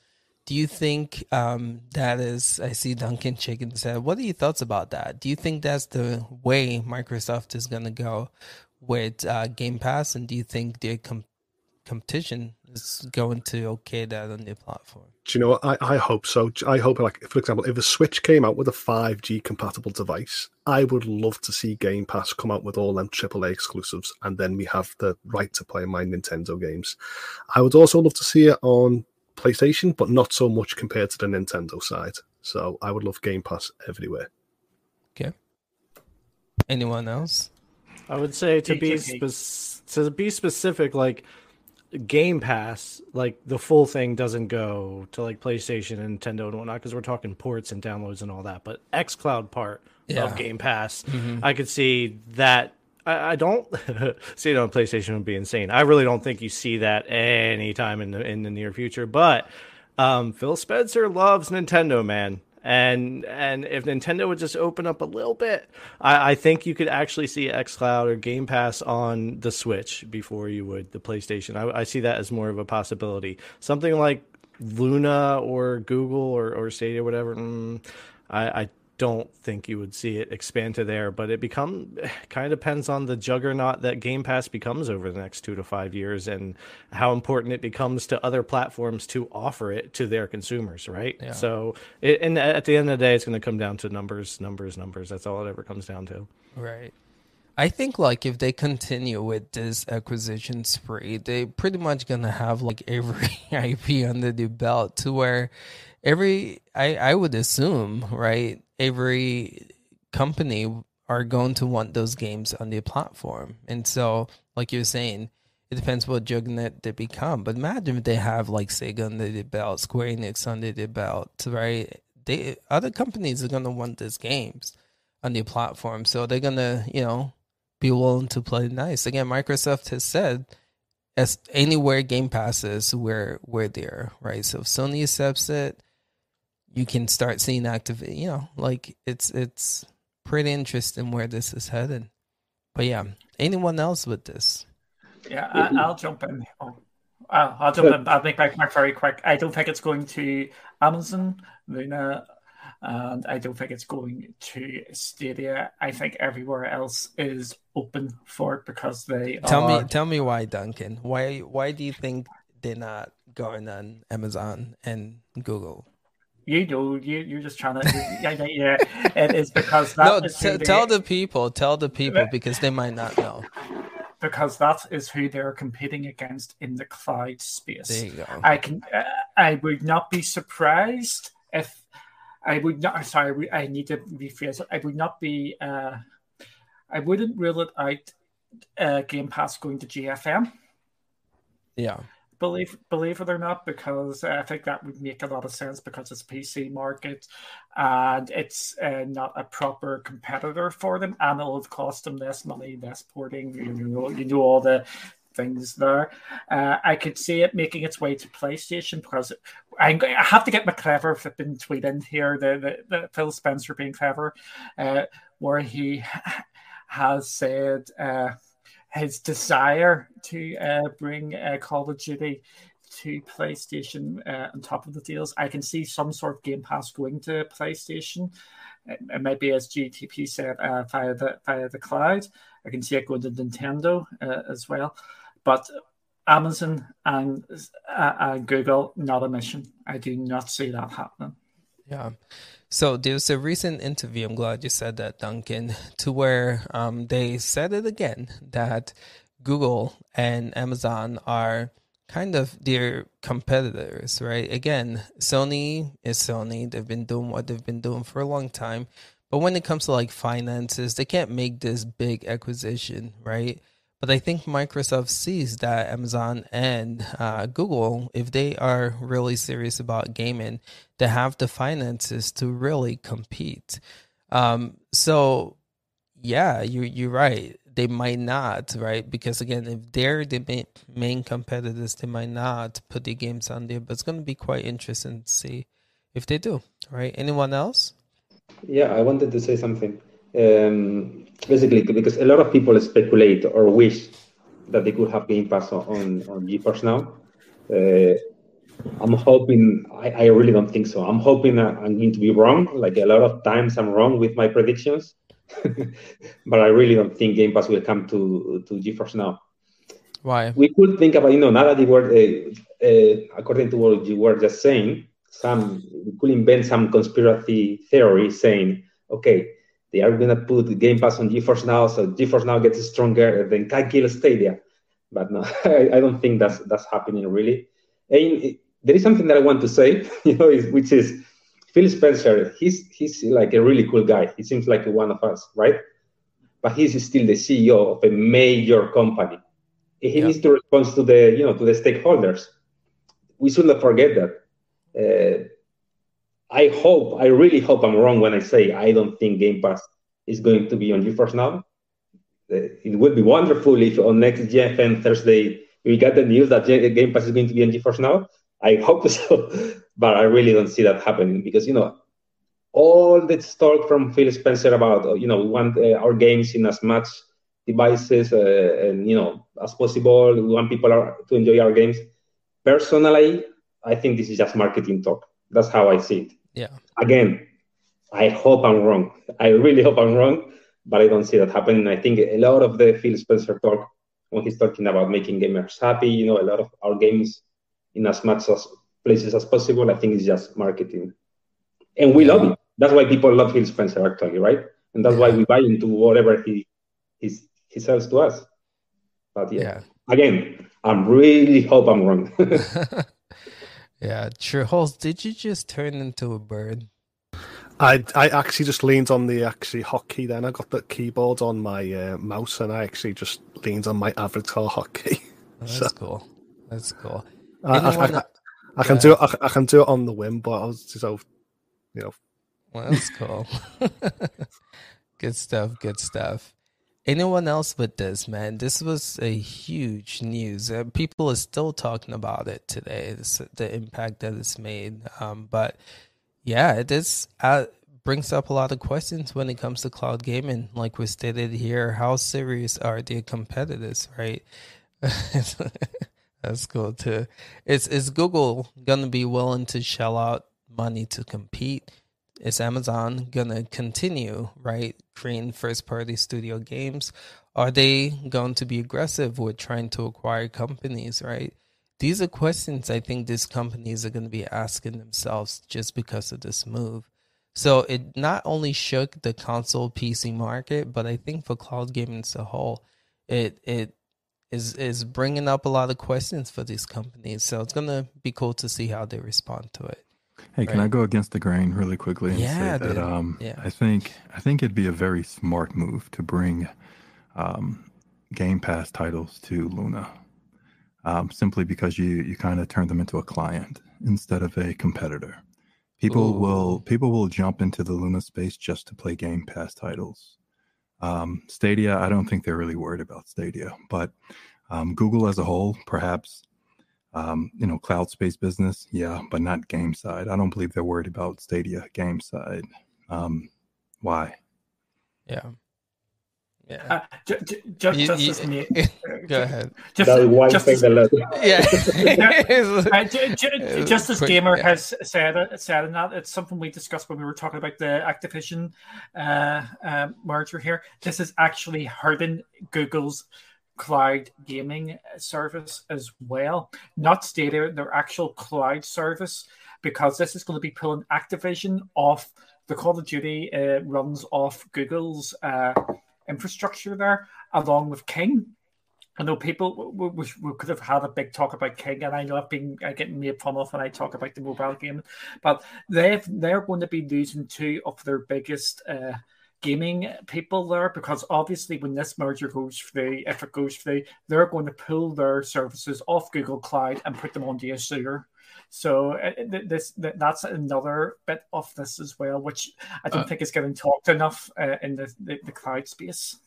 Do you think um, that is? I see Duncan Chicken said. What are your thoughts about that? Do you think that's the way Microsoft is going to go with uh, Game Pass, and do you think their com- competition is going to okay that on their platform? Do you know what? I, I hope so. I hope, like, for example, if a Switch came out with a 5G compatible device, I would love to see Game Pass come out with all them AAA exclusives, and then we have the right to play my Nintendo games. I would also love to see it on PlayStation, but not so much compared to the Nintendo side. So I would love Game Pass everywhere. Okay. Anyone else? I would say to be spe- to be specific, like Game Pass, like the full thing doesn't go to like PlayStation and Nintendo and whatnot because we're talking ports and downloads and all that. But XCloud part Yeah. of Game Pass, Mhm. I could see that. I, I don't <laughs> see it on PlayStation would be insane. I really don't think you see that anytime in the in the near future. But um, Phil Spencer loves Nintendo, man. And and if Nintendo would just open up a little bit, I, I think you could actually see XCloud or Game Pass on the Switch before you would the PlayStation. I, I see that as more of a possibility. Something like Luna or Google or, or Stadia, whatever. Mm, I, I don't think you would see it expand to there, but it become <sighs> kind of depends on the juggernaut that Game Pass becomes over the next two to five years and how important it becomes to other platforms to offer it to their consumers, right? Yeah. So, it, and at the end of the day, it's going to come down to numbers, numbers, numbers. That's all it ever comes down to. Right. I think like if they continue with this acquisition spree, they pretty much gonna have like <laughs> every IP under the belt to where every I I would assume right every company are going to want those games on their platform, and so like you're saying, it depends what juggernaut they become. But imagine if they have like Sega under their belt, Square Enix under their belt, right? They other companies are gonna want these games on their platform, so they're gonna you know be willing to play nice. Again, Microsoft has said as anywhere Game passes we're we're there, right? So if Sony accepts it, you can start seeing active. You know, like it's it's pretty interesting where this is headed. But yeah, anyone else with this? Yeah, I, I'll jump in. Oh, I'll, jump in. I'll make my point very quick. I don't think it's going to Amazon, Luna, and I don't think it's going to Stadia. I think everywhere else is open for it because they Tell are. me, tell me why, Duncan. Why why do you think they're not going on Amazon and Google? You know, you you're just trying to. yeah, yeah. It is because that no, is t- tell the people, tell the people because they might not know. because that is who they're competing against in the cloud space. There you go. I can. Uh, I would not be surprised if I would not. Sorry, I need to rephrase it. I would not be. Uh, I wouldn't rule it out. Uh, Game Pass going to GFN. Yeah. Believe believe it or not, because I think that would make a lot of sense because it's a PC market and it's uh, not a proper competitor for them, and it'll cost them less money, less porting. You know, you know all the things there. Uh, I could see it making its way to PlayStation because I'm, I have to get my clever flipping tweet in here. The, the, the Phil Spencer being clever, uh, where he <laughs> has said. Uh, his desire to uh, bring uh, Call of Duty to PlayStation uh, on top of the deals. I can see some sort of Game Pass going to PlayStation. It, it might be as GTP said uh, via the via the cloud. I can see it going to Nintendo uh, as well, but Amazon and uh, and Google not a mission. I do not see that happening. Yeah. So there's a recent interview. I'm glad you said that, Duncan, to where um, they said it again that Google and Amazon are kind of their competitors, right? Again, Sony is Sony. They've been doing what they've been doing for a long time. But when it comes to like finances, they can't make this big acquisition, right? But I think Microsoft sees that Amazon and uh, Google, if they are really serious about gaming, they have the finances to really compete. Um, so, yeah, you you're right. They might not, right? Because again, if they're the main, main competitors, they might not put the games on there. But it's going to be quite interesting to see if they do, right? Anyone else? Yeah, I wanted to say something. Um, basically, because a lot of people speculate or wish that they could have Game Pass on on GeForce now. Uh, I'm hoping. I, I, really don't think so. I'm hoping I'm going to be wrong. Like a lot of times, I'm wrong with my predictions. <laughs> but I really don't think Game Pass will come to to GeForce now. Why? We could think about you know now that you were uh, uh, according to what you were just saying, some we could invent some conspiracy theory saying, okay, they are gonna put Game Pass on GeForce Now, so GeForce Now gets stronger, than can kill Stadia. But no, <laughs> I, I, don't think that's that's happening really. And there is something that I want to say, <laughs> you know, which is Phil Spencer. He's he's like a really cool guy. He seems like one of us, right? But he's still the CEO of a major company. He yeah. needs to respond to the you know to the stakeholders. We should not forget that. Uh, I hope, I really hope I'm wrong when I say I don't think Game Pass is going to be on GeForce Now. Uh, it would be wonderful if on next GFN Thursday we get the news that Game Pass is going to be on GeForce Now. I hope <laughs> so, but I really don't see that happening because you know all this talk from Phil Spencer about you know we want uh, our games in as much devices uh, and you know as possible. We want people are, to enjoy our games. Personally, I think this is just marketing talk. That's how I see it. Yeah. Again, I hope I'm wrong. I really hope I'm wrong, but I don't see that happening. I think a lot of the Phil Spencer talk when he's talking about making gamers happy, you know, a lot of our games in as much as places as possible, I think it's just marketing. And we love it. That's why people love Phil Spencer actually, right? And that's why we buy into whatever he he's, he sells to us. But yeah, yeah. again, I'm really hope I'm wrong. <laughs> <laughs> Yeah, true. Holtz, did you just turn into a bird? I I actually just leaned on the actually hotkey. Then I got the keyboard on my uh, mouse, and I actually just leaned on my avatar hotkey. Oh, <laughs> that's so, cool. That's cool. I, I, I, I can do it. I, can do it on the whim, but I was just so, you know. Well, that's cool. <laughs> good stuff. Good stuff anyone else with this man? This was a huge news. Uh, people are still talking about it today this, the impact that it's made. Um, but yeah it is uh, brings up a lot of questions when it comes to cloud gaming. Like we stated here how serious are the competitors right? <laughs> That's cool too. Is is google gonna be willing to shell out money to compete is Amazon gonna continue right creating first party studio games? Are they going to be aggressive with trying to acquire companies? Right. These are questions I think these companies are going to be asking themselves just because of this move. So it not only shook the console PC market, but I think for cloud gaming as a whole, it it is is bringing up a lot of questions for these companies. So it's gonna be cool to see how they respond to it. Hey, can right? I go against the grain really quickly and yeah, say that um, yeah. I think I think it'd be a very smart move to bring um, Game Pass titles to Luna, um, simply because you you kind of turn them into a client instead of a competitor. People Ooh. will people will jump into the Luna space just to play Game Pass titles. Um, Stadia, I don't think they're really worried about Stadia, but um, Google as a whole, perhaps um, you know, cloud space business, yeah, but not game side. I don't believe they're worried about Stadia game side. Um, why? Yeah. Yeah. Uh, ju- ju- ju- you, just you, as me. <laughs> Go ahead. Just, just as, yeah. <laughs> <laughs> uh, just as Gamer yeah. has said, said in that, it's something we discussed when we were talking about the Activision uh, uh, merger here. This is actually hurting Google's cloud gaming service as well. Not Stadia, their actual cloud service, because this is going to be pulling Activision off. The Call of Duty uh, runs off Google's uh, infrastructure there, along with King. I know people we, we, we, could have had a big talk about King, and I know I've been uh, getting made fun of when I talk about the mobile game, but they they're going to be losing two of their biggest uh, gaming people there because obviously when this merger goes through, if it goes through, they're going to pull their services off Google Cloud and put them onto Azure. So uh, this that's another bit of this as well, which I don't uh, think is getting talked enough uh, in the, the, the cloud space.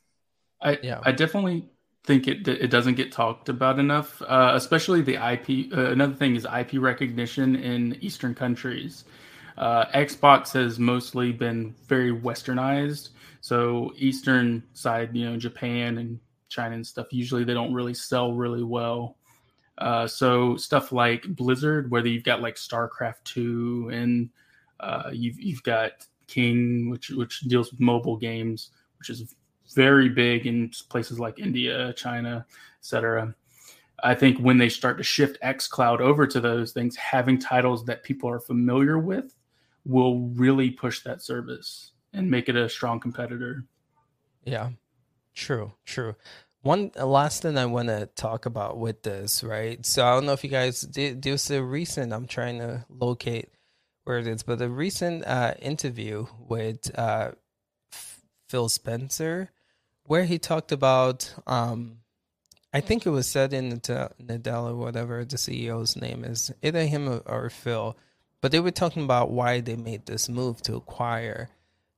I yeah. I definitely think it it doesn't get talked about enough, uh, especially the IP. Uh, another thing is IP recognition in Eastern countries. Uh, Xbox has mostly been very westernized, so Eastern side, you know, Japan and China and stuff. Usually, they don't really sell really well. Uh, so stuff like Blizzard, whether you've got like StarCraft two and uh, you've you've got King, which which deals with mobile games, which is very big in places like India, China, etc. I think when they start to shift xCloud over to those things, having titles that people are familiar with will really push that service and make it a strong competitor. Yeah, true, true. One last thing I want to talk about with this, right? So I don't know if you guys. There's a recent. I'm trying to locate where it is, but a recent uh, interview with uh, Phil Spencer where he talked about um, I think it was Satya Nadella whatever the CEO's name is, either him or Phil, but they were talking about why they made this move to acquire.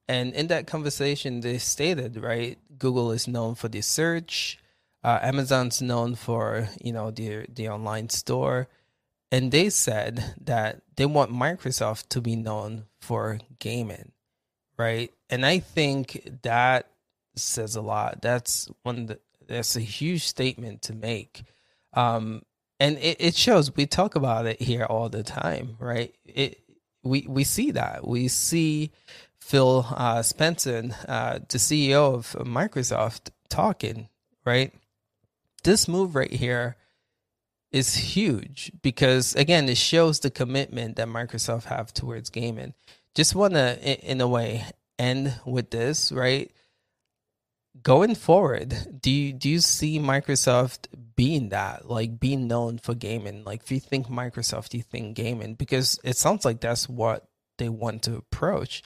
And in that conversation, they stated, right, Google is known for the search, uh, Amazon's known for, you know, the the online store, and they said that they want Microsoft to be known for gaming, right? And I think that says a lot. That's one the, that's a huge statement to make. Um, and it, it shows we talk about it here all the time, right? It we we see that. We see Phil uh, Spencer, uh, the CEO of Microsoft, talking, right? This move right here is huge because again, it shows the commitment that Microsoft have towards gaming. Just want to, in a way, end with this, right? Going forward, do you do you see Microsoft being that, like being known for gaming? Like if you think Microsoft, you think gaming, because it sounds like that's what they want to approach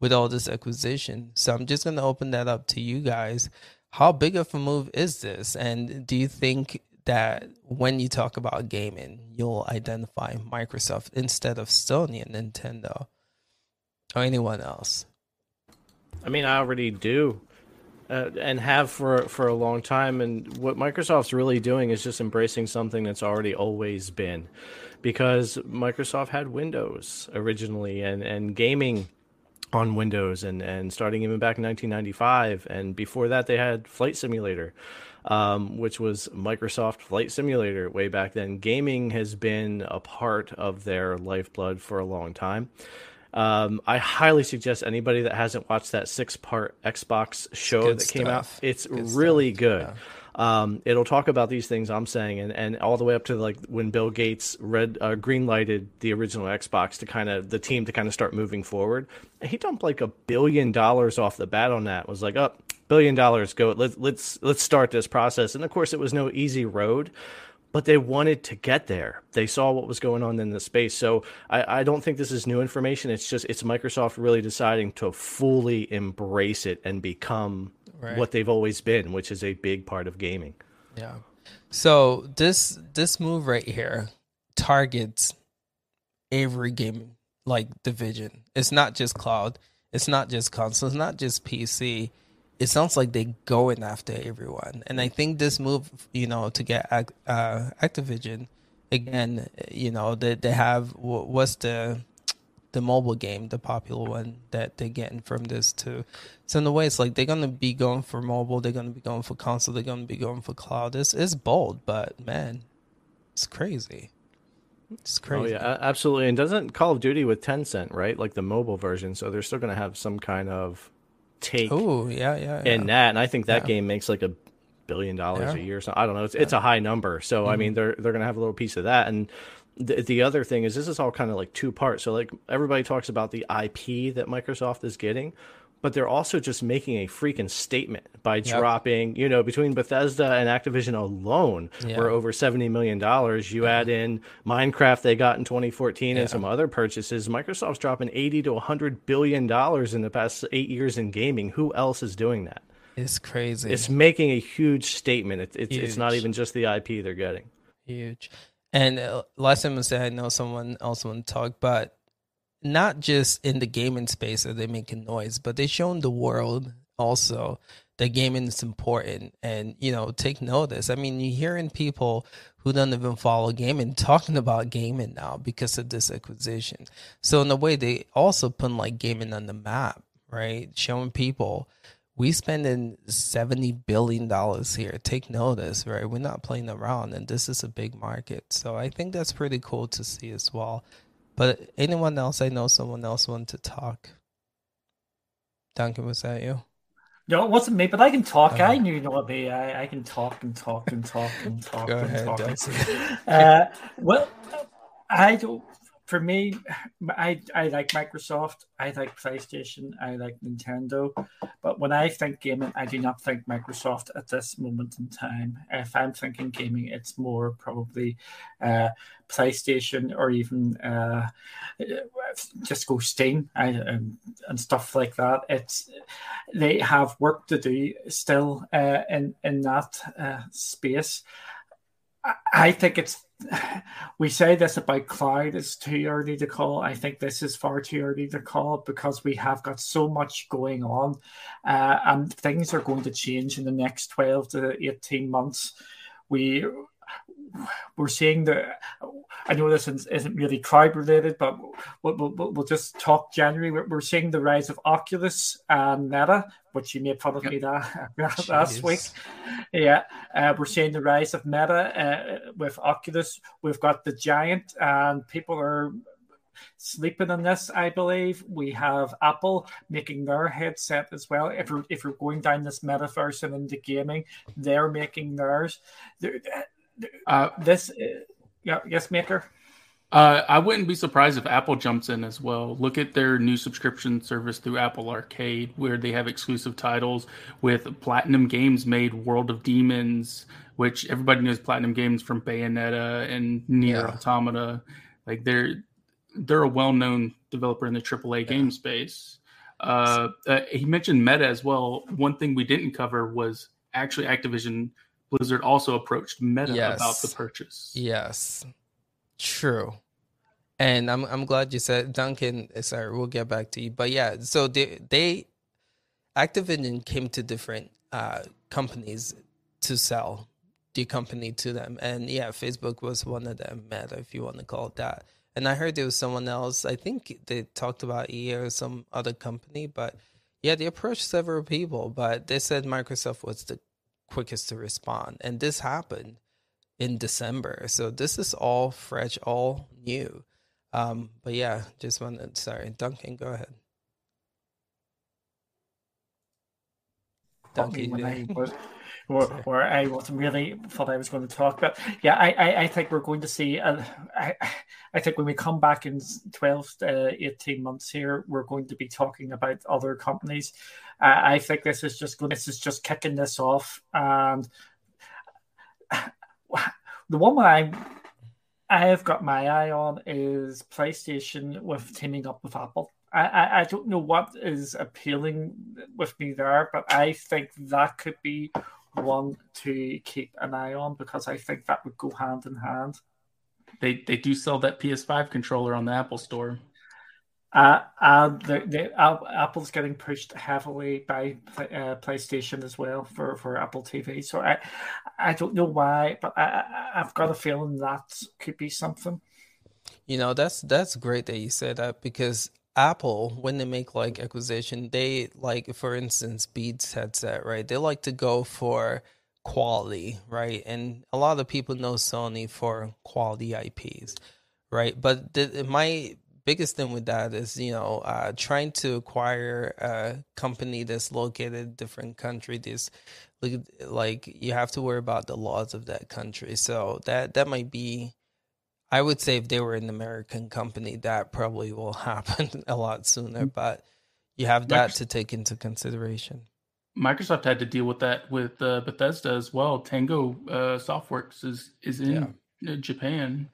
with all this acquisition. So I'm just gonna open that up to you guys. How big of a move is this? And do you think that when you talk about gaming, you'll identify Microsoft instead of Sony and Nintendo or anyone else? I mean, I already do uh, and have for for a long time. And what Microsoft's really doing is just embracing something that's already always been, because Microsoft had Windows originally and and gaming on Windows and and starting even back in 1995, and before that they had Flight Simulator. Um, which was Microsoft Flight Simulator way back then. Gaming has been a part of their lifeblood for a long time. Um, I highly suggest anybody that hasn't watched that six part Xbox show that came out. It's good really stuff. good. Yeah. Um, it'll talk about these things I'm saying, and, and all the way up to like when Bill Gates red uh, green lighted the original Xbox to kind of the team to kind of start moving forward. He dumped like a billion dollars off the bat on that. Was like, up oh, billion dollars, go let's let's let's start this process. And of course, it was no easy road but they wanted to get there. They saw what was going on in the space. So I, I, don't think this is new information. It's just it's Microsoft really deciding to fully embrace it and become right. what they've always been, which is a big part of gaming. Yeah. So this this move right here targets every game like division. It's not just cloud. It's not just console. It's not just PC it sounds like they're going after everyone. And I think this move, you know, to get uh, Activision again, you know, they they have what's the the mobile game, the popular one that they're getting from this too. So in a way, it's like they're gonna be going for mobile, they're gonna be going for console, they're gonna be going for cloud. It's it's bold, but man, it's crazy. It's crazy. Oh yeah, absolutely. And doesn't Call of Duty with Tencent, right? Like the mobile version, so they're still gonna have some kind of take oh yeah yeah in that and i think that yeah. game makes like a billion dollars yeah. a year so i don't know it's, yeah. it's a high number so mm-hmm. i mean they're they're gonna have a little piece of that and the, the other thing is this is all kind of like two parts so like everybody talks about the ip that microsoft is getting but they're also just making a freaking statement by yep. dropping, you know, between Bethesda and Activision alone, yeah. we're over $70 million. You yeah. add in Minecraft they got in 2014 yeah. and some other purchases. Microsoft's dropping 80 to 100 billion dollars in the past 8 years in gaming. Who else is doing that? It's crazy. It's making a huge statement. It, it's it's not even just the IP they're getting. Huge. And uh, last time I said I know someone else want to talk, but not just in the gaming space are they making noise, but they're showing the world also that gaming is important and you know take notice. I mean, you're hearing people who don't even follow gaming talking about gaming now because of this acquisition. So in a way, they also put like gaming on the map, right? Showing people we spending seventy billion dollars here. Take notice, right? We're not playing around, and this is a big market. So I think that's pretty cool to see as well. But anyone else? I know someone else wanted to talk. Duncan, was that you? No, it wasn't me, but I can talk. Uh, I knew you know what me. I, I can talk and talk and talk and <laughs> talk Go and ahead, talk. <laughs> uh, well, I don't for me, I I like Microsoft. I like PlayStation. I like Nintendo. But when I think gaming, I do not think Microsoft at this moment in time. If I'm thinking gaming, it's more probably uh, PlayStation or even uh, just go Steam and, and stuff like that. It's they have work to do still uh, in in that uh, space. I, think it's <sighs> we say this about cloud it's too early to call i think this is far too early to call because we have got so much going on uh, and things are going to change in the next 12 to 18 months we we're seeing the I know this isn't really tribe related, but we'll, we'll, we'll, just talk January. We're, we're, seeing the rise of Oculus and Meta, which you made fun of yep. me that <laughs> last week. Yeah, uh, we're seeing the rise of Meta uh, with Oculus. We've got the Giant, and people are sleeping on this, I believe. We have Apple making their headset as well. If we're if we're going down this metaverse and into gaming, they're making theirs. They're, uh, this, uh, yeah, yes, Maker. Uh, I wouldn't be surprised if Apple jumps in as well. Look at their new subscription service through Apple Arcade, where they have exclusive titles with Platinum Games made World of Demons, which everybody knows Platinum Games from Bayonetta and NieR yeah. Automata. Like they're they're a well known developer in the AAA yeah. game space. Uh, uh, he mentioned Meta as well. One thing we didn't cover was actually Activision Blizzard also approached Meta yes. about the purchase. Yes, true. And I'm I'm glad you said Duncan. Sorry, we'll get back to you. But yeah, so they they Activision came to different uh, companies to sell the company to them, and yeah, Facebook was one of them. Meta, if you want to call it that. And I heard there was someone else. I think they talked about EA or some other company, but yeah, they approached several people, but they said Microsoft was the quickest to respond. And this happened in December. So this is all fresh, all new. Um, but yeah, just wanted, sorry, Duncan, go ahead. Duncan, where, <laughs> where I wasn't really thought I was going to talk. But yeah, I, I, I think we're going to see. Uh, I, I think when we come back in 12, uh, 18 months here, we're going to be talking about other companies. Uh, I think this is just. This is just kicking this off, and <sighs> the one I I have got my eye on is PlayStation with teaming up with Apple. I, I, I don't know what is appealing with me there, but I think that could be one to keep an eye on because I think that would go hand in hand. They they do sell that PS5 controller on the Apple Store. Uh, and the, the uh, Apple's getting pushed heavily by uh, PlayStation as well for, for Apple TV. So I I don't know why, but I, I've got a feeling that could be something. You know, that's that's great that you said that because Apple, when they make like acquisition, they like, for instance, Beats headset, right? They like to go for quality, right? And a lot of people know Sony for quality IPs, right? But the, my biggest thing with that is, you know, uh, trying to acquire a company that's located in different country. This, like, you have to worry about the laws of that country. So that that might be I would say if they were an American company, that probably will <laughs> happen a lot sooner. But you have that to take into consideration. Microsoft had to deal with that with uh, Bethesda as well. Tango uh, Softworks is is in yeah. Japan.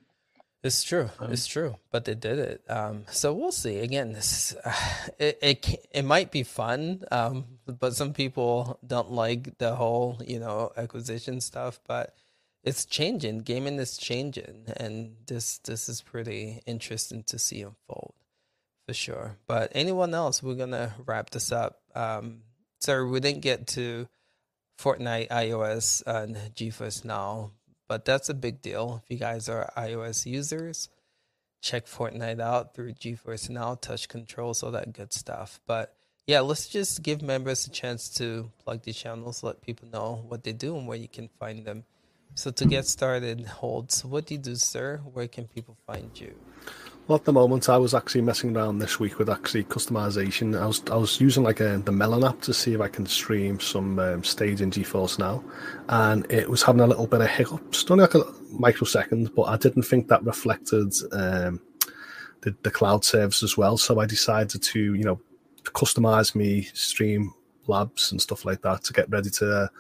It's true. Um, it's true. But they did it. Um, so we'll see. Again, this uh, <sighs> it, it it might be fun, um, but some people don't like the whole you know acquisition stuff. But it's changing. Gaming is changing, and this this is pretty interesting to see unfold for sure. But anyone else, we're gonna wrap this up. Um, so we didn't get to Fortnite iOS and GeForce Now, but that's a big deal. If you guys are iOS users, check Fortnite out through GeForce Now, touch controls, all that good stuff. But yeah, let's just give members a chance to plug the channels, let people know what they do and where you can find them. So to get started, Holtz, what do you do, sir? Where can people find you? Well, at the moment, I was actually messing around this week with actually customization. I was I was using like a, the Melon app to see if I can stream some um, stage in GeForce now, and it was having a little bit of hiccups, only like a microsecond, but I didn't think that reflected um, the the cloud service as well. So I decided to you know customize me stream labs and stuff like that to get ready to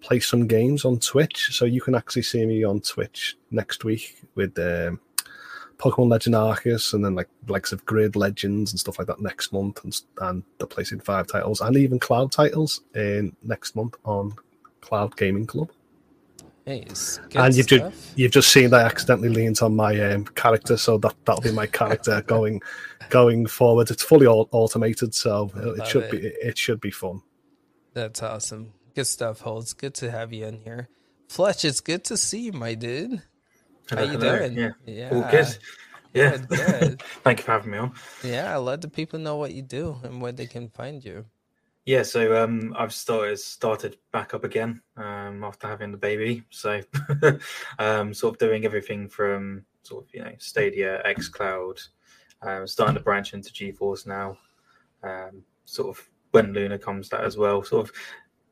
play some games on Twitch. So you can actually see me on Twitch next week with. Um, Pokemon Legend Arceus, and then like likes of Grid Legends and stuff like that next month, and and the PlayStation Five titles, and even cloud titles in next month on Cloud Gaming Club. Nice. and you've just you've just seen that I accidentally leaned on my um, character, so that that'll be my character <laughs> going going forward. It's fully automated, so it should it. be it should be fun. That's awesome. Good stuff, Holtz. Good to have you in here. Fletch, it's good to see you, my dude. How you doing? Yeah. yeah. All good. Yeah. Good, good. <laughs> Thank you for having me on. Yeah, let the people know what you do and where they can find you. Yeah, so um, I've started started back up again um, after having the baby. So, <laughs> um, sort of doing everything from sort of you know Stadia, XCloud, um, starting to branch into GeForce now. Um, sort of when Luna comes that as well. Sort of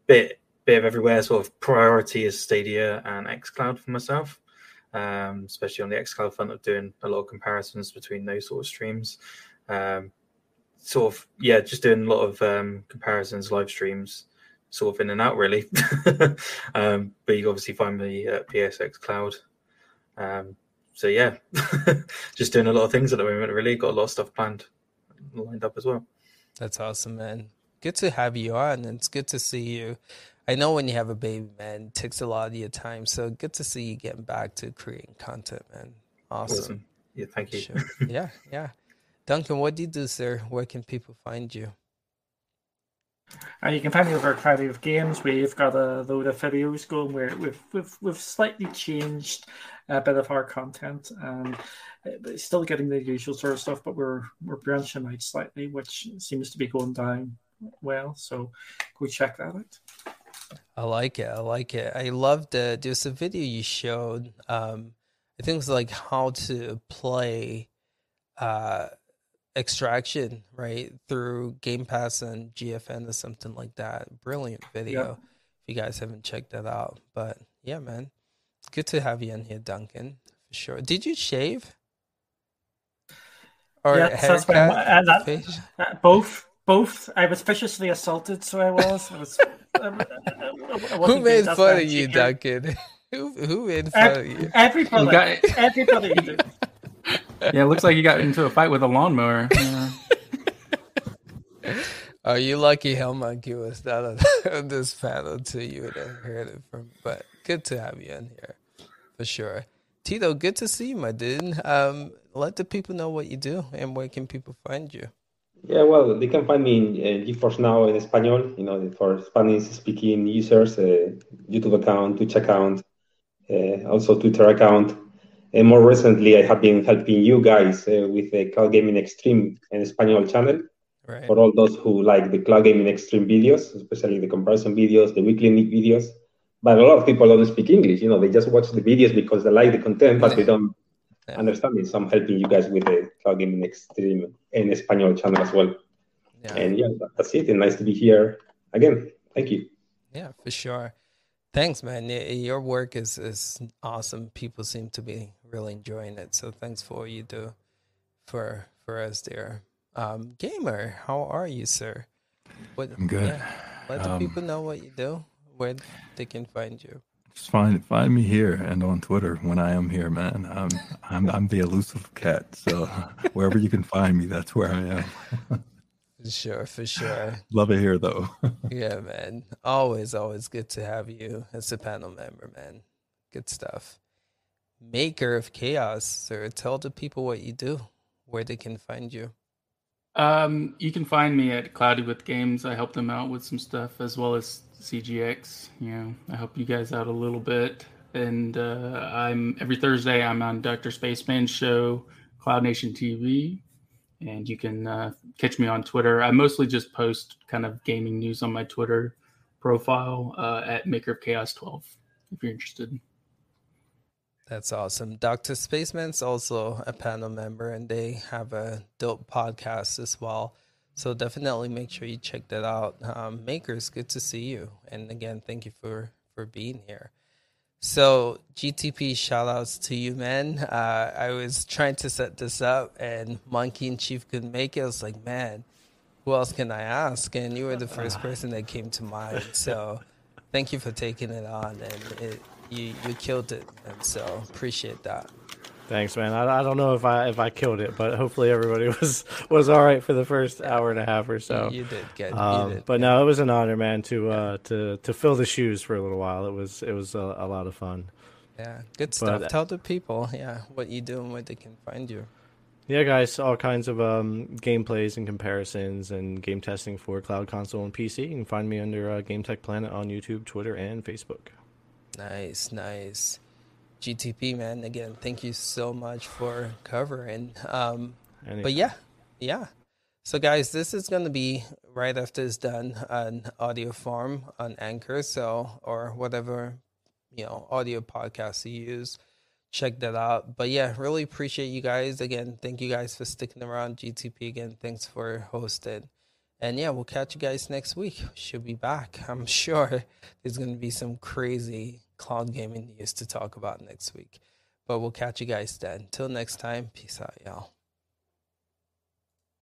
bit bit of everywhere. Sort of priority is Stadia and XCloud for myself um, especially on the xCloud front of doing a lot of comparisons between those sort of streams. Um, sort of, yeah, just doing a lot of um, comparisons, live streams, sort of in and out, really. <laughs> um, but you obviously find me at PSX Cloud. Um, so, yeah, <laughs> just doing a lot of things at the moment, really. Got a lot of stuff planned, lined up as well. That's awesome, man. Good to have you on. It's good to see you. I know when you have a baby, man, it takes a lot of your time. So good to see you getting back to creating content, man. Awesome. awesome. Yeah, thank you. Sure. <laughs> yeah, yeah. Duncan, what do you do, sir? Where can people find you? Uh, you can find me over at Creative Games. We've got a load of videos going where we've we've, we've slightly changed a bit of our content and uh, still getting the usual sort of stuff, but we're we're branching out slightly, which seems to be going down well. So go check that out. I like it. I like it. I loved it. There's a video you showed. Um, I think it was like how to play uh, extraction right through Game Pass and GFN or something like that. Brilliant video. If you guys haven't checked that out, but yeah, man, it's good to have you in here, Duncan. For sure. Did you shave? Or yeah, haircut? Uh, that, uh, both. Both. I was viciously assaulted, so I was. I was <laughs> who made fun of you, Duncan? who, who made fun of you? Everybody. You got, everybody did. <laughs> Yeah, it looks like you got into a fight with a lawnmower. <laughs> Yeah. Are you lucky Hell Monkey was not on, this panel too? You would have heard it from. But good to have you in here, for sure. Tito, good to see you, my dude. Um, let the people know what you do and where can people find you. Yeah, well, they can find me in uh, GeForce Now in Espanol, you know, for Spanish speaking users, uh, YouTube account, Twitch account, uh, also Twitter account. And more recently, I have been helping you guys uh, with the Cloud Gaming Extreme and Espanol channel. Right. For all those who like the Cloud Gaming Extreme videos, especially the comparison videos, the weekly videos. But a lot of people don't speak English, you know, they just watch the videos because they like the content, but they don't yeah. understanding. So I'm helping you guys with the Cloud Gaming Extreme in Espanol channel as well. Yeah. And yeah, that's it. And nice to be here again. Thank you. Yeah, for sure. Thanks, man. Your work is, is awesome. People seem to be really enjoying it. So thanks for what you do for for us there. Um, gamer, how are you, sir? What, I'm good. Yeah, let the um, people know what you do, where they can find you. Just find find me here and on Twitter when I am here, man. I'm I'm I'm the elusive cat. So <laughs> wherever you can find me, that's where I am. <laughs> for sure, for sure. Love it here though. <laughs> yeah, man. Always, always good to have you as a panel member, man. Good stuff. Maker of chaos, sir. Tell the people what you do, where they can find you. Um, you can find me at Cloudy with Games. I help them out with some stuff as well as CGX. You know, I help you guys out a little bit. And uh, I'm every Thursday I'm on Dr. Spaceman's show, Cloud Nation TV, and you can uh, catch me on Twitter. I mostly just post kind of gaming news on my Twitter profile uh, at Maker of Chaos 12 if you're interested. That's awesome. Dr. Spaceman's also a panel member, and they have a dope podcast as well. So definitely make sure you check that out. Um, Makers, good to see you. And again, thank you for for being here. So GTP shout outs to you, man. Uh, I was trying to set this up and Monkey and Chief couldn't make it. I was like, man, who else can I ask? And you were the first <laughs> person that came to mind. So thank you for taking it on and it, you, you killed it. And so appreciate that. Thanks, man. I, I don't know if I if I killed it, but hopefully everybody <laughs> was was all right for the first hour and a half or so. You did good. Um, you did but no, it was an honor, man, to uh, to to fill the shoes for a little while. It was it was a, a lot of fun. Yeah, good stuff. But, Tell the people, yeah, what you do and where they can find you. Yeah, guys, all kinds of um, gameplays and comparisons and game testing for cloud console and PC. You can find me under uh, Game Tech Planet on YouTube, Twitter, and Facebook. Nice, nice. GTP, man. Again, thank you so much for covering. Um, but yeah, yeah. So, guys, this is going to be right after it's done on audio form on Anchor, so or whatever you know audio podcast you use. Check that out. But yeah, really appreciate you guys. Again, thank you guys for sticking around. GTP again, thanks for hosting. And yeah, we'll catch you guys next week. Should be back. I'm <laughs> sure there's going to be some crazy cloud gaming news to talk about next week. But we'll catch you guys then. Till next time, peace out, y'all.